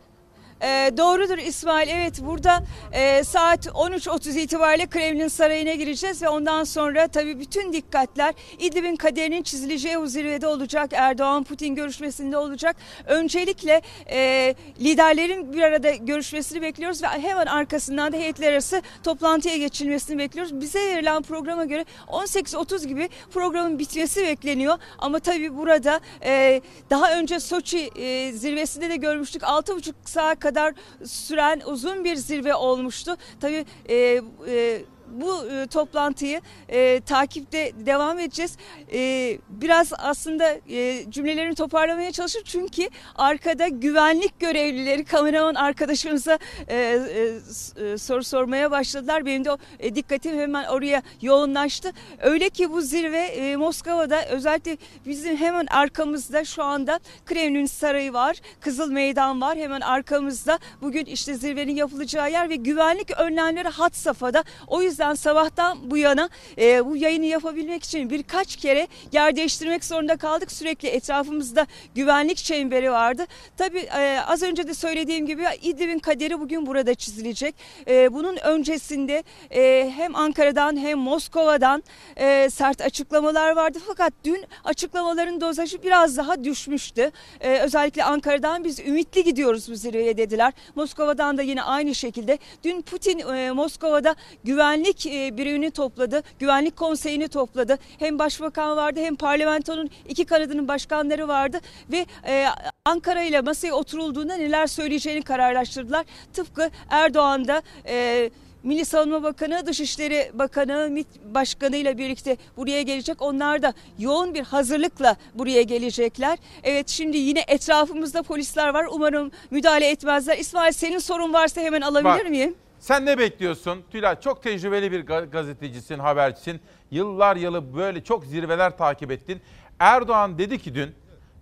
e, doğrudur İsmail. Evet burada e, saat 13.30 itibariyle Kremlin Sarayı'na gireceğiz ve ondan sonra tabii bütün dikkatler İdlib'in kaderinin çizileceği o zirvede olacak. Erdoğan-Putin görüşmesinde olacak. Öncelikle e, liderlerin bir arada görüşmesini bekliyoruz ve hemen arkasından da heyetler arası toplantıya geçilmesini bekliyoruz. Bize verilen programa göre 18.30 gibi programın bitmesi bekleniyor. Ama tabii burada e, daha önce Soçi e, zirvesinde de görmüştük. 6,5 saat kadar süren uzun bir zirve olmuştu. Tabii e, e, bu e, toplantıyı e, takipte devam edeceğiz. E, biraz aslında e, cümlelerini toparlamaya çalışıp çünkü arkada güvenlik görevlileri kameraman arkadaşımıza e, e, e, soru sormaya başladılar. Benim de o, e, dikkatim hemen oraya yoğunlaştı. Öyle ki bu zirve e, Moskova'da özellikle bizim hemen arkamızda şu anda Kremlin Sarayı var, Kızıl Meydan var. Hemen arkamızda bugün işte zirvenin yapılacağı yer ve güvenlik önlemleri hat safhada. O yüzden yüzden sabahtan bu yana e, bu yayını yapabilmek için birkaç kere yer değiştirmek zorunda kaldık. Sürekli etrafımızda güvenlik çemberi vardı. Tabii e, az önce de söylediğim gibi İdlib'in kaderi bugün burada çizilecek. E, bunun öncesinde e, hem Ankara'dan hem Moskova'dan e, sert açıklamalar vardı. Fakat dün açıklamaların dozajı biraz daha düşmüştü. E, özellikle Ankara'dan biz ümitli gidiyoruz bu zirveye dediler. Moskova'dan da yine aynı şekilde. Dün Putin e, Moskova'da güvenlik birimini topladı. Güvenlik konseyini topladı. Hem başbakan vardı hem parlamentonun iki kanadının başkanları vardı ve e, Ankara ile masaya oturulduğunda neler söyleyeceğini kararlaştırdılar. Tıpkı Erdoğan'da e, Milli Savunma Bakanı, Dışişleri Bakanı, MİT Başkanı ile birlikte buraya gelecek. Onlar da yoğun bir hazırlıkla buraya gelecekler. Evet şimdi yine etrafımızda polisler var. Umarım müdahale etmezler. İsmail senin sorun varsa hemen alabilir Var. miyim? Sen ne bekliyorsun? Tülay çok tecrübeli bir gazetecisin, habercisin. Yıllar yılı böyle çok zirveler takip ettin. Erdoğan dedi ki dün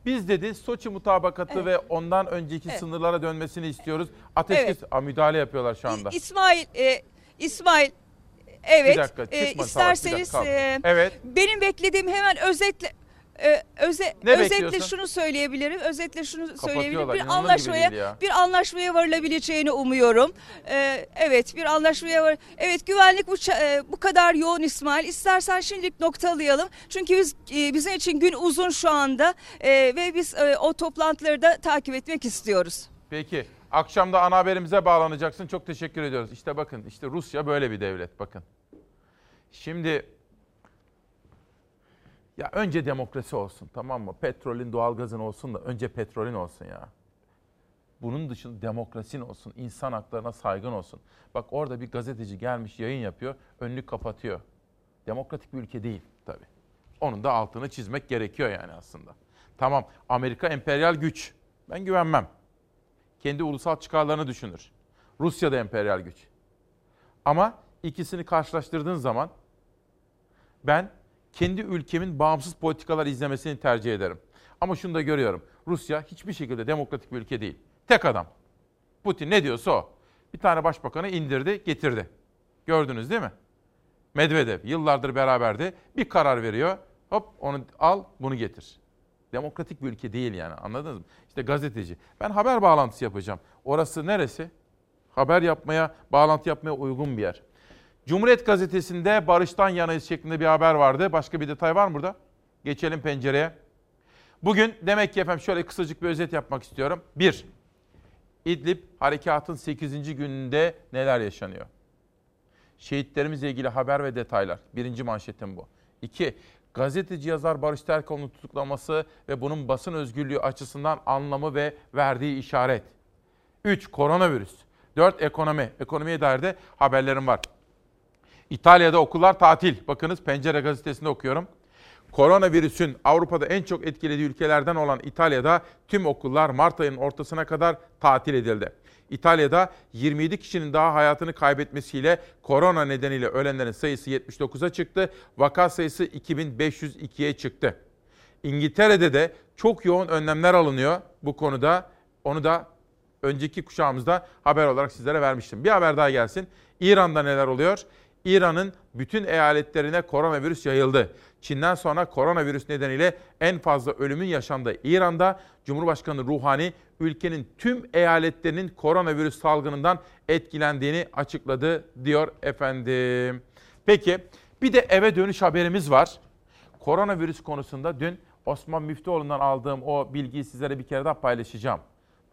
biz dedi Soçi mutabakatı evet. ve ondan önceki evet. sınırlara dönmesini istiyoruz. Ateşkes evet. müdahale yapıyorlar şu anda. İsmail e, İsmail evet. Bir dakika, e, isterseniz savaş, bir dakika, e, evet. benim beklediğim hemen özetle ee, öze, ne özetle şunu söyleyebilirim. Özetle şunu söyleyebilirim. Bir anlaşmaya bir anlaşmaya varılabileceğini umuyorum. Ee, evet, bir anlaşmaya var. Evet, güvenlik bu e, bu kadar yoğun İsmail. İstersen şimdilik noktalayalım. Çünkü biz e, bizim için gün uzun şu anda e, ve biz e, o toplantıları da takip etmek istiyoruz. Peki. Akşamda ana haberimize bağlanacaksın. Çok teşekkür ediyoruz. İşte bakın, işte Rusya böyle bir devlet. Bakın. Şimdi ya önce demokrasi olsun tamam mı? Petrolün, doğalgazın olsun da önce petrolün olsun ya. Bunun dışında demokrasin olsun, insan haklarına saygın olsun. Bak orada bir gazeteci gelmiş yayın yapıyor, önünü kapatıyor. Demokratik bir ülke değil tabii. Onun da altını çizmek gerekiyor yani aslında. Tamam Amerika emperyal güç. Ben güvenmem. Kendi ulusal çıkarlarını düşünür. Rusya da emperyal güç. Ama ikisini karşılaştırdığın zaman ben kendi ülkemin bağımsız politikalar izlemesini tercih ederim. Ama şunu da görüyorum. Rusya hiçbir şekilde demokratik bir ülke değil. Tek adam. Putin ne diyorsa o. Bir tane başbakanı indirdi, getirdi. Gördünüz değil mi? Medvedev yıllardır beraberdi. Bir karar veriyor. Hop onu al, bunu getir. Demokratik bir ülke değil yani anladınız mı? İşte gazeteci. Ben haber bağlantısı yapacağım. Orası neresi? Haber yapmaya, bağlantı yapmaya uygun bir yer. Cumhuriyet Gazetesi'nde barıştan yanayız şeklinde bir haber vardı. Başka bir detay var mı burada? Geçelim pencereye. Bugün demek ki efendim şöyle kısacık bir özet yapmak istiyorum. Bir, İdlib harekatın 8. gününde neler yaşanıyor? Şehitlerimizle ilgili haber ve detaylar. Birinci manşetim bu. İki, gazeteci yazar Barış Terkoğlu'nun tutuklaması ve bunun basın özgürlüğü açısından anlamı ve verdiği işaret. 3. Koronavirüs. 4. Ekonomi. Ekonomiye dair de haberlerim var. İtalya'da okullar tatil. Bakınız Pencere gazetesinde okuyorum. Koronavirüsün Avrupa'da en çok etkilediği ülkelerden olan İtalya'da tüm okullar Mart ayının ortasına kadar tatil edildi. İtalya'da 27 kişinin daha hayatını kaybetmesiyle korona nedeniyle ölenlerin sayısı 79'a çıktı. Vaka sayısı 2502'ye çıktı. İngiltere'de de çok yoğun önlemler alınıyor bu konuda. Onu da önceki kuşağımızda haber olarak sizlere vermiştim. Bir haber daha gelsin. İran'da neler oluyor? İran'ın bütün eyaletlerine koronavirüs yayıldı. Çin'den sonra koronavirüs nedeniyle en fazla ölümün yaşandığı İran'da Cumhurbaşkanı Ruhani ülkenin tüm eyaletlerinin koronavirüs salgınından etkilendiğini açıkladı diyor efendim. Peki bir de eve dönüş haberimiz var. Koronavirüs konusunda dün Osman Müftüoğlu'ndan aldığım o bilgiyi sizlere bir kere daha paylaşacağım.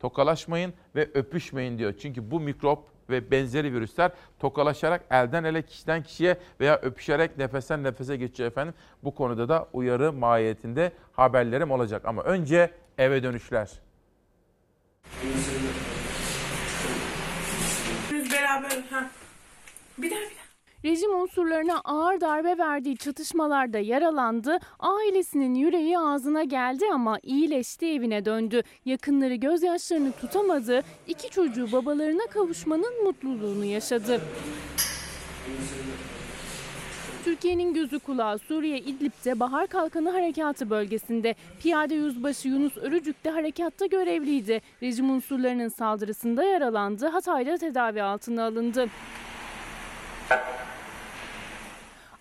Tokalaşmayın ve öpüşmeyin diyor. Çünkü bu mikrop ve benzeri virüsler tokalaşarak elden ele kişiden kişiye veya öpüşerek nefesten nefese geçiyor efendim. Bu konuda da uyarı mahiyetinde haberlerim olacak. Ama önce eve dönüşler. Biz beraber ha. Bir daha bir daha. Rejim unsurlarına ağır darbe verdiği çatışmalarda yaralandı, ailesinin yüreği ağzına geldi ama iyileşti evine döndü. Yakınları gözyaşlarını tutamadı, iki çocuğu babalarına kavuşmanın mutluluğunu yaşadı. Türkiye'nin gözü kulağı Suriye İdlib'de Bahar Kalkanı Harekatı bölgesinde. Piyade Yüzbaşı Yunus Örücük de harekatta görevliydi. Rejim unsurlarının saldırısında yaralandı, Hatay'da tedavi altına alındı.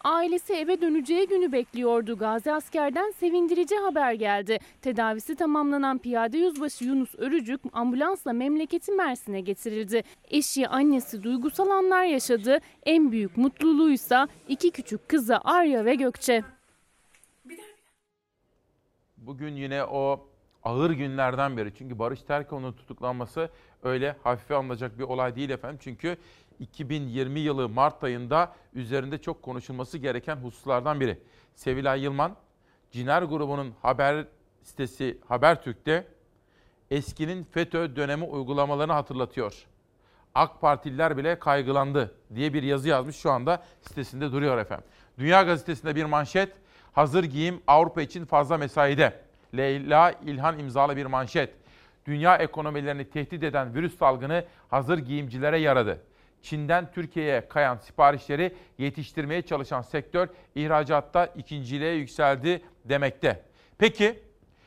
Ailesi eve döneceği günü bekliyordu. Gazi askerden sevindirici haber geldi. Tedavisi tamamlanan piyade yüzbaşı Yunus Örücük ambulansla memleketi Mersin'e getirildi. Eşi, annesi duygusal anlar yaşadı. En büyük mutluluğuysa iki küçük kızı Arya ve Gökçe. Bugün yine o ağır günlerden beri. Çünkü Barış Terkoğlu'nun tutuklanması öyle hafife alınacak bir olay değil efendim. Çünkü 2020 yılı Mart ayında üzerinde çok konuşulması gereken hususlardan biri. Sevilay Yılman, Ciner grubunun haber sitesi Habertürk'te eskinin FETÖ dönemi uygulamalarını hatırlatıyor. AK Partililer bile kaygılandı diye bir yazı yazmış şu anda sitesinde duruyor efendim. Dünya Gazetesi'nde bir manşet, hazır giyim Avrupa için fazla mesaide. Leyla İlhan imzalı bir manşet. Dünya ekonomilerini tehdit eden virüs salgını hazır giyimcilere yaradı. Çin'den Türkiye'ye kayan siparişleri yetiştirmeye çalışan sektör ihracatta ikinciliğe yükseldi demekte. Peki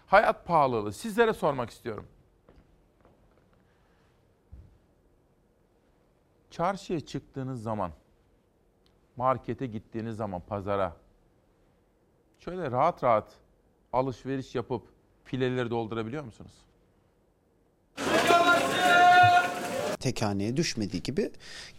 hayat pahalılığı sizlere sormak istiyorum. Çarşıya çıktığınız zaman, markete gittiğiniz zaman, pazara şöyle rahat rahat alışveriş yapıp fileleri doldurabiliyor musunuz? Tek haneye düşmediği gibi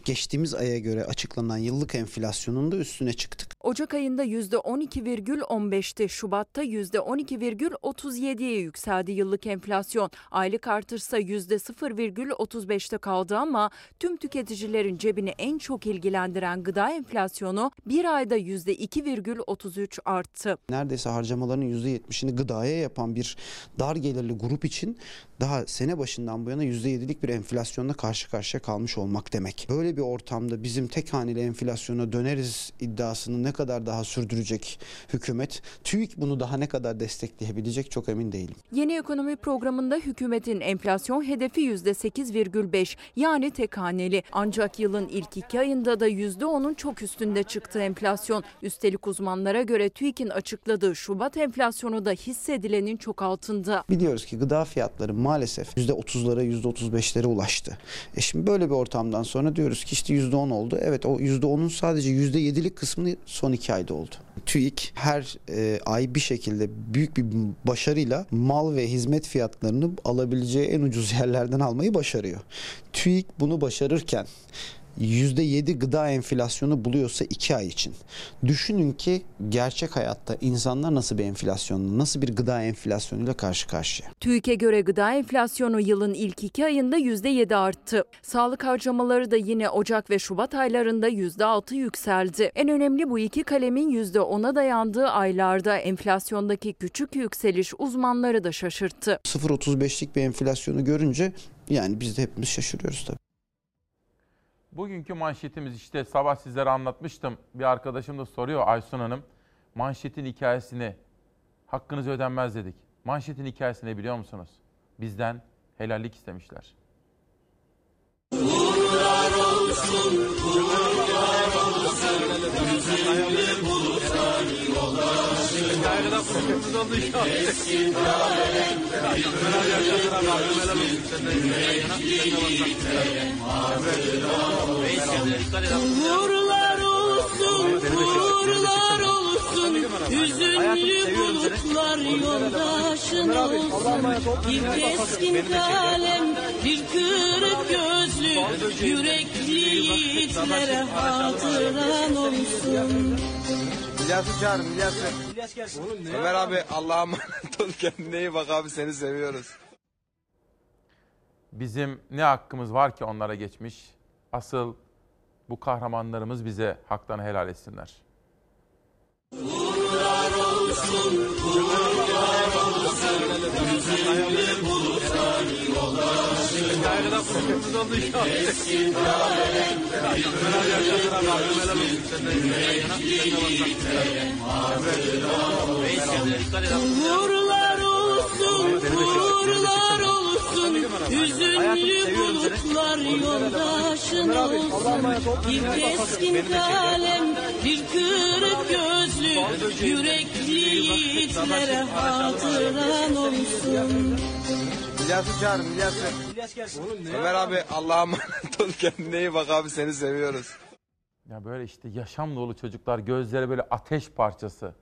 geçtiğimiz aya göre açıklanan yıllık enflasyonun da üstüne çıktık. Ocak ayında %12,15'ti. Şubat'ta %12,37'ye yükseldi yıllık enflasyon. Aylık artırsa %0,35'te kaldı ama tüm tüketicilerin cebini en çok ilgilendiren gıda enflasyonu bir ayda %2,33 arttı. Neredeyse harcamaların %70'ini gıdaya yapan bir dar gelirli grup için daha sene başından bu yana %7'lik bir enflasyonla karşı karşıya kalmış olmak demek. Böyle bir ortamda bizim tek haneli enflasyona döneriz iddiasını ne kadar daha sürdürecek hükümet? TÜİK bunu daha ne kadar destekleyebilecek çok emin değilim. Yeni ekonomi programında hükümetin enflasyon hedefi %8,5 yani tek haneli. Ancak yılın ilk iki ayında da %10'un çok üstünde çıktı enflasyon. Üstelik uzmanlara göre TÜİK'in açıkladığı Şubat enflasyonu da hissedilenin çok altında. Biliyoruz ki gıda fiyatları maalesef %30'lara %35'lere ulaştı. E şimdi böyle bir ortamdan sonra diyoruz ki işte %10 oldu. Evet o %10'un sadece %7'lik kısmını son iki ayda oldu. TÜİK her e, ay bir şekilde büyük bir başarıyla mal ve hizmet fiyatlarını alabileceği en ucuz yerlerden almayı başarıyor. TÜİK bunu başarırken %7 gıda enflasyonu buluyorsa 2 ay için. Düşünün ki gerçek hayatta insanlar nasıl bir enflasyonla, nasıl bir gıda enflasyonuyla karşı karşıya. TÜİK'e göre gıda enflasyonu yılın ilk iki ayında %7 arttı. Sağlık harcamaları da yine Ocak ve Şubat aylarında %6 yükseldi. En önemli bu iki kalemin %10'a dayandığı aylarda enflasyondaki küçük yükseliş uzmanları da şaşırttı. 0.35'lik bir enflasyonu görünce yani biz de hepimiz şaşırıyoruz tabii. Bugünkü manşetimiz işte sabah sizlere anlatmıştım. Bir arkadaşım da soruyor Aysun Hanım. Manşetin hikayesini hakkınız ödenmez dedik. Manşetin hikayesini biliyor musunuz? Bizden helallik istemişler. Uğurlar olsun, uğurlar olsun, Uğurlar olsun, uğurlar olsun, hüzünlü bulutlar yoldaşın olsun. Bir keskin kalem, bir kırık gözlü, yürekli yiğitlere hatıran olsun. İlyas'ı çağırın İlyas'ı. Ömer abi Allah'a emanet ol kendine iyi bak abi seni seviyoruz. Bizim ne hakkımız var ki onlara geçmiş? Asıl bu kahramanlarımız bize haklarını helal etsinler. Uğurlar olsun, uğurlar olsun, Uğurlar olsun, uğurlar olsun, hüzünlü bulutlar yoldaşın olsun. Bir keskin kalem, bir kırık gözlü, yürekli yiğitlere hatıran olsun. İlyas'ı çağırın İlyas'ı. Ömer abi Allah'a emanet ol kendine iyi bak abi seni seviyoruz. Ya böyle işte yaşam dolu çocuklar gözleri böyle ateş parçası.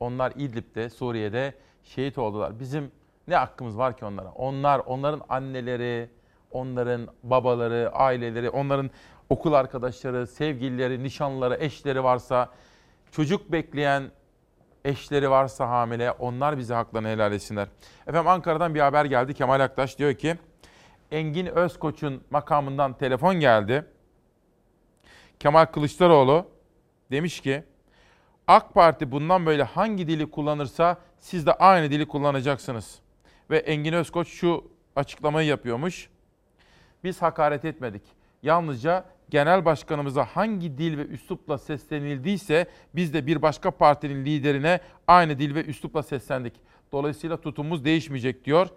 Onlar İdlib'de, Suriye'de şehit oldular. Bizim ne hakkımız var ki onlara? Onlar, onların anneleri, onların babaları, aileleri, onların okul arkadaşları, sevgilileri, nişanlıları, eşleri varsa, çocuk bekleyen eşleri varsa hamile onlar bize haklarını helal etsinler. Efendim Ankara'dan bir haber geldi. Kemal Aktaş diyor ki Engin Özkoç'un makamından telefon geldi. Kemal Kılıçdaroğlu demiş ki AK Parti bundan böyle hangi dili kullanırsa siz de aynı dili kullanacaksınız. Ve Engin Özkoç şu açıklamayı yapıyormuş. Biz hakaret etmedik. Yalnızca genel başkanımıza hangi dil ve üslupla seslenildiyse biz de bir başka partinin liderine aynı dil ve üslupla seslendik. Dolayısıyla tutumumuz değişmeyecek diyor.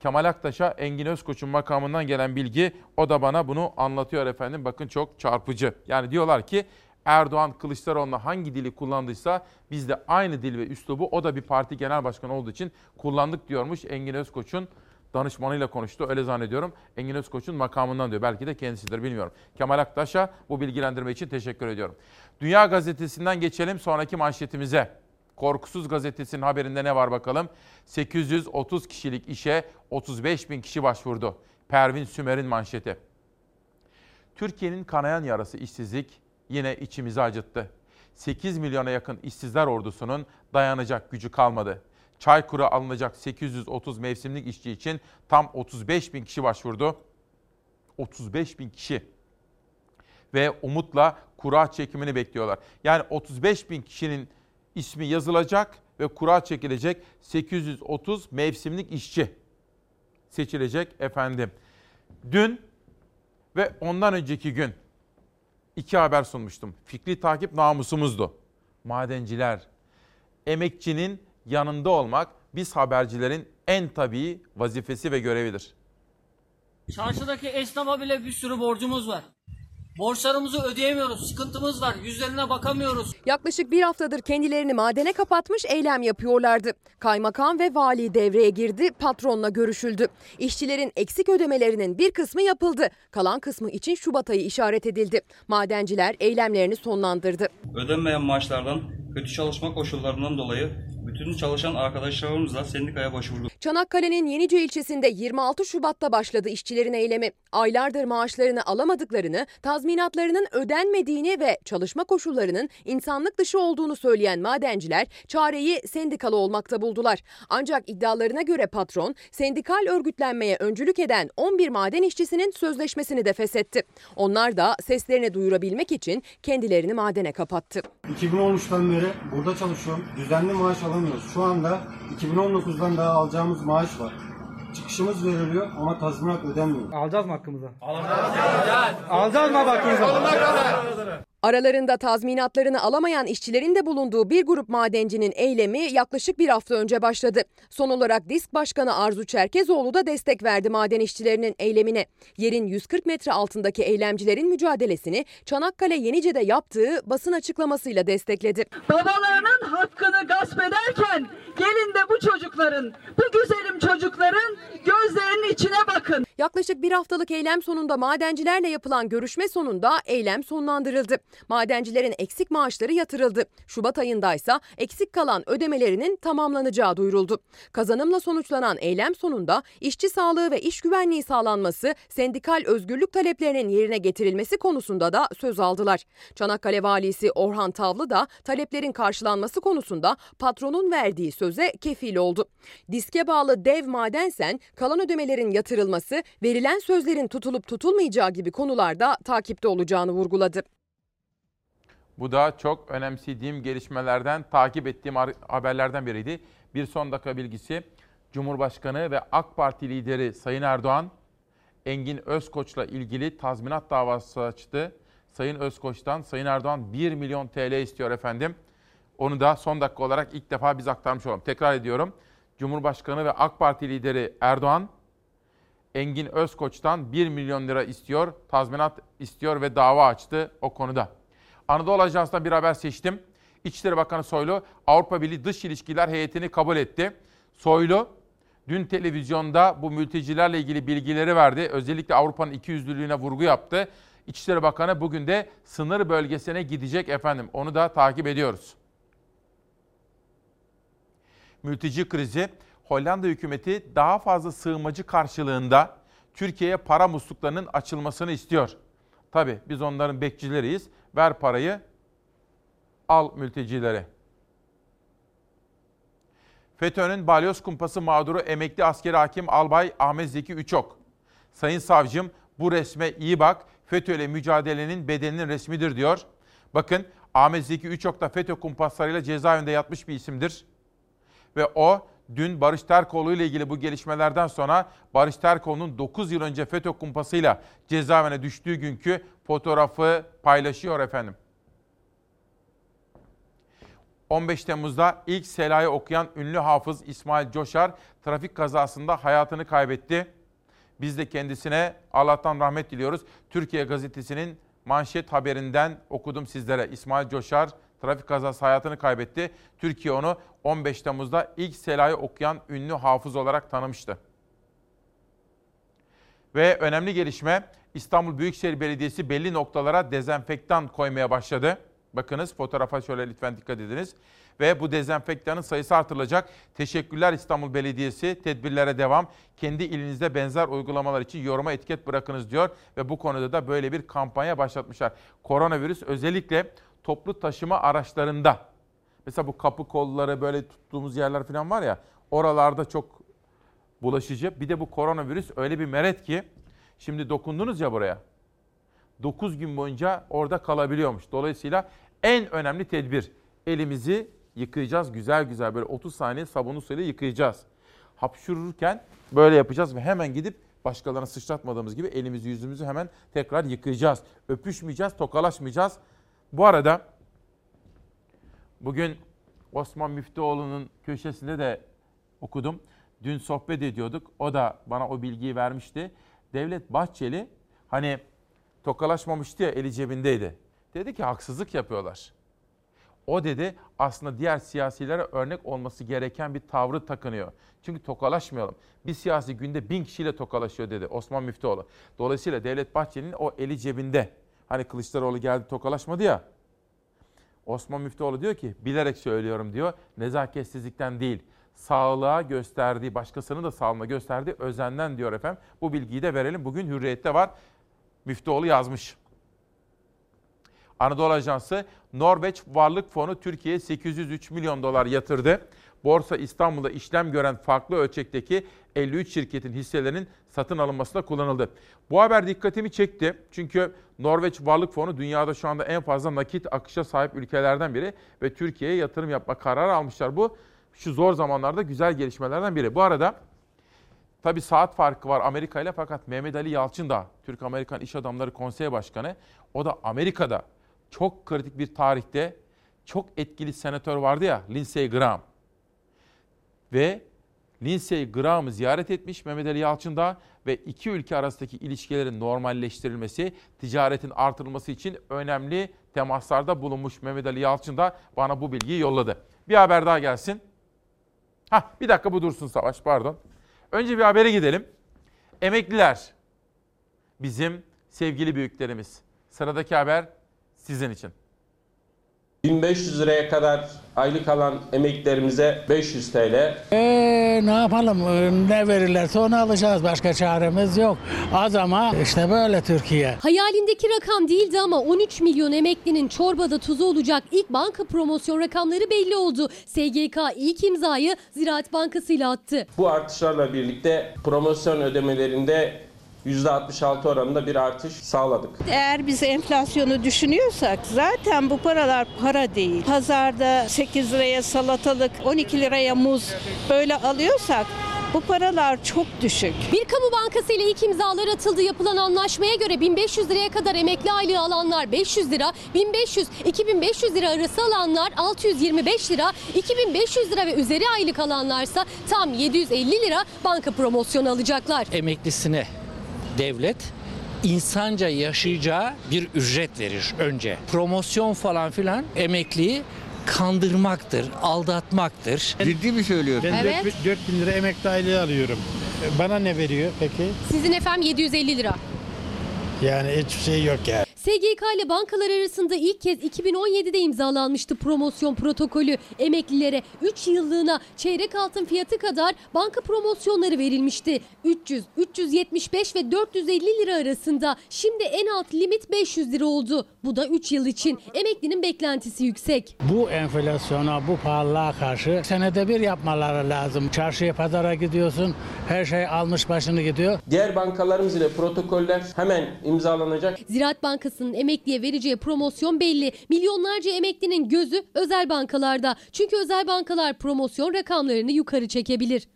Kemal Aktaş'a Engin Özkoç'un makamından gelen bilgi o da bana bunu anlatıyor efendim. Bakın çok çarpıcı. Yani diyorlar ki Erdoğan Kılıçdaroğlu'na hangi dili kullandıysa biz de aynı dil ve üslubu o da bir parti genel başkanı olduğu için kullandık diyormuş Engin Özkoç'un danışmanıyla konuştu. Öyle zannediyorum. Engin Özkoç'un makamından diyor. Belki de kendisidir bilmiyorum. Kemal Aktaş'a bu bilgilendirme için teşekkür ediyorum. Dünya Gazetesi'nden geçelim sonraki manşetimize. Korkusuz Gazetesi'nin haberinde ne var bakalım? 830 kişilik işe 35 bin kişi başvurdu. Pervin Sümer'in manşeti. Türkiye'nin kanayan yarası işsizlik yine içimizi acıttı. 8 milyona yakın işsizler ordusunun dayanacak gücü kalmadı. Çaykur'a alınacak 830 mevsimlik işçi için tam 35 bin kişi başvurdu. 35 bin kişi. Ve umutla kura çekimini bekliyorlar. Yani 35 bin kişinin ismi yazılacak ve kura çekilecek 830 mevsimlik işçi seçilecek efendim. Dün ve ondan önceki gün iki haber sunmuştum. Fikri takip namusumuzdu. Madenciler, emekçinin yanında olmak biz habercilerin en tabii vazifesi ve görevidir. Çarşıdaki esnafa bile bir sürü borcumuz var. Borçlarımızı ödeyemiyoruz. Sıkıntımız var. Yüzlerine bakamıyoruz. Yaklaşık bir haftadır kendilerini madene kapatmış eylem yapıyorlardı. Kaymakam ve vali devreye girdi, patronla görüşüldü. İşçilerin eksik ödemelerinin bir kısmı yapıldı. Kalan kısmı için Şubat ayı işaret edildi. Madenciler eylemlerini sonlandırdı. Ödenmeyen maaşlardan, kötü çalışma koşullarından dolayı bütün çalışan arkadaşlarımızla sendikaya başvurduk. Çanakkale'nin Yenice ilçesinde 26 Şubat'ta başladı işçilerin eylemi. Aylardır maaşlarını alamadıklarını, tazminatlarının ödenmediğini ve çalışma koşullarının insanlık dışı olduğunu söyleyen madenciler çareyi sendikalı olmakta buldular. Ancak iddialarına göre patron sendikal örgütlenmeye öncülük eden 11 maden işçisinin sözleşmesini de feshetti. Onlar da seslerini duyurabilmek için kendilerini madene kapattı. 2013'ten beri burada çalışıyorum. Düzenli maaş alamıyoruz. Şu anda 2019'dan daha alacağımız maaş var. Çıkışımız veriliyor ama tazminat ödenmiyor. Alacağız mı hakkımızı? Alacağız. Alacağız mı hakkımızı? Aralarında tazminatlarını alamayan işçilerin de bulunduğu bir grup madencinin eylemi yaklaşık bir hafta önce başladı. Son olarak Disk Başkanı Arzu Çerkezoğlu da destek verdi maden işçilerinin eylemine. Yerin 140 metre altındaki eylemcilerin mücadelesini Çanakkale Yenice'de yaptığı basın açıklamasıyla destekledi. Babalarının hakkını gasp ederken gelin de bu çocukların, bu güzelim çocukların gözlerinin içine bakın. Yaklaşık bir haftalık eylem sonunda madencilerle yapılan görüşme sonunda eylem sonlandırıldı. Madencilerin eksik maaşları yatırıldı. Şubat ayındaysa eksik kalan ödemelerinin tamamlanacağı duyuruldu. Kazanımla sonuçlanan eylem sonunda işçi sağlığı ve iş güvenliği sağlanması, sendikal özgürlük taleplerinin yerine getirilmesi konusunda da söz aldılar. Çanakkale Valisi Orhan Tavlı da taleplerin karşılanması konusunda patronun verdiği söze kefil oldu. Diske bağlı dev madensen kalan ödemelerin yatırılması, verilen sözlerin tutulup tutulmayacağı gibi konularda takipte olacağını vurguladı. Bu da çok önemsediğim gelişmelerden, takip ettiğim haberlerden biriydi. Bir son dakika bilgisi. Cumhurbaşkanı ve AK Parti lideri Sayın Erdoğan, Engin Özkoç'la ilgili tazminat davası açtı. Sayın Özkoç'tan Sayın Erdoğan 1 milyon TL istiyor efendim. Onu da son dakika olarak ilk defa biz aktarmış olalım. Tekrar ediyorum. Cumhurbaşkanı ve AK Parti lideri Erdoğan, Engin Özkoç'tan 1 milyon lira istiyor, tazminat istiyor ve dava açtı o konuda. Anadolu Ajansı'ndan bir haber seçtim. İçişleri Bakanı Soylu Avrupa Birliği Dış İlişkiler heyetini kabul etti. Soylu dün televizyonda bu mültecilerle ilgili bilgileri verdi. Özellikle Avrupa'nın ikiyüzlülüğüne vurgu yaptı. İçişleri Bakanı bugün de sınır bölgesine gidecek efendim. Onu da takip ediyoruz. Mülteci krizi Hollanda hükümeti daha fazla sığınmacı karşılığında Türkiye'ye para musluklarının açılmasını istiyor. Tabi biz onların bekçileriyiz. Ver parayı, al mültecilere. FETÖ'nün balyoz kumpası mağduru emekli askeri hakim Albay Ahmet Zeki Üçok. Sayın savcım bu resme iyi bak. FETÖ ile mücadelenin bedelinin resmidir diyor. Bakın Ahmet Zeki Üçok da FETÖ kumpaslarıyla cezaevinde yatmış bir isimdir. Ve o dün Barış Terkoğlu ile ilgili bu gelişmelerden sonra Barış Terkoğlu'nun 9 yıl önce FETÖ kumpasıyla cezaevine düştüğü günkü fotoğrafı paylaşıyor efendim. 15 Temmuz'da ilk Sela'yı okuyan ünlü hafız İsmail Coşar trafik kazasında hayatını kaybetti. Biz de kendisine Allah'tan rahmet diliyoruz. Türkiye Gazetesi'nin manşet haberinden okudum sizlere. İsmail Coşar trafik kazası hayatını kaybetti. Türkiye onu 15 Temmuz'da ilk Sela'yı okuyan ünlü hafız olarak tanımıştı. Ve önemli gelişme İstanbul Büyükşehir Belediyesi belli noktalara dezenfektan koymaya başladı. Bakınız fotoğrafa şöyle lütfen dikkat ediniz. Ve bu dezenfektanın sayısı artırılacak. Teşekkürler İstanbul Belediyesi. Tedbirlere devam. Kendi ilinizde benzer uygulamalar için yoruma etiket bırakınız diyor. Ve bu konuda da böyle bir kampanya başlatmışlar. Koronavirüs özellikle toplu taşıma araçlarında. Mesela bu kapı kolları böyle tuttuğumuz yerler falan var ya. Oralarda çok bulaşıcı. Bir de bu koronavirüs öyle bir meret ki şimdi dokundunuz ya buraya. 9 gün boyunca orada kalabiliyormuş. Dolayısıyla en önemli tedbir elimizi yıkayacağız güzel güzel böyle 30 saniye sabunlu suyla yıkayacağız. Hapşururken böyle yapacağız ve hemen gidip başkalarına sıçratmadığımız gibi elimizi yüzümüzü hemen tekrar yıkayacağız. Öpüşmeyeceğiz, tokalaşmayacağız. Bu arada bugün Osman Müftüoğlu'nun köşesinde de okudum. Dün sohbet ediyorduk. O da bana o bilgiyi vermişti. Devlet Bahçeli hani tokalaşmamıştı ya eli cebindeydi. Dedi ki haksızlık yapıyorlar. O dedi aslında diğer siyasilere örnek olması gereken bir tavrı takınıyor. Çünkü tokalaşmayalım. Bir siyasi günde bin kişiyle tokalaşıyor dedi Osman Müftüoğlu. Dolayısıyla Devlet Bahçeli'nin o eli cebinde. Hani Kılıçdaroğlu geldi tokalaşmadı ya. Osman Müftüoğlu diyor ki bilerek söylüyorum diyor. Nezaketsizlikten değil. Sağlığa gösterdiği, başkasının da sağlığına gösterdiği özenden diyor efendim. Bu bilgiyi de verelim. Bugün Hürriyet'te var. Müftüoğlu yazmış. Anadolu Ajansı Norveç Varlık Fonu Türkiye'ye 803 milyon dolar yatırdı. Borsa İstanbul'da işlem gören farklı ölçekteki 53 şirketin hisselerinin satın alınmasında kullanıldı. Bu haber dikkatimi çekti. Çünkü Norveç Varlık Fonu dünyada şu anda en fazla nakit akışa sahip ülkelerden biri ve Türkiye'ye yatırım yapma kararı almışlar. Bu şu zor zamanlarda güzel gelişmelerden biri. Bu arada Tabi saat farkı var Amerika ile fakat Mehmet Ali Yalçın da Türk-Amerikan İş Adamları Konseyi Başkanı. O da Amerika'da çok kritik bir tarihte çok etkili senatör vardı ya Lindsey Graham. Ve Lindsey Graham'ı ziyaret etmiş Mehmet Ali Yalçın da ve iki ülke arasındaki ilişkilerin normalleştirilmesi, ticaretin artırılması için önemli temaslarda bulunmuş Mehmet Ali Yalçın da bana bu bilgiyi yolladı. Bir haber daha gelsin. Hah bir dakika bu dursun Savaş pardon. Önce bir habere gidelim. Emekliler bizim sevgili büyüklerimiz. Sıradaki haber sizin için. 1500 liraya kadar aylık alan emeklilerimize 500 TL. Ee, ne yapalım? Ee, Ne verirlerse onu alacağız. Başka çaremiz yok. Az ama işte böyle Türkiye. Hayalindeki rakam değildi ama 13 milyon emeklinin çorbada tuzu olacak ilk banka promosyon rakamları belli oldu. SGK ilk imzayı Ziraat Bankası ile attı. Bu artışlarla birlikte promosyon ödemelerinde %66 oranında bir artış sağladık. Eğer biz enflasyonu düşünüyorsak zaten bu paralar para değil. Pazarda 8 liraya salatalık, 12 liraya muz böyle alıyorsak bu paralar çok düşük. Bir kamu bankası ile ilk imzalar atıldı. Yapılan anlaşmaya göre 1500 liraya kadar emekli aylığı alanlar 500 lira, 1500-2500 lira arası alanlar 625 lira, 2500 lira ve üzeri aylık alanlarsa tam 750 lira banka promosyonu alacaklar. Emeklisine devlet insanca yaşayacağı bir ücret verir önce. Promosyon falan filan emekliyi kandırmaktır, aldatmaktır. Ciddi mi söylüyorsun? Ben Evet. 4000 lira emekli aylığı alıyorum. Bana ne veriyor peki? Sizin efendim 750 lira. Yani hiçbir şey yok yani. SGK ile bankalar arasında ilk kez 2017'de imzalanmıştı promosyon protokolü. Emeklilere 3 yıllığına çeyrek altın fiyatı kadar banka promosyonları verilmişti. 300, 375 ve 450 lira arasında. Şimdi en alt limit 500 lira oldu. Bu da 3 yıl için. Emeklinin beklentisi yüksek. Bu enflasyona, bu pahalılığa karşı senede bir yapmaları lazım. Çarşıya, pazara gidiyorsun, her şey almış başını gidiyor. Diğer bankalarımız ile protokoller hemen imzalanacak. Ziraat Bankası'nın emekliye vereceği promosyon belli. Milyonlarca emeklinin gözü özel bankalarda. Çünkü özel bankalar promosyon rakamlarını yukarı çekebilir.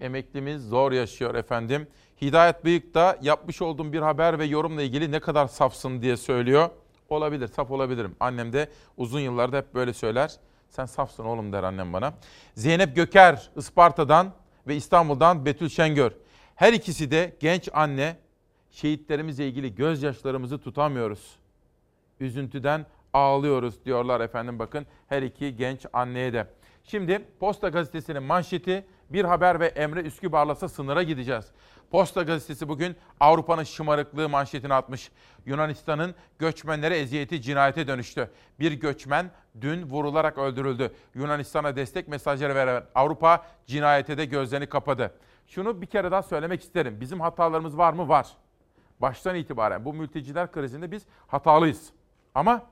Emeklimiz zor yaşıyor efendim. Hidayet Bıyık da yapmış olduğum bir haber ve yorumla ilgili ne kadar safsın diye söylüyor. Olabilir, saf olabilirim. Annem de uzun yıllarda hep böyle söyler. Sen safsın oğlum der annem bana. Zeynep Göker Isparta'dan ve İstanbul'dan Betül Şengör. Her ikisi de genç anne. Şehitlerimizle ilgili gözyaşlarımızı tutamıyoruz. Üzüntüden ağlıyoruz diyorlar efendim bakın her iki genç anneye de. Şimdi Posta Gazetesi'nin manşeti bir haber ve Emre Üskübar'lasa sınıra gideceğiz. Posta Gazetesi bugün Avrupa'nın şımarıklığı manşetini atmış. Yunanistan'ın göçmenlere eziyeti cinayete dönüştü. Bir göçmen dün vurularak öldürüldü. Yunanistan'a destek mesajları veren Avrupa cinayete de gözlerini kapadı. Şunu bir kere daha söylemek isterim. Bizim hatalarımız var mı? Var. Baştan itibaren bu mülteciler krizinde biz hatalıyız. Ama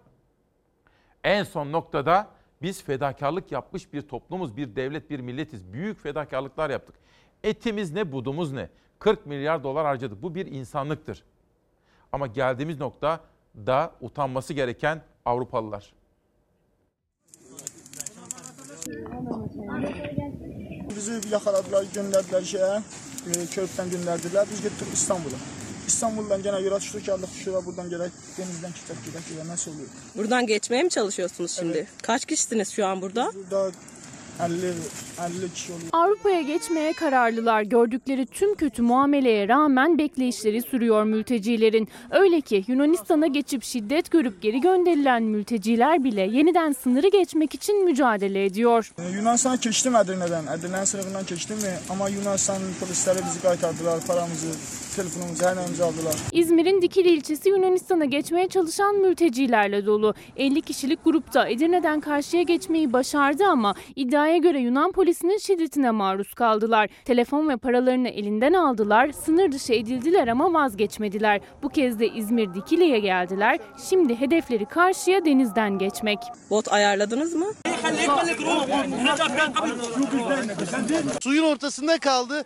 en son noktada biz fedakarlık yapmış bir toplumuz, bir devlet, bir milletiz. Büyük fedakarlıklar yaptık. Etimiz ne, budumuz ne? 40 milyar dolar harcadık. Bu bir insanlıktır. Ama geldiğimiz nokta da utanması gereken Avrupalılar. Bizi yakaladılar, gönderdiler şeye, e, Körük'ten gönderdiler. Biz gittik İstanbul'a. İstanbul'dan gene yola düştük geldik şuraya buradan gerek denizden çıkacak gerek ya nasıl oluyor? Buradan geçmeye mi çalışıyorsunuz şimdi? Evet. Kaç kişisiniz şu an burada? Burada 50 50 kişi oluyor. Avrupa'ya geçmeye kararlılar. Gördükleri tüm kötü muameleye rağmen bekleyişleri sürüyor mültecilerin. Öyle ki Yunanistan'a geçip şiddet görüp geri gönderilen mülteciler bile yeniden sınırı geçmek için mücadele ediyor. Ee, Yunanistan'a geçtim Edirne'den. Edirne'nin sınırından geçtim mi? Ama Yunanistan polisleri bizi kaytardılar. Paramızı, telefonumuzu, her neyimizi aldılar. İzmir'in Dikili ilçesi Yunanistan'a geçmeye çalışan mültecilerle dolu. 50 kişilik grupta Edirne'den karşıya geçmeyi başardı ama iddiaya göre Yunan polisinin şiddetine maruz kaldılar. Telefon ve paralarını elinden aldılar, sınır dışı edildiler ama vazgeçmediler. Bu kez de İzmir Dikili'ye geldiler. Şimdi hedefleri karşıya denizden geçmek. Bot ayarladınız mı? Suyun ortasında kaldı.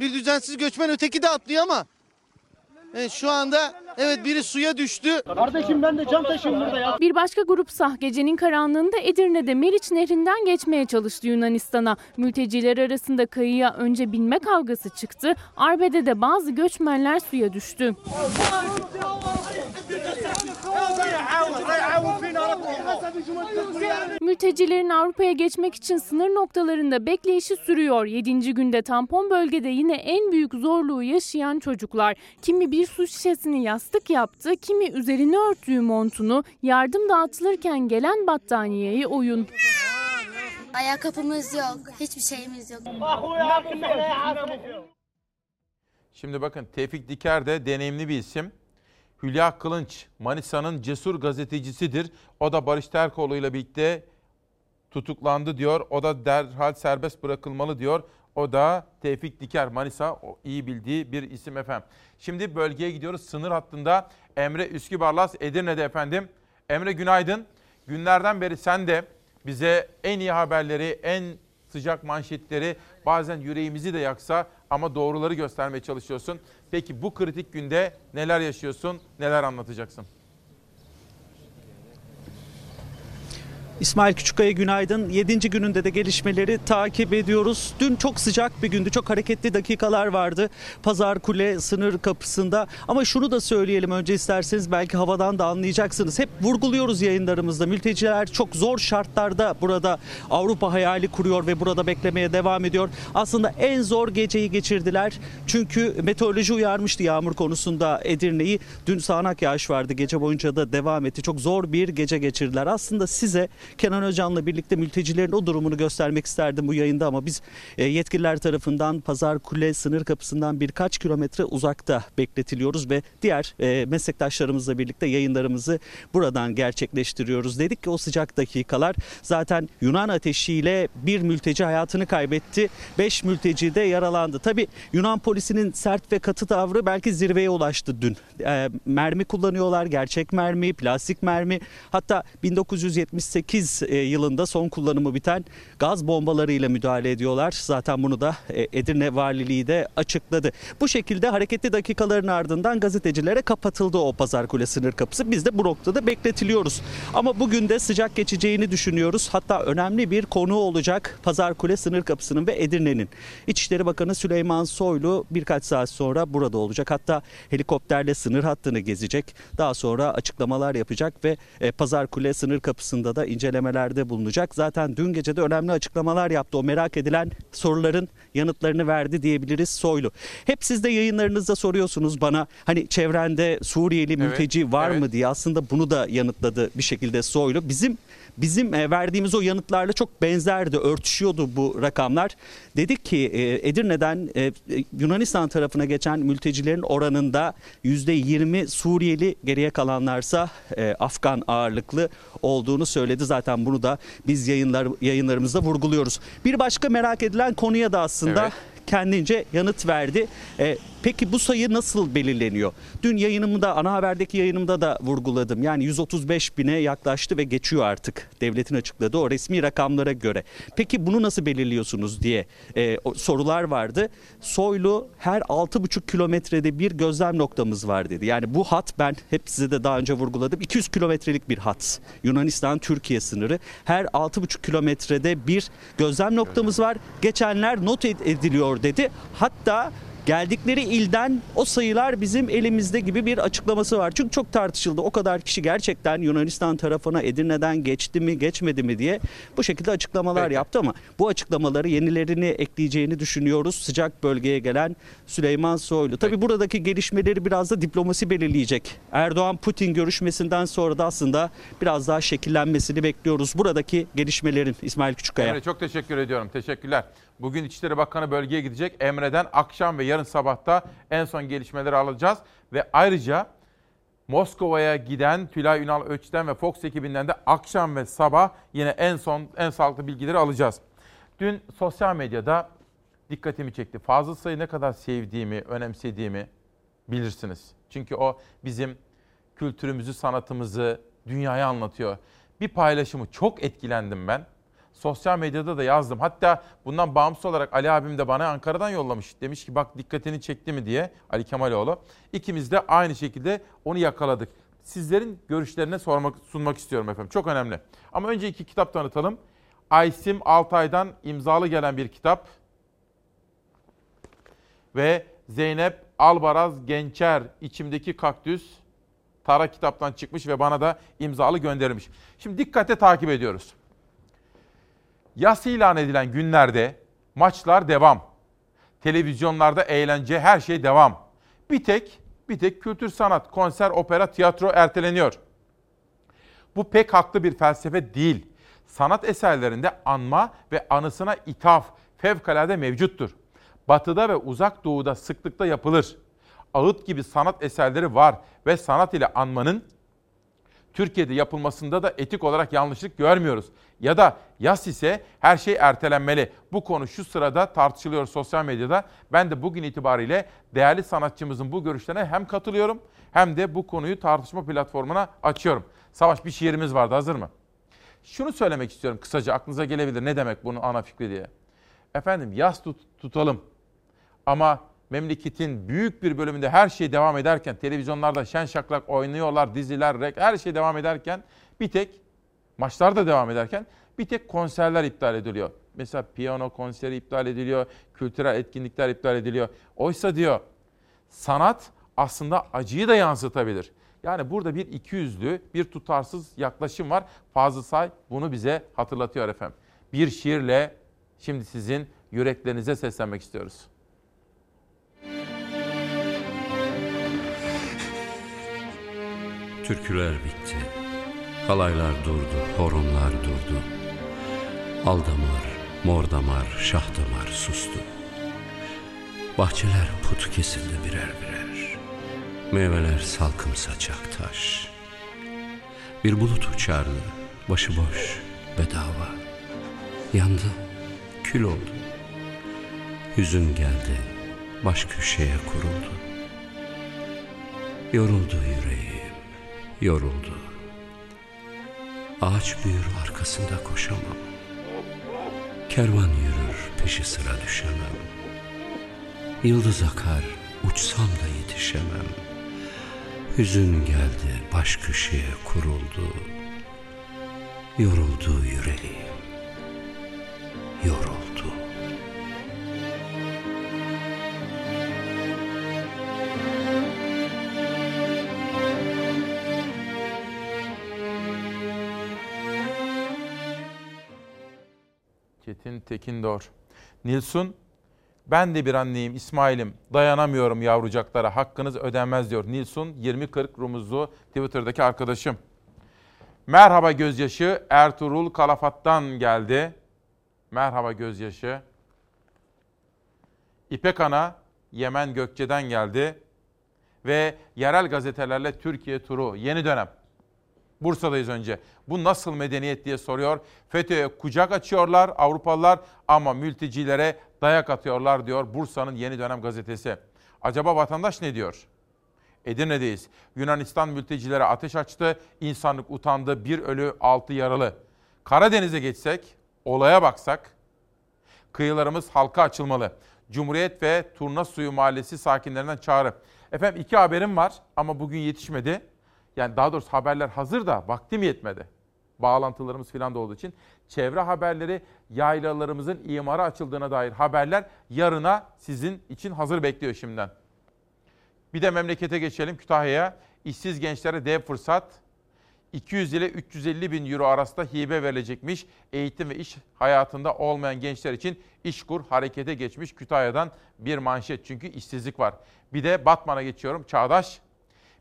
Bir düzensiz göçmen öteki de atlıyor ama evet, şu anda evet biri suya düştü. Kardeşim ben de cam taşıyım burada ya. Bir başka grupsa gecenin karanlığında Edirne'de Meriç Nehri'nden geçmeye çalıştı Yunanistan'a. Mülteciler arasında kayıya önce binme kavgası çıktı. Arbede'de bazı göçmenler suya düştü. Mültecilerin Avrupa'ya geçmek için sınır noktalarında bekleyişi sürüyor. 7. günde tampon bölgede yine en büyük zorluğu yaşayan çocuklar. Kimi bir su şişesini yastık yaptı, kimi üzerine örttüğü montunu, yardım dağıtılırken gelen battaniyeyi oyun. Ayakkabımız yok, hiçbir şeyimiz yok. Şimdi bakın Tevfik Diker de deneyimli bir isim. Hülya Kılınç Manisa'nın cesur gazetecisidir. O da Barış Terkoğlu ile birlikte tutuklandı diyor. O da derhal serbest bırakılmalı diyor. O da Tevfik Diker Manisa o iyi bildiği bir isim efendim. Şimdi bölgeye gidiyoruz. Sınır hattında Emre Üskübarlas Edirne'de efendim. Emre günaydın. Günlerden beri sen de bize en iyi haberleri, en sıcak manşetleri bazen yüreğimizi de yaksa ama doğruları göstermeye çalışıyorsun. Peki bu kritik günde neler yaşıyorsun, neler anlatacaksın? İsmail Küçükkaya günaydın. 7. gününde de gelişmeleri takip ediyoruz. Dün çok sıcak bir gündü. Çok hareketli dakikalar vardı. Pazar Kule sınır kapısında. Ama şunu da söyleyelim önce isterseniz belki havadan da anlayacaksınız. Hep vurguluyoruz yayınlarımızda. Mülteciler çok zor şartlarda burada Avrupa hayali kuruyor ve burada beklemeye devam ediyor. Aslında en zor geceyi geçirdiler. Çünkü meteoroloji uyarmıştı yağmur konusunda Edirne'yi. Dün sağanak yağış vardı. Gece boyunca da devam etti. Çok zor bir gece geçirdiler. Aslında size Kenan Öcan'la birlikte mültecilerin o durumunu göstermek isterdim bu yayında ama biz e, yetkililer tarafından Pazar Kule sınır kapısından birkaç kilometre uzakta bekletiliyoruz ve diğer e, meslektaşlarımızla birlikte yayınlarımızı buradan gerçekleştiriyoruz. Dedik ki o sıcak dakikalar zaten Yunan ateşiyle bir mülteci hayatını kaybetti. Beş mülteci de yaralandı. Tabi Yunan polisinin sert ve katı tavrı belki zirveye ulaştı dün. E, mermi kullanıyorlar, gerçek mermi, plastik mermi. Hatta 1978 e, yılında son kullanımı biten gaz bombalarıyla müdahale ediyorlar. Zaten bunu da e, Edirne Valiliği de açıkladı. Bu şekilde hareketli dakikaların ardından gazetecilere kapatıldı o Pazar Kule sınır kapısı. Biz de bu noktada bekletiliyoruz. Ama bugün de sıcak geçeceğini düşünüyoruz. Hatta önemli bir konu olacak Pazar Kule sınır kapısının ve Edirne'nin. İçişleri Bakanı Süleyman Soylu birkaç saat sonra burada olacak. Hatta helikopterle sınır hattını gezecek. Daha sonra açıklamalar yapacak ve e, Pazar Kule sınır kapısında da incelemelerde bulunacak. Zaten dün gece de önemli açıklamalar yaptı. O merak edilen soruların yanıtlarını verdi diyebiliriz Soylu. Hep siz de yayınlarınızda soruyorsunuz bana hani çevrende Suriyeli mülteci var evet. mı diye. Aslında bunu da yanıtladı bir şekilde Soylu. Bizim bizim e, verdiğimiz o yanıtlarla çok benzerdi, örtüşüyordu bu rakamlar. Dedik ki e, Edirne'den e, Yunanistan tarafına geçen mültecilerin oranında %20 Suriyeli geriye kalanlarsa Afgan ağırlıklı olduğunu söyledi. Zaten bunu da biz yayınlar yayınlarımızda vurguluyoruz. Bir başka merak edilen konuya da aslında Evet. kendince yanıt verdi. E, peki bu sayı nasıl belirleniyor? Dün yayınımda, ana haberdeki yayınımda da vurguladım. Yani 135 bine yaklaştı ve geçiyor artık devletin açıkladığı o resmi rakamlara göre. Peki bunu nasıl belirliyorsunuz diye e, sorular vardı. Soylu her 6,5 kilometrede bir gözlem noktamız var dedi. Yani bu hat ben hep size de daha önce vurguladım. 200 kilometrelik bir hat. Yunanistan-Türkiye sınırı. Her 6,5 kilometrede bir gözlem noktamız var. Geçenler not ed- ediliyor dedi. Hatta geldikleri ilden o sayılar bizim elimizde gibi bir açıklaması var. Çünkü çok tartışıldı. O kadar kişi gerçekten Yunanistan tarafına Edirne'den geçti mi geçmedi mi diye bu şekilde açıklamalar yaptı ama bu açıklamaları yenilerini ekleyeceğini düşünüyoruz. Sıcak bölgeye gelen Süleyman Soylu. Tabii buradaki gelişmeleri biraz da diplomasi belirleyecek. Erdoğan-Putin görüşmesinden sonra da aslında biraz daha şekillenmesini bekliyoruz. Buradaki gelişmelerin İsmail Küçükkaya. Emre çok teşekkür ediyorum. Teşekkürler. Bugün İçişleri Bakanı bölgeye gidecek. Emre'den akşam ve yarın sabahta en son gelişmeleri alacağız. Ve ayrıca Moskova'ya giden Tülay Ünal Öç'ten ve Fox ekibinden de akşam ve sabah yine en son en sağlıklı bilgileri alacağız. Dün sosyal medyada dikkatimi çekti. Fazıl Say'ı ne kadar sevdiğimi, önemsediğimi bilirsiniz. Çünkü o bizim kültürümüzü, sanatımızı dünyaya anlatıyor. Bir paylaşımı çok etkilendim ben. Sosyal medyada da yazdım. Hatta bundan bağımsız olarak Ali abim de bana Ankara'dan yollamış. Demiş ki bak dikkatini çekti mi diye Ali Kemaloğlu. İkimiz de aynı şekilde onu yakaladık. Sizlerin görüşlerine sormak, sunmak istiyorum efendim. Çok önemli. Ama önce iki kitap tanıtalım. Aysim Altay'dan imzalı gelen bir kitap. Ve Zeynep Albaraz Gençer İçimdeki Kaktüs Tara kitaptan çıkmış ve bana da imzalı gönderilmiş. Şimdi dikkate takip ediyoruz. Yas ilan edilen günlerde maçlar devam. Televizyonlarda eğlence her şey devam. Bir tek bir tek kültür sanat, konser, opera, tiyatro erteleniyor. Bu pek haklı bir felsefe değil. Sanat eserlerinde anma ve anısına ithaf fevkalade mevcuttur. Batıda ve uzak doğuda sıklıkla yapılır. Ağıt gibi sanat eserleri var ve sanat ile anmanın Türkiye'de yapılmasında da etik olarak yanlışlık görmüyoruz. Ya da yas ise her şey ertelenmeli. Bu konu şu sırada tartışılıyor sosyal medyada. Ben de bugün itibariyle değerli sanatçımızın bu görüşlerine hem katılıyorum hem de bu konuyu tartışma platformuna açıyorum. Savaş bir şiirimiz vardı hazır mı? Şunu söylemek istiyorum kısaca aklınıza gelebilir ne demek bunun ana fikri diye. Efendim yas tut, tutalım ama memleketin büyük bir bölümünde her şey devam ederken, televizyonlarda şen şaklak oynuyorlar, diziler, her şey devam ederken bir tek maçlar da devam ederken bir tek konserler iptal ediliyor. Mesela piyano konseri iptal ediliyor, kültürel etkinlikler iptal ediliyor. Oysa diyor sanat aslında acıyı da yansıtabilir. Yani burada bir ikiyüzlü, bir tutarsız yaklaşım var. Fazıl Say bunu bize hatırlatıyor efendim. Bir şiirle şimdi sizin yüreklerinize seslenmek istiyoruz. Türküler bitti. Kalaylar durdu, horonlar durdu. Aldamar, mor damar, şah damar sustu. Bahçeler put kesildi birer birer. Meyveler salkım saçak taş. Bir bulut uçardı, başıboş, bedava. Yandı, kül oldu. Hüzün geldi, baş köşeye kuruldu. Yoruldu yüreğim, yoruldu. Ağaç büyür arkasında koşamam. Kervan yürür peşi sıra düşemem. Yıldız akar uçsam da yetişemem. Hüzün geldi baş köşeye kuruldu. Yoruldu yüreğim. Yoruldu. Çetin Tekindor. Nilsun, ben de bir anneyim İsmail'im. Dayanamıyorum yavrucaklara. Hakkınız ödenmez diyor. Nilsun 2040 rumuzlu Twitter'daki arkadaşım. Merhaba gözyaşı Ertuğrul Kalafat'tan geldi. Merhaba gözyaşı. İpek Ana Yemen Gökçe'den geldi. Ve yerel gazetelerle Türkiye turu yeni dönem. Bursa'dayız önce. Bu nasıl medeniyet diye soruyor. FETÖ'ye kucak açıyorlar Avrupalılar ama mültecilere dayak atıyorlar diyor Bursa'nın yeni dönem gazetesi. Acaba vatandaş ne diyor? Edirne'deyiz. Yunanistan mültecilere ateş açtı. İnsanlık utandı. Bir ölü, altı yaralı. Karadeniz'e geçsek, olaya baksak, kıyılarımız halka açılmalı. Cumhuriyet ve Turna Suyu Mahallesi sakinlerinden çağrı. Efendim iki haberim var ama bugün yetişmedi. Yani daha doğrusu haberler hazır da vaktim yetmedi. bağlantılarımız falan da olduğu için çevre haberleri yaylalarımızın imara açıldığına dair haberler yarına sizin için hazır bekliyor şimdiden. Bir de memlekete geçelim Kütahya'ya. İşsiz gençlere dev fırsat. 200 ile 350 bin euro arasında hibe verilecekmiş. Eğitim ve iş hayatında olmayan gençler için İşkur harekete geçmiş. Kütahya'dan bir manşet çünkü işsizlik var. Bir de Batman'a geçiyorum. Çağdaş.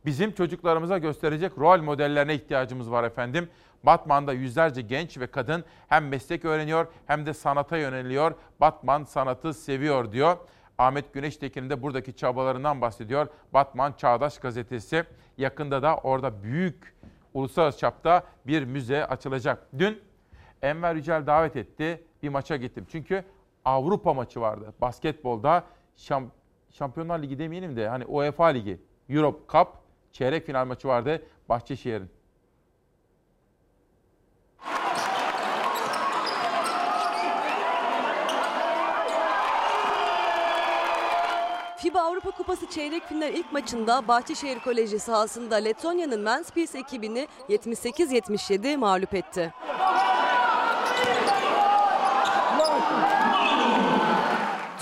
Bizim çocuklarımıza gösterecek rol modellerine ihtiyacımız var efendim. Batman'da yüzlerce genç ve kadın hem meslek öğreniyor hem de sanata yöneliyor. Batman sanatı seviyor diyor. Ahmet Güneştekin de buradaki çabalarından bahsediyor. Batman Çağdaş gazetesi yakında da orada büyük uluslararası çapta bir müze açılacak. Dün Enver Yücel davet etti. Bir maça gittim. Çünkü Avrupa maçı vardı. Basketbolda şamp Şampiyonlar Ligi demeyelim de hani UEFA Ligi, Europe Cup çeyrek final maçı vardı Bahçeşehir'in. FIBA Avrupa Kupası çeyrek final ilk maçında Bahçeşehir Koleji sahasında Letonya'nın Menspils ekibini 78-77 mağlup etti.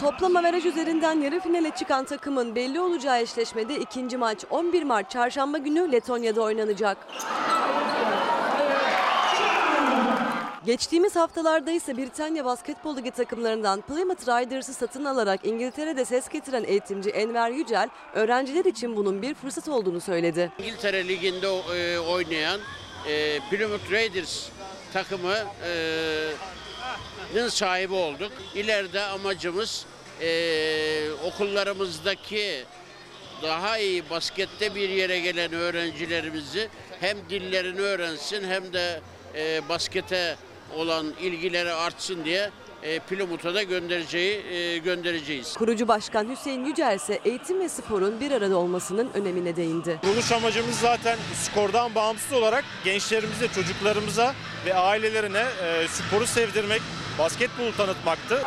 Toplam averaj üzerinden yarı finale çıkan takımın belli olacağı eşleşmede ikinci maç 11 Mart çarşamba günü Letonya'da oynanacak. Geçtiğimiz haftalarda ise Britanya Basketbol Ligi takımlarından Plymouth Riders'ı satın alarak İngiltere'de ses getiren eğitimci Enver Yücel, öğrenciler için bunun bir fırsat olduğunu söyledi. İngiltere Ligi'nde e, oynayan e, Plymouth Raiders takımının sahibi olduk. İleride amacımız e, okullarımızdaki daha iyi baskette bir yere gelen öğrencilerimizi hem dillerini öğrensin hem de e, baskete olan ilgileri artsın diye e, Plymouth'a da göndereceği e, göndereceğiz. Kurucu Başkan Hüseyin Yücel ise eğitim ve sporun bir arada olmasının önemine değindi. Kuruluş amacımız zaten skordan bağımsız olarak gençlerimize, çocuklarımıza ve ailelerine e, sporu sevdirmek, basketbolu tanıtmaktı.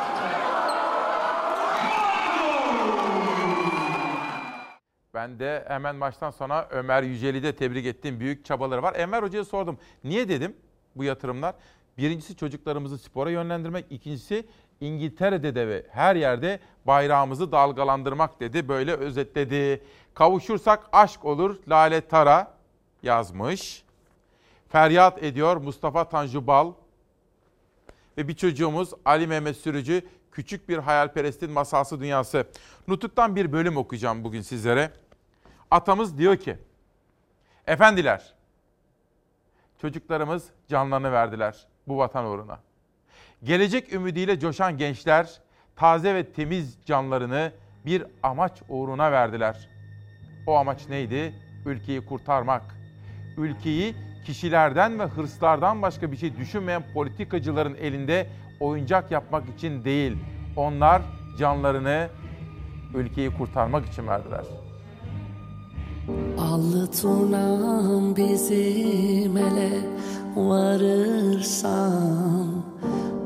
Ben de hemen maçtan sonra Ömer Yücel'i de tebrik ettiğim büyük çabaları var. Ömer Hoca'ya sordum. Niye dedim bu yatırımlar? Birincisi çocuklarımızı spora yönlendirmek. ikincisi İngiltere'de de ve her yerde bayrağımızı dalgalandırmak dedi. Böyle özetledi. Kavuşursak aşk olur Lale Tara yazmış. Feryat ediyor Mustafa Tanju Bal. Ve bir çocuğumuz Ali Mehmet Sürücü Küçük Bir Hayalperestin Masalsı Dünyası. Nutuk'tan bir bölüm okuyacağım bugün sizlere. Atamız diyor ki, Efendiler, çocuklarımız canlarını verdiler bu vatan uğruna. Gelecek ümidiyle coşan gençler taze ve temiz canlarını bir amaç uğruna verdiler. O amaç neydi? Ülkeyi kurtarmak. Ülkeyi kişilerden ve hırslardan başka bir şey düşünmeyen politikacıların elinde oyuncak yapmak için değil. Onlar canlarını ülkeyi kurtarmak için verdiler. Allı turnam bizim ele varırsan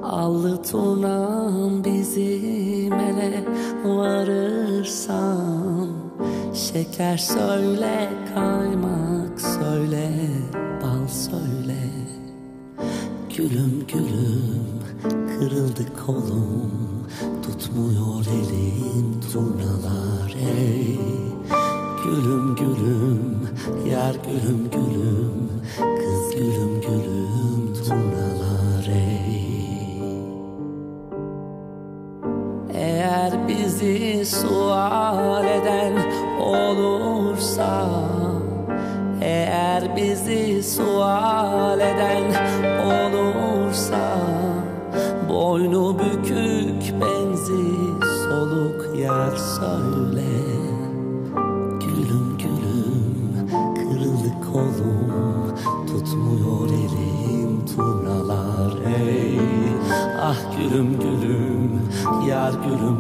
Allı turnam bizim ele varırsan Şeker söyle, kaymak söyle, bal söyle. Gülüm gülüm kırıldı kolum Tutmuyor elim turnalar ey. Gülüm gülüm, yar gülüm gülüm gülüm gülüm, turnalar ey. Eğer bizi sual eden olursa Eğer bizi sual eden olursa Boynu bükük yar gülüm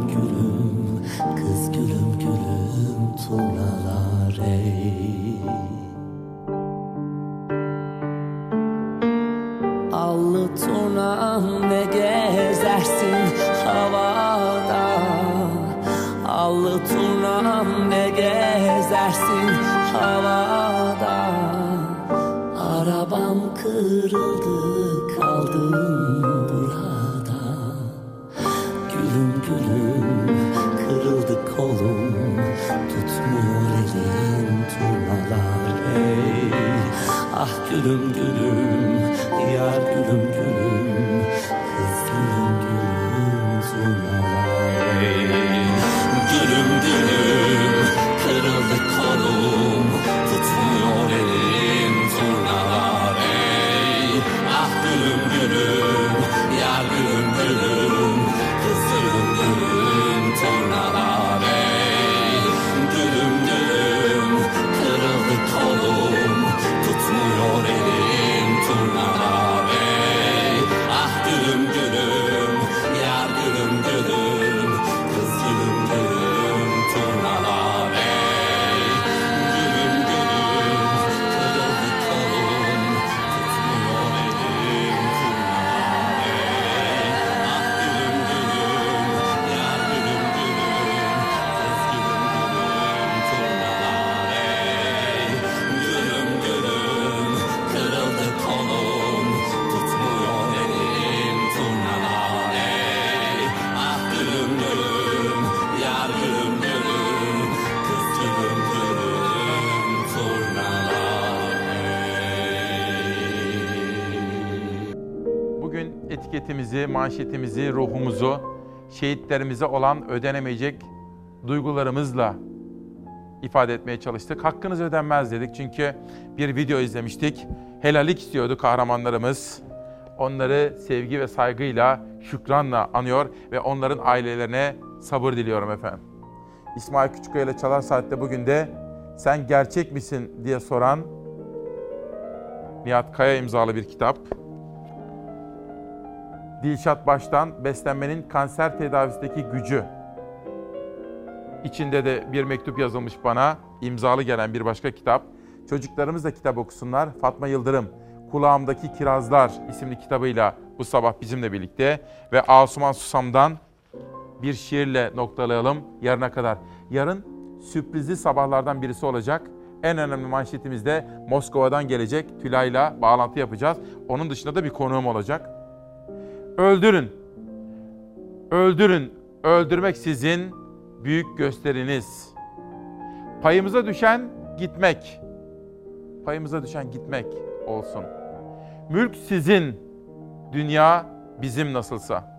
gülüm gülüm yar gülüm gülüm şehitlerimize olan ödenemeyecek duygularımızla ifade etmeye çalıştık. Hakkınız ödenmez dedik çünkü bir video izlemiştik. Helallik istiyordu kahramanlarımız. Onları sevgi ve saygıyla, şükranla anıyor ve onların ailelerine sabır diliyorum efendim. İsmail Küçükkaya ile Çalar Saat'te bugün de sen gerçek misin diye soran Nihat Kaya imzalı bir kitap. Dilşat Baş'tan beslenmenin kanser tedavisindeki gücü. İçinde de bir mektup yazılmış bana, imzalı gelen bir başka kitap. Çocuklarımız da kitap okusunlar. Fatma Yıldırım, Kulağımdaki Kirazlar isimli kitabıyla bu sabah bizimle birlikte. Ve Asuman Susam'dan bir şiirle noktalayalım yarına kadar. Yarın sürprizli sabahlardan birisi olacak. En önemli manşetimiz de Moskova'dan gelecek Tülay'la bağlantı yapacağız. Onun dışında da bir konuğum olacak. Öldürün. Öldürün. Öldürmek sizin büyük gösteriniz. Payımıza düşen gitmek. Payımıza düşen gitmek olsun. Mülk sizin. Dünya bizim nasılsa.